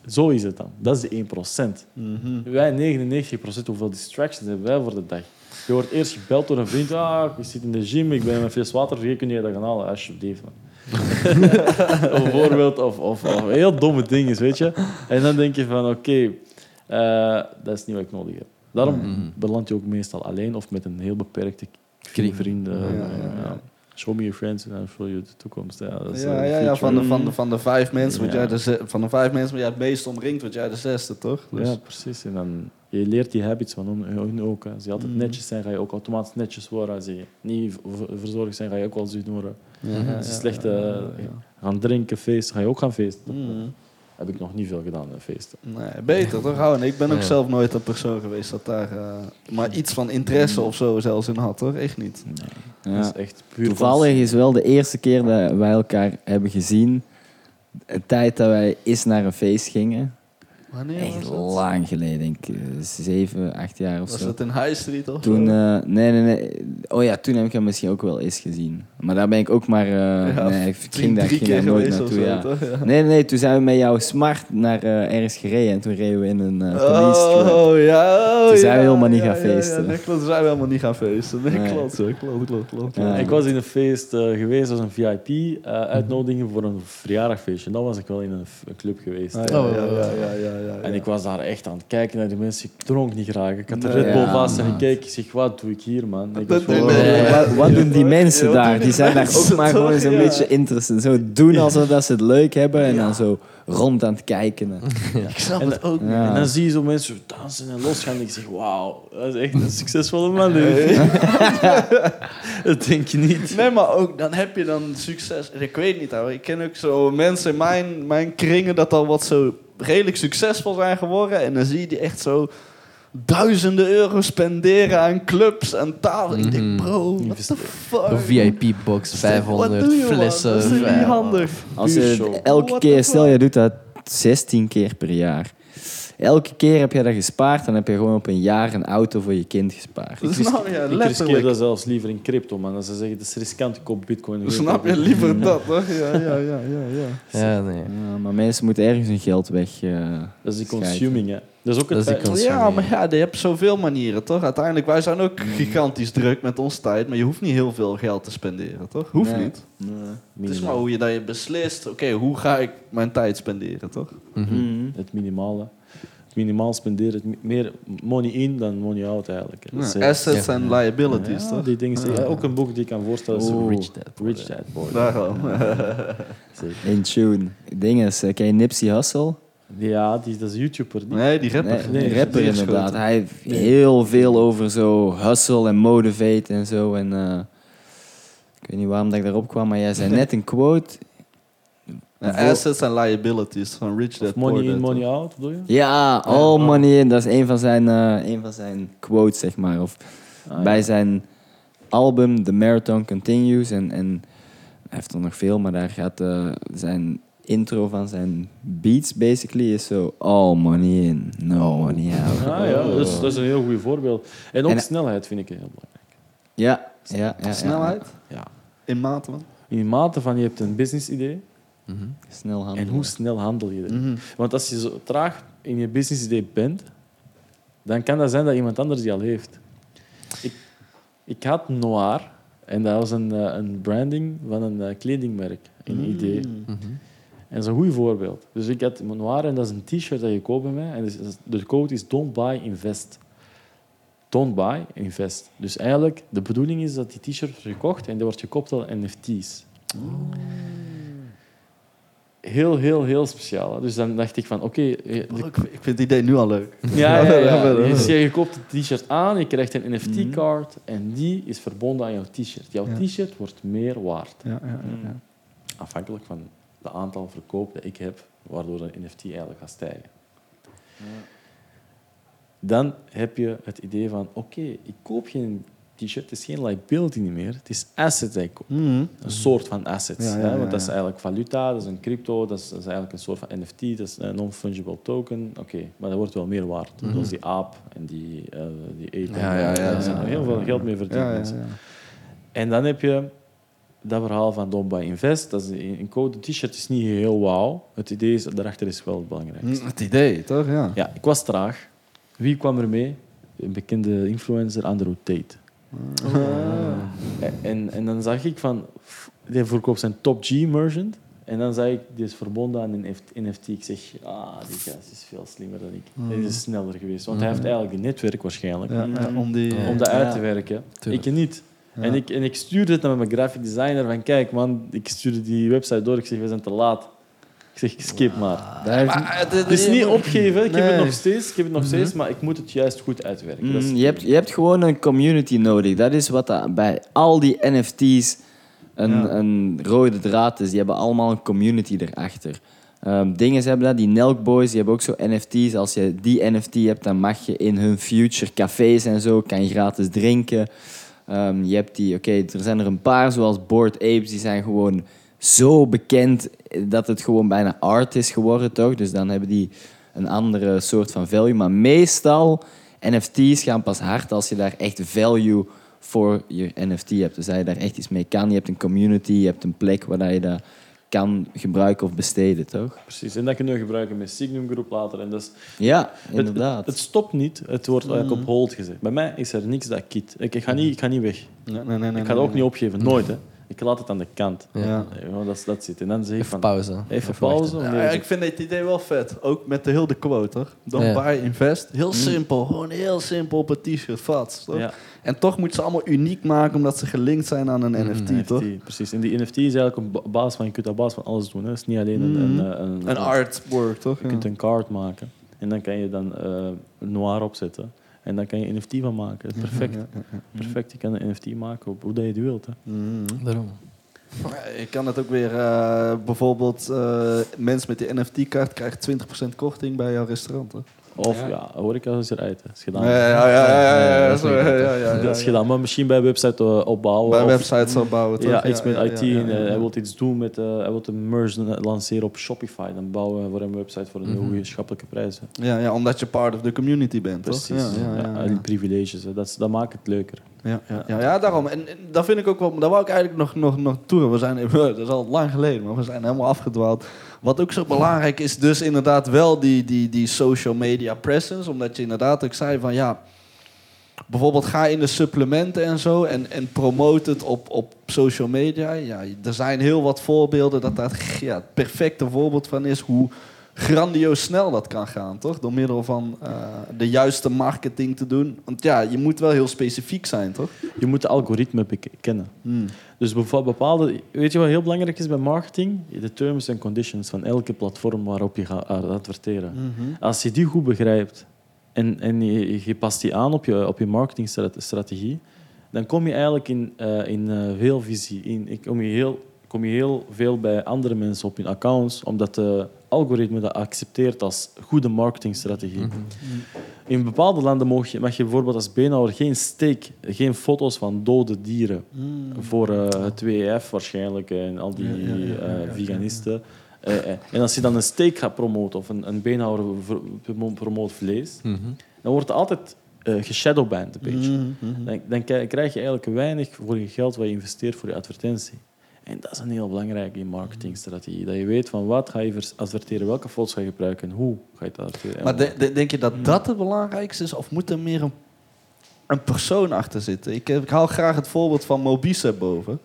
zo is het dan. Dat is de 1%. Mhm. Wij 99% hoeveel distractions hebben wij voor de dag. Je wordt eerst gebeld door een vriend. Ah, ik zit in de gym, ik ben met een fles water vergeten, kun je dat gaan halen? Alsjeblieft, man. [laughs] of bijvoorbeeld, of, of, of heel domme dingen, weet je. En dan denk je van, oké, eh, dat is niet wat ik nodig heb. Daarom Mhm. beland je ook meestal alleen of met een heel beperkte Kring. vrienden. Ja, ja, Ja, me your friends and I'll show you de toekomst. Ja, dat is, Ja, eh, ja, ja, van, de, van, de, van de vijf mensen word Ja. jij de, van de vijf mensen jij het meest omringt, word jij de zesde, toch? Dus, Ja, precies. En dan, je leert die habits van hun, ook. hè. Als je altijd Mhm. netjes zijn, ga je ook automatisch netjes worden. Als je niet verzorgd zijn, ga je ook wel Mhm. ja, Als je ja, slecht ja, eh, ja, ja. gaan drinken, feesten, ga je ook gaan feesten. Heb ik nog niet veel gedaan, eh, feesten. Nee, beter toch? Hou, ik ben ook Ja. zelf nooit een persoon geweest dat daar eh, maar iets van interesse of zo zelfs in had, hoor. Echt niet. Ja. is echt puur Toevallig is wel de eerste keer dat wij elkaar hebben gezien. De tijd dat wij eens naar een feest gingen. Wanneer Echt was lang geleden, denk ik. eh, Zeven, acht jaar of Was zo. het in High Street of Toen, zo? eh, nee, nee, nee. Oh ja, toen heb ik hem misschien ook wel eens gezien. Maar daar ben ik ook maar... eh, Ja, nee, ik Drie- ging daar, drie ging daar nooit naartoe, zo, ja. toch? Ja. Nee, nee, nee, toen zijn we met jouw smart naar eh, ergens gereden. En toen reden we in een police. Oh ja, oh, Toen zijn we ja, helemaal niet ja, gaan ja, ja, feesten. nee, klopt, toen zijn we helemaal niet gaan feesten. Nee, Nee. klopt, zo, klopt, klopt, klopt. Ja. Ik was in een feest eh, geweest als een VIP-uitnodiging voor een verjaardagfeestje. Dan was ik wel in een, club geweest. Ah, ja, Oh, ja, ja, ja, ja, En ja. ik was daar echt aan het kijken naar die mensen. Ik dronk niet graag. Ik had de Nee. Red Bull Ja, vast en ik keek. Ik zeg, wat doe ik hier, man? Ik was gewoon-. Wat, wat doen die mensen daar? Die zijn daar ook maar gewoon zo'n Ja. beetje interessant. Zo doen alsof dat ze het leuk hebben en dan zo rond aan het kijken. Ik snap En- het ook niet. Ja. En dan zie je zo mensen dansen en losgaan. En ik zeg, wauw, dat is echt een succesvolle man. dit. [laughs] dat denk je niet. Nee, maar ook dan heb je dan succes. Ik weet niet, hoor. ik ken ook zo mensen in mijn, mijn kringen dat al wat zo redelijk succesvol zijn geworden. En dan zie je die echt zo duizenden euro spenderen aan clubs en tafel. Ik Mhm. denk, bro, what the fuck? Een VIP-box, Wat 500 doe je, man? flessen. Dat is niet handig. Als je elke keer, stel je doet dat 16 keer per jaar. Elke keer heb je dat gespaard, dan heb je gewoon op een jaar een auto voor je kind gespaard. Dat Ik, [laughs] snap je, ik riskeer letterlijk. dat zelfs liever in crypto, man. Als ze zeggen, het is riskant, ik koop bitcoin. Snap je liever [laughs] dat, hoor? Ja, ja, ja, ja. ja. Ja, nee. Ja, maar mensen moeten ergens hun geld weg. eh, Dat is die Schijten. consuming, hè. Dat is ook Dat het is cons- Ja, maar ja, je hebt zoveel manieren, toch? Uiteindelijk, wij zijn ook gigantisch druk met ons tijd, maar je hoeft niet heel veel geld te spenderen, toch? Hoeft Nee. niet. nee. Het is maar hoe je dat je beslist, oké, hoe ga ik mijn tijd spenderen, toch? Mhm. Het minimale. Minimaal spenderen. Het meer money in dan money out, eigenlijk. Ja, eh, assets ja. en liabilities, ja, toch? die dingen. zijn- Ja. Ook een boek die ik kan voorstellen is. Rich Dad Poor Rich Dad Poor. [laughs] Zeker. In tune. Ding is, eh, ken je Nipsey Hussle? Ja, die, dat is YouTuber. Die, Nee, die rapper. Nee, rapper die is inderdaad. Hij heeft Nee. heel veel over zo hustle en motivate en zo. En, eh, ik weet niet waarom dat ik daarop kwam, maar jij zei [laughs] net een quote. Assets en liabilities van Rich Dad money Poor in, Dad, money out, bedoel je? Ja, all money in. Dat is een van zijn, eh, een van zijn quotes, zeg maar. Of Ah, bij ja. zijn album The Marathon Continues. En, en hij heeft er nog veel, maar daar gaat eh, zijn intro van zijn beats basically is zo all money in, no money out. Ah, ja, dat is, dat is een heel goed voorbeeld. En ook En- snelheid vind ik heel belangrijk. Ja, ja, ja. ja. Snelheid? Ja. In mate, man. In mate van je hebt een business idee Mhm. Snel en hoe snel handel je. Mhm. Want als je zo traag in je business idee bent, dan kan dat zijn dat iemand anders die al heeft. Ik, ik had Noir en dat was een, eh, een branding van een eh, kledingmerk, een idee. Mm. Mhm. En dat is een goed voorbeeld. Dus ik had Noir en dat is een t-shirt dat je koopt bij mij. En de code is don't buy, invest. Don't buy, invest. Dus eigenlijk, de bedoeling is dat die t-shirt wordt gekocht en die wordt gekoppeld aan NFT's. Heel, heel, heel speciaal. Dus dan dacht ik van, oké... eh, ik, ik vind het idee nu al leuk. ja, ja, [laughs] ja. Ja, ja, ja. Dus je koopt het t-shirt aan, je krijgt een NFT-card en die is verbonden aan jouw t-shirt. Jouw Ja. t-shirt wordt meer waard. Ja, ja, ja, ja. Afhankelijk van het aantal verkoop dat ik heb waardoor de NFT eigenlijk gaat stijgen. Dan heb je het idee van, oké, ik koop geen t-shirt, het is geen liability niet meer, het is asset dat ik koop. Mhm. Een soort van. Ja, ja, ja, want dat is eigenlijk valuta, dat is een crypto, dat is, dat is eigenlijk een soort van NFT, dat is een non-fungible token. Oké, maar dat wordt wel meer waard. Zoals die aap en die, eh die eten. Ja, ja, ja, Daar zijn ja, er heel ja, veel ja. geld mee verdiend. Ja, ja, mensen. ja. En dan heb je dat verhaal van Don't Buy Invest. Dat is in code. Een t-shirt is niet heel wauw. Het idee is, daarachter is wel het belangrijkste. Hm, Het idee, toch? Ja. Ja, ik was traag. Wie kwam er mee? Een bekende influencer, Andrew Tate. En, en dan zag ik van, die verkoopt zijn Top G merchant. En dan zag ik, die is verbonden aan een NFT. Ik zeg, ah, die gast is veel slimmer dan ik. Hij is sneller geweest. Want hij heeft eigenlijk een netwerk waarschijnlijk. Ja, ja, om die... Om dat uit te werken. Tuurlijk. Ik niet. Ja. En, ik, en ik stuurde het naar mijn graphic designer van kijk man, ik stuurde die website door. Ik zeg, we zijn te laat. Ik zeg, skip maar. Daar heeft- Maar het, Het is niet opgeven, ik heb het Nee. nog steeds, ik heb het nog steeds, maar ik moet het juist goed uitwerken. Dat is- Mm, je, hebt, je hebt gewoon een community nodig. Dat is wat dat bij al die NFT's een, Ja. een rode draad is. Die hebben allemaal een community erachter. Ehm dingen hebben dat, die Nelk Boys, die hebben ook zo NFT's. Als je die NFT hebt, dan mag je in hun future cafés en zo, kan je gratis drinken. Ehm, je hebt die, oké, er zijn er een paar, zoals Bored Apes, die zijn gewoon zo bekend dat het gewoon bijna art is geworden, toch? Dus dan hebben die een andere soort van value. Maar meestal, NFT's gaan pas hard als je daar echt value voor je NFT hebt. Dus dat je daar echt iets mee kan. Je hebt een community, je hebt een plek waar je dat kan gebruiken of besteden, toch? Precies, en dat kunnen we gebruiken met Signum Groep later. En dat is, Ja, het, inderdaad. het, het stopt niet, het wordt eigenlijk op hold gezet. Bij mij is er niks dat kit. Ik, ik, ga, niet, ik ga niet weg. Nee, nee, nee, ik ga nee, dat ook nee. niet opgeven, nooit. Hè. Ik laat het aan de kant. Ja. Ja, dat, is- dat zit. En dan zeg ik Even van... pauze. Even pauze. Ja, ik- vind het idee wel vet. Ook met de hele quote, toch? Don't Ja. buy, invest. Heel simpel. Gewoon heel simpel op een t-shirt. Vat. toch? ja, En toch moet ze allemaal uniek maken omdat ze gelinkt zijn aan een NFT, NFT, toch? Precies. En die NFT is eigenlijk op ba- basis van... Je kunt op basis van alles doen. Hè. Het is niet alleen een... Een, eh, een, Een artwork, toch? Je kunt een card maken. En dan kan je dan eh noir opzetten. En dan kan je NFT van maken. Perfect. Ja, ja, ja. Perfect. Je kan een NFT maken op hoe dat je het wilt. Hè. Mhm. Daarom. Je kan het ook weer, eh, bijvoorbeeld, eh mensen met die NFT-kaart krijgen 20% korting bij jouw restaurant. Hè? Of Ja. ja, horeca is eruit. Hè. Is gedaan. Ja, ja, ja, ja, ja, is ja. gedaan. Maar misschien bij website eh, opbouwen. Bij websites al bouwen, toch? Ja, iets met IT. en, eh, hij wil iets doen met... eh, hij wil een merge lanceren op Shopify. Dan bouwen we voor een website voor een Mhm. goede schappelijke prijs. hè. Ja, ja, omdat je part of the community bent, toch? Precies. Ja, ja, die privileges. Hè. Dat, dat maakt het leuker. Ja, ja, ja, ja, daarom. En, en dat vind ik ook wel... Daar wou ik eigenlijk nog, nog, nog toe. We zijn, dat is al lang geleden, maar we zijn helemaal afgedwaald. Wat ook zo belangrijk is, dus inderdaad wel die, die, die social media presence. Omdat je inderdaad ook zei van ja... Bijvoorbeeld ga in de supplementen en zo en, en promote het op, op social media. Ja, er zijn heel wat voorbeelden dat dat ja, het perfecte voorbeeld van is hoe grandioos snel dat kan gaan, toch? Door middel van eh, de juiste marketing te doen. Want ja, je moet wel heel specifiek zijn, toch? Je moet de algoritme kennen. Dus bevo- bepaalde, weet je wat heel belangrijk is bij marketing? De terms en conditions van elke platform waarop je gaat ad- adverteren. Als je die goed begrijpt en, en je, je past die aan op je, op je marketingstrategie, dan kom je eigenlijk in, eh, in eh, veel visie. In, ik kom, je heel, kom je heel veel bij andere mensen op hun accounts, omdat de algoritme dat accepteert als goede marketingstrategie. In bepaalde landen mag je, mag je bijvoorbeeld als beenhouwer geen steak, geen foto's van dode dieren voor eh, het WEF waarschijnlijk en al die veganisten. En als je dan een steak gaat promoten of een, een beenhouwer promoot vlees, dan wordt het altijd eh geshadowband een beetje. Dan, dan k- krijg je eigenlijk weinig voor je geld wat je investeert voor je advertentie. En dat is een heel belangrijke marketingstrategie. Dat je weet van wat ga je adverteren, welke foto's ga je gebruiken en hoe ga je het adverteren. Maar de- de- denk je dat dat het belangrijkste is? Of moet er meer een, een persoon achter zitten? Ik, ik haal graag het voorbeeld van Mobise boven.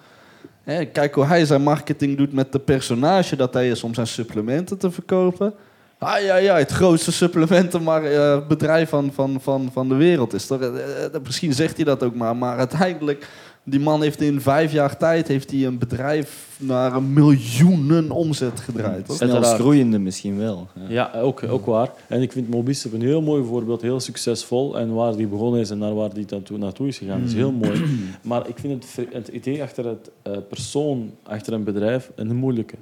Kijk hoe hij zijn marketing doet met de personage dat hij is om zijn supplementen te verkopen. Ah ja, ja, het grootste supplementenbedrijf van, van, van, van de wereld is. toch? Eh, eh, Misschien zegt hij dat ook maar, maar uiteindelijk... Die man heeft in vijf jaar tijd heeft hij een bedrijf naar een miljoenen omzet gedraaid. toch? Snel Uiteraard. groeiende misschien wel. Ja. Ja, ook, ook waar. En ik vind Mobis een heel mooi voorbeeld, heel succesvol. En waar die begonnen is en naar waar die naartoe, naartoe is gegaan, is heel mooi. [clears throat] Maar ik vind het, het idee achter het eh, persoon, achter een bedrijf, een moeilijke.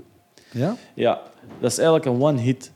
Ja? Ja, dat is eigenlijk een one-hit,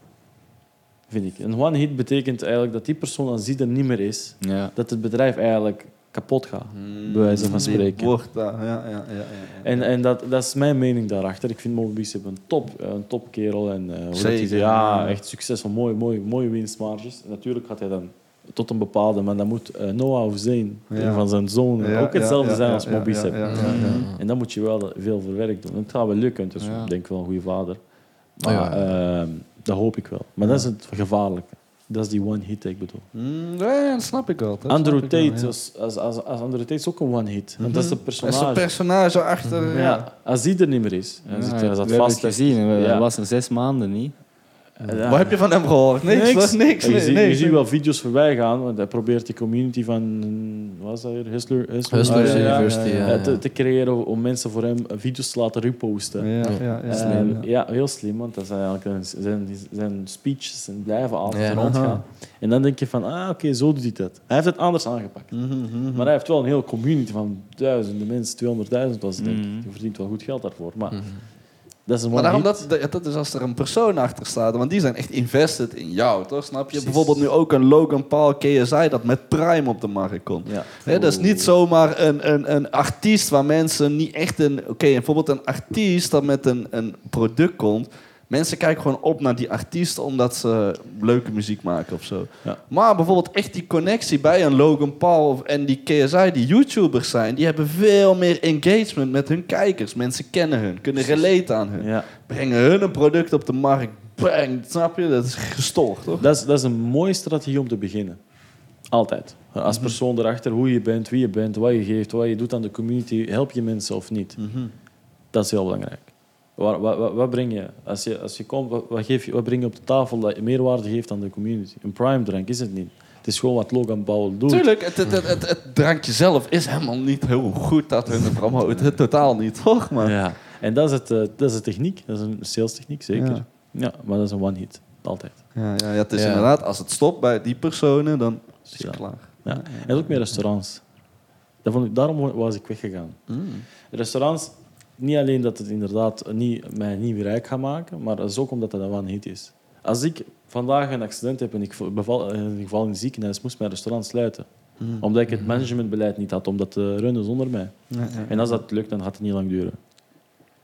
vind ik. Een one-hit betekent eigenlijk dat die persoon als die er niet meer is, Ja. dat het bedrijf eigenlijk kapot gaat, bij wijze van spreken. Wordt daar, ja, ja, ja. ja, ja. En, en dat, dat is mijn mening daarachter. Ik vind Mo Bicep een, top, een topkerel. En, eh, hoe dat hij Zeker, ja, echt succesvol. Mooi, mooi, mooie winstmarges. En natuurlijk gaat hij dan tot een bepaalde... Maar dan moet eh, Noah Hussein, Ja. een van zijn zonen, Ja, ook hetzelfde ja, ja, zijn als ja, Bicep. ja, ja, ja, ja. En dan moet je wel veel voor werk doen. Het gaat wel lukken, dus Ja. ik denk wel een goede vader. Oh, Maar ja. ehm, dat hoop ik wel. Maar dat is het gevaarlijke. Dat is die one-hit die ik bedoel. Mm, ja, dat snap ik wel. dat Andrew wel, Tate, ja. als, als, als, als Andrew Tate is ook een one-hit. Want dat is de Dat is personage. een personage achter. ja. Ja. als die er niet meer is, hij, Ja, hij zat hebben vast. het gezien. Hij Ja. was er zes maanden niet. Ja. Wat heb je van hem gehoord? Niks, niks. niks, je, nee, ziet, nee, je ziet nee. wel video's voorbij gaan, want hij probeert die community van, wat was dat weer, Hustler, Hustler, Ah, ja, University, ja, ja, ja. te, te creëren om mensen voor hem video's te laten reposten. Ja, ja, ja, ja, ja. ja, heel slim, want dat zijn eigenlijk een- zijn, zijn speeches en blijven altijd Ja. rondgaan. Aha. En dan denk je van, ah, oké, zo doet hij dat. Hij heeft het anders aangepakt. Mhm, mhm. Maar hij heeft wel een hele community van duizenden mensen, 200.000 was het, denk ik. Mhm. Die verdient wel goed geld daarvoor. Maar Mhm. Dat is Maar daarom, dat, dat, is als er een persoon achter staat, want die zijn echt invested in jou, toch? Snap je? Precies. Bijvoorbeeld nu ook een Logan Paul KSI dat met Prime op de markt komt. Ja. Dat is niet zomaar een, een, een artiest waar mensen niet echt een... Oké, bijvoorbeeld een artiest dat met een, een product komt. Mensen kijken gewoon op naar die artiest omdat ze leuke muziek maken of zo. Ja. Maar bijvoorbeeld echt die connectie bij een Logan Paul of- en die KSI, die YouTubers zijn, die hebben veel meer engagement met hun kijkers. Mensen kennen hun, kunnen relate aan hun. Ja. Brengen hun een product op de markt. Bang, snap je? Dat is gestoord, toch? Dat, is, dat is een mooie strategie om te beginnen. Altijd. Als persoon erachter, hoe je bent, wie je bent, wat je geeft, wat je doet aan de community, help je mensen of niet. Dat is heel belangrijk. Wat, wat, wat, breng je? Als je, als je komt, wat, wat, geef je, wat breng je op de tafel dat je meerwaarde geeft aan de community? Een prime drank is het niet. Het is gewoon wat Logan Paul doet. Tuurlijk, het, het, het, drankje zelf is helemaal niet heel goed dat hun promoten. Het totaal niet, toch? Maar, Ja. En dat is, het, eh, dat is de techniek. Dat is een sales techniek, zeker. Ja. Ja. maar dat is een one-hit. Altijd. Ja, ja, ja, het is Ja. inderdaad, als het stopt bij die personen, dan is het Ja. klaar. Ja. En ook met restaurants. Dat vond ik, daarom was ik weggegaan. Restaurants, niet alleen dat het inderdaad niet, mij niet meer rijk gaat maken, maar dat is ook omdat dat een one-hit is. Als ik vandaag een accident heb en ik beval, in ieder geval in het ziekenhuis, moest mijn restaurant sluiten. Omdat ik het managementbeleid niet had, omdat te runnen zonder mij. Ja, ja. En als dat lukt, dan gaat het niet lang duren.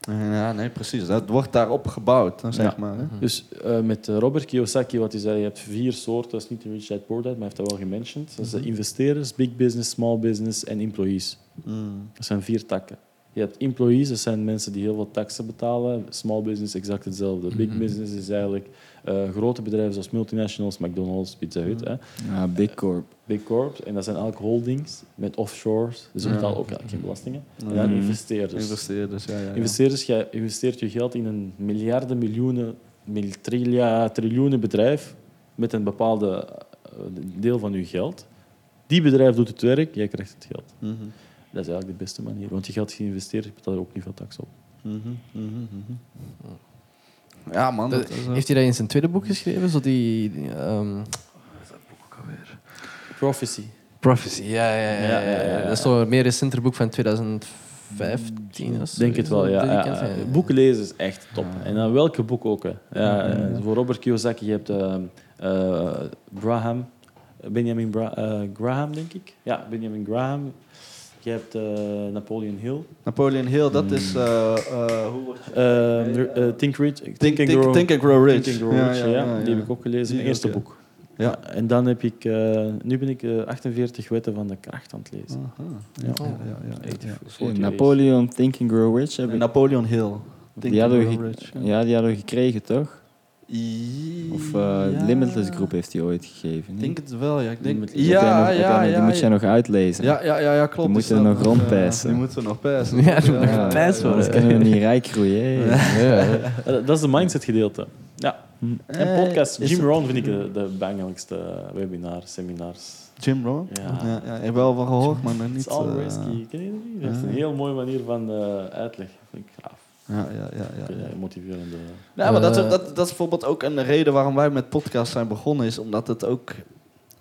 Ja, nee, precies. Dat wordt daarop gebouwd, zeg maar. Hè? Dus eh, met eh, Robert Kiyosaki, wat hij zei, je hebt vier soorten, dat is niet de Rich Dad Poor Dad, maar hij heeft dat wel gementioned. Dat zijn investeerders, big business, small business en employees. Mm. Dat zijn vier takken. Je hebt employees, dat zijn mensen die heel veel taxen betalen. Small business exact hetzelfde. Big business is eigenlijk eh, grote bedrijven zoals multinationals, McDonald's, Pizza Hut. Hè. Ja, Big Corp. Big corps, en dat zijn eigenlijk holdings met offshores. Dus ze Ja. betalen ook eigenlijk geen belastingen. En dan Mm. investeerders. Investeerders, ja, ja, ja. Investeerders, jij investeert je geld in een miljarden, miljoenen, mil, trilia, triljoenen bedrijf met een bepaalde eh, deel van je geld. Die bedrijf doet het werk, jij krijgt het geld. Dat is eigenlijk de beste manier, want je geld geïnvesteerd, je betaalt er ook niet veel tax op. Mhm, mhm, mhm. Ja, man. Dat- dat is, eh, heeft hij dat in zijn tweede boek geschreven? Zo die... die, ehm, Prophecy. Prophecy, ja ja ja, ja, Ja, ja, ja, ja. Dat is een meer recenter boek van 2015 of zo. Denk het wel, ja. Boeken lezen is echt top. En dan welke boek ook. Hè. Ja, eh, Voor Robert Kiyosaki, je hebt eh, eh, Graham, Benjamin Bra- eh, Graham, denk ik. Ja, Benjamin Graham. Je hebt eh, Napoleon Hill. Napoleon Hill, dat is... eh, eh, hoe wordt je... Eh, eh, Think Rich. Think, Think, and think, Grow- think and Grow Rich. Think and Grow Rich, ja, Die heb ik ook gelezen, mijn eerste ja. boek. Ja. Ja, en dan heb ik, eh, nu ben ik eh, 48 wetten van de kracht aan het lezen. Aha. Ja. Ja, ja, ja, ja, ja. het Napoleon Think and Grow Rich. Heb ik, Napoleon Hill. Think die, hadden we ge- ja, die hadden we gekregen, toch? Of eh, ja. Limitless Group heeft die ooit gegeven. Ik niet? denk het wel, ja. Ik denk, Limitless. Ja, nog- ja, ja. Die moet jij ja. nog uitlezen. Ja, ja, ja, ja, klopt. Die moeten nog eh, Die moeten we nog pijsen. [laughs] Ja, die moeten Ja. Anders kunnen we niet rijk groeien. [laughs] Eh, dat is de mindset gedeelte. Ja. En Eh, podcast. Jim Rohn vind ik de, de belangrijkste webinars, seminars. Jim Rohn? Ja. Ja, ja, ik heb wel van gehoord, maar nog Het niet... is all eh, risky. Ken je dat niet? Dat is een heel mooie manier van eh, uitleg. Vind ik gaaf. Ja, ja, ja. ja, Ja, ja. motiverende. Ja, maar dat, is- Eh. dat, dat is bijvoorbeeld ook een reden waarom wij met podcast zijn begonnen, is omdat het ook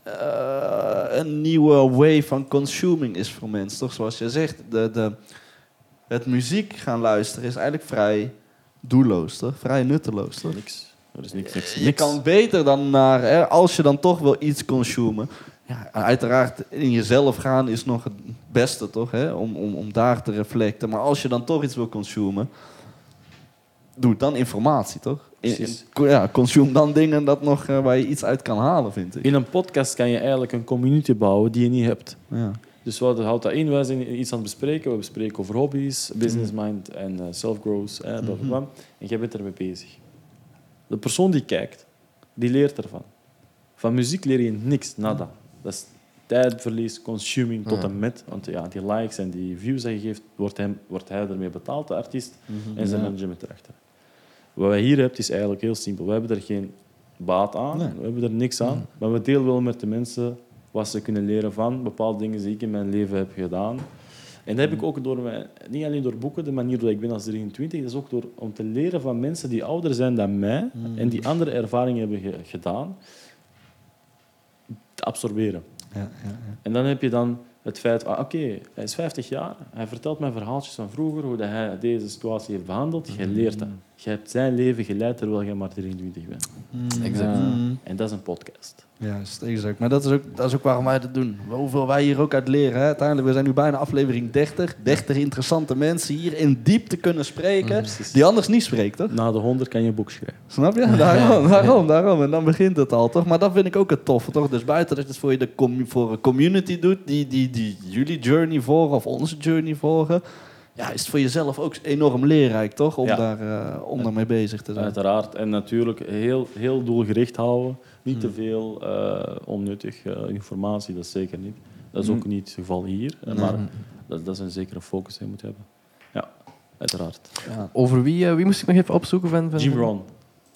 eh, een nieuwe way van consuming is voor mensen. Toch zoals je zegt, de, de, het muziek gaan luisteren is eigenlijk vrij. doelloos, toch? Vrij nutteloos, toch? Niks. Er is niks, niks, Je niks. kan beter dan naar, hè, als je dan toch wil iets consumen. Ja, uiteraard in jezelf gaan is nog het beste, toch? Hè? Om, om, om daar te reflecten. Maar als je dan toch iets wil consumen, doe dan informatie, toch? Precies. ja, consume dan dingen dat nog, eh, waar je iets uit kan halen, vind ik. In een podcast kan je eigenlijk een community bouwen die je niet hebt. Ja. Dus wat houdt dat in? Wij zijn iets aan het bespreken. We bespreken over hobby's, business mind en eh, self-growth. eh, bla, bla. En jij bent ermee bezig. De persoon die kijkt, die leert ervan. Van muziek leer je niks, nada. Dat is tijdverlies, consuming tot en met. Want ja, die likes en die views dat je geeft, wordt, hem, wordt hij ermee betaald, de artiest, en zijn management erachter. Wat wij hier hebben, is eigenlijk heel simpel. We hebben er geen baat aan, Nee. we hebben er niks aan, maar we delen wel met de mensen wat ze kunnen leren van bepaalde dingen die ik in mijn leven heb gedaan. En dat heb ik ook door mijn, niet alleen door boeken, de manier waarop ik ben als 23, dat is ook door om te leren van mensen die ouder zijn dan mij en die andere ervaringen hebben ge- gedaan, te absorberen. Ja, ja, ja. En dan heb je dan het feit, ah, oké, hij is 50 jaar, hij vertelt mij verhaaltjes van vroeger, hoe dat hij deze situatie heeft behandeld. Jij leert dat. Je hebt zijn leven geleid terwijl je maar 23 bent. Exact. Mm. En dat is een podcast. Juist, exact. Maar dat is, ook, dat is ook waarom wij dat doen. Hoeveel wij hier ook uit leren. Hè? Uiteindelijk, we zijn nu bijna aflevering 30. 30 interessante mensen hier in diepte kunnen spreken. precies. Die anders niet spreken, toch? Na de 100 kan je een boek schrijven. Snap je? [laughs] Daarom, daarom, daarom. En dan begint het al, toch? Maar dat vind ik ook het toffe, toch? Dus buiten dat je het voor, je de com- voor een community doet, die, die, die jullie journey volgen of onze journey volgen, ja, is het voor jezelf ook enorm leerrijk, toch? Om, Ja. daar, eh, om daarmee bezig te zijn. Uiteraard. En natuurlijk heel, heel doelgericht houden. Niet Hmm. te veel eh, onnuttig eh, informatie, dat is zeker niet. Dat is Hmm. ook niet het geval hier. eh, Maar dat, dat is een zekere focus die je moet hebben. Ja, uiteraard. Ja. Over wie, wie moest ik nog even opzoeken? Van, van Jim Rohn.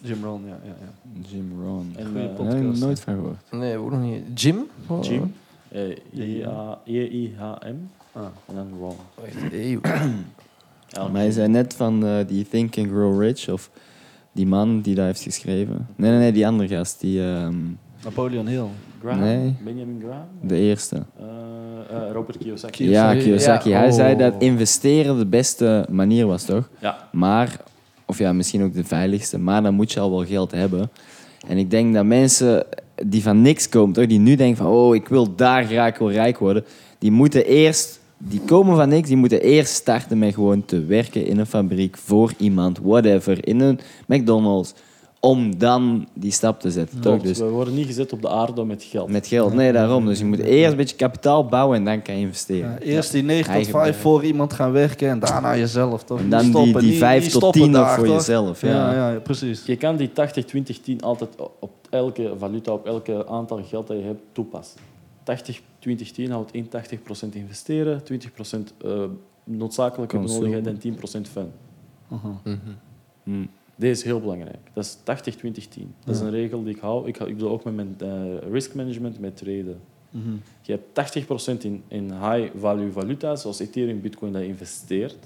Jim Rohn, ja. ja, ja. Jim Rohn. En, Goeie podcast. Nooit van gehoord. Nee, ook nog niet. Jim? Oh. Jim. Eh, J-A- J-I-H-M. Ah. En dan [clears throat] Maar hij zei net van eh, die Think and Grow Rich, of die man die dat heeft geschreven. Nee, nee, nee, die andere gast, die, ehm, Napoleon Hill. Graham? Nee. Benjamin Graham? de eerste. Eh, eh, Robert Kiyosaki. Kiyosaki. Ja, Kiyosaki. Ja, Hij oh. zei dat investeren de beste manier was, toch? Ja. Maar, of ja, misschien ook de veiligste, maar dan moet je al wel geld hebben. En ik denk dat mensen die van niks komen, toch, die nu denken van, oh, ik wil daar graag wil rijk worden, die moeten eerst, die komen van niks, die moeten eerst starten met gewoon te werken in een fabriek voor iemand, whatever, in een McDonald's, om dan die stap te zetten, toch? Dus we worden niet gezet op de aarde met geld. met geld, nee, daarom. Dus je moet eerst een beetje kapitaal bouwen en dan kan je investeren. Ja, eerst die 9 tot Eigen 5 bedrijf. voor iemand gaan werken en daarna jezelf, toch? En dan die, stoppen, die niet- 5 niet tot stoppen 10 nog daar, voor toch? jezelf. Ja. Ja, precies. Je kan die 80-20-10 altijd op elke valuta, op elke aantal geld dat je hebt, toepassen. 80-20-10 houdt in 80% investeren, 20% eh noodzakelijke benodigheid en 10% fun. Hm. Deze is heel belangrijk. Dat is 80-20-10. Dat is een regel die ik hou. Ik, hou- ik doe ook met mijn eh, risk management, met traden. Mhm. Je hebt 80% in, in high-value valuta, zoals Ethereum, Bitcoin, dat je investeert.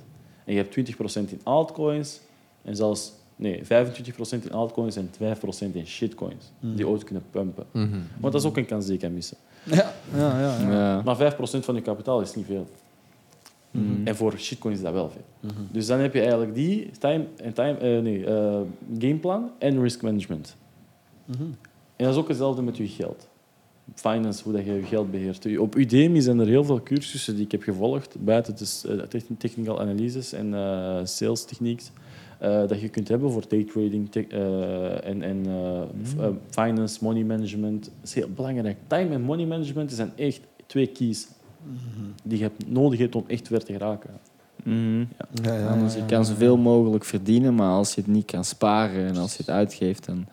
En je hebt 20% in altcoins. En zelfs nee, 25% in altcoins en 5% in shitcoins. Die ooit kunnen pumpen. Want dat is ook een kans die je kan missen. Ja, ja, ja. ja. Ja. Maar 5% van je kapitaal is niet veel. En voor shitcoins is dat wel veel. Dus dan heb je eigenlijk die time, en time, eh, nee, eh, gameplan en risk management. En dat is ook hetzelfde met je geld. Finance, hoe dat je je geld beheert. Op Udemy zijn er heel veel cursussen die ik heb gevolgd, buiten dus, techn- technical analyses en eh, sales techniques, eh, dat je kunt hebben voor daytrading eh, en, en eh, eh, finance, money management. Dat is heel belangrijk. Time en money management zijn echt twee keys die je hebt, nodig hebt om echt ver te geraken. Mhm. Ja, ja, Anders, ja, je ja. kan zoveel mogelijk verdienen, maar als je het niet kan sparen en als je het uitgeeft, dan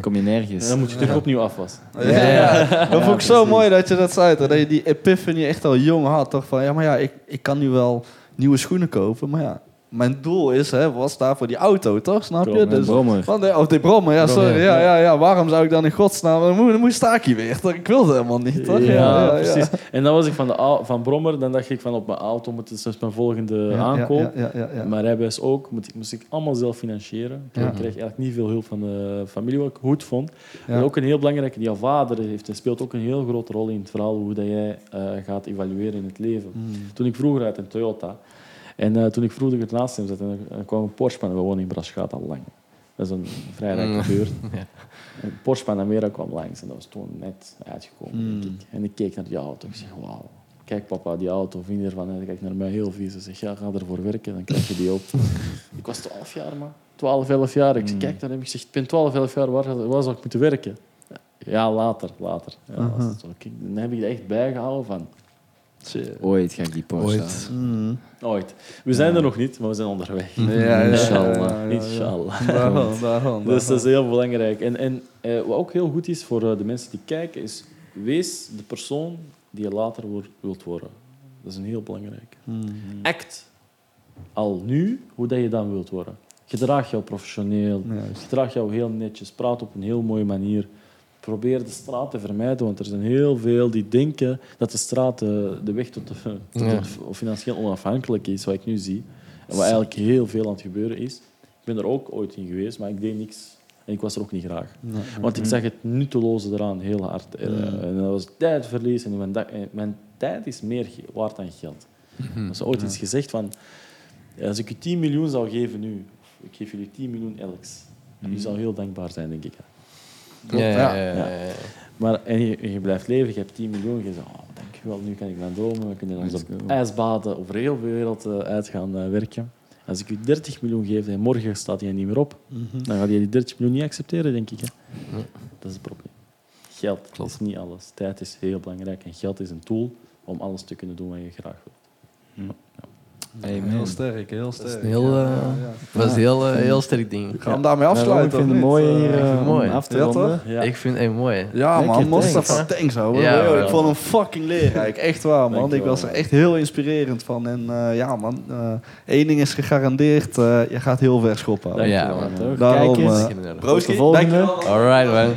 kom je nergens. En dan moet je terug opnieuw afwassen. Ja, ja. Dat vond ik zo mooi dat je dat zei. Dat je die epiphany echt al jong had. Toch van, ja, maar ja, ik, ik kan nu wel nieuwe schoenen kopen. Maar ja, mijn doel is, hè, was daar voor die auto, toch? Snap je? Een Dus, brommer. van de, of die brommer, ja, Brommer, sorry. Ja, ja, ja, waarom zou ik dan in godsnaam... Dan moet, dan moet sta ik hier weer, toch? Ik wilde helemaal niet, toch? Ja, precies. En dan was ik van, de, van Brommer, dan dacht ik van op mijn auto moet het dus mijn volgende Ja, ja, aankoop. Ja, ja, ja, ja. Mijn rijbewijs ook, moet ik, moest ik allemaal zelf financieren. Ik Ja. kreeg eigenlijk niet veel hulp van de familie, wat ik goed vond. Ja. En ook een heel belangrijke, die jouw vader heeft en speelt ook een heel grote rol in het verhaal hoe dat jij eh, gaat evalueren in het leven. Mm. Toen ik vroeger uit een Toyota. En eh, toen ik vroeger naast hem zat, en er kwam een Porsche, we wonen in Braschaat al lang. Dat is een vrij rijke Mm. buurt. [laughs] Ja. Een Porsche Panamera kwam langs en dat was toen net uitgekomen. Mm. denk ik. En ik keek naar die auto. Ik zeg, wauw. Kijk papa, die auto, vind je ervan? En hij kijkt naar mij heel vies. Hij zegt, ja, ga ervoor werken, dan krijg je die op. [laughs] ik was 12 jaar, man. 12, 11 jaar. Ik zeg, kijk, dan heb ik gezegd, ik ben 12, 11 jaar, waar, waar zou ik moeten werken? Ja, later, later. Ja, dat. Kijk, dan heb ik er echt bijgehouden van, Ooit ga ik die Porsche Ooit. halen. Mm. ooit. We zijn er nog niet, maar we zijn onderweg. Ja, ja, ja, Inshallah. ja, ja, ja. Inshallah. [laughs] Daarom, [laughs] daarom. Dus dat is heel belangrijk. En, en eh, wat ook heel goed is voor eh, de mensen die kijken, is wees de persoon die je later wilt worden. Dat is een heel belangrijk. Mm. Act al nu hoe dat je dan wilt worden. Gedraag jou professioneel. Juist. Gedraag jou heel netjes. Praat op een heel mooie manier. Probeer de straat te vermijden, want er zijn heel veel die denken dat de straat de, de weg tot, de, [laughs] tot Ja. financieel onafhankelijk is, wat ik nu zie. En wat eigenlijk heel veel aan het gebeuren is. Ik ben er ook ooit in geweest, maar ik deed niks. En ik was er ook niet graag. Want ik zag het nutteloze eraan heel hard. Eh, En dat was tijdverlies. En mijn, eh, mijn tijd is meer waard dan geld. Er is ooit iets gezegd van... ja, Als ik je 10 miljoen zou geven nu, ik geef jullie 10 miljoen elks, je zou heel dankbaar zijn, denk ik. Ja, ja, ja, Ja. ja, ja. Maar en je, je blijft leven, je hebt 10 miljoen, je zegt, oh, dankjewel, nu kan ik mijn dromen, we kunnen onze Let's go. ijsbaden over heel veel wereld eh, uit gaan eh, werken. Als ik je 30 miljoen geef en morgen staat hij niet meer op, dan gaat hij die 30 miljoen niet accepteren, denk ik. Hè? Ja. Dat is het probleem. Geld Klopt. is niet alles. Tijd is heel belangrijk en geld is een tool om alles te kunnen doen wat je graag wilt. Heel sterk, heel Dat sterk. is een heel, Ja, ja. dat is een heel, eh, heel sterk ding. Gaan we hem daarmee afsluiten? ik vind of het niet? mooi hier Eh, eh, vind het mooi. om af te ronden. Ja. Ik vind het echt mooi. Ja, man. Mustafa, thanks hoor. Ik vond hem fucking leerrijk. Echt waar, man. Ik was er echt heel inspirerend van. En eh, ja, man, eh één ding is gegarandeerd. eh, je gaat heel ver schoppen. Ja, man. Daarom, Kijk eens. Proost. Alright, man.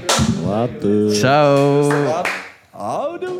Later. Ciao. Later.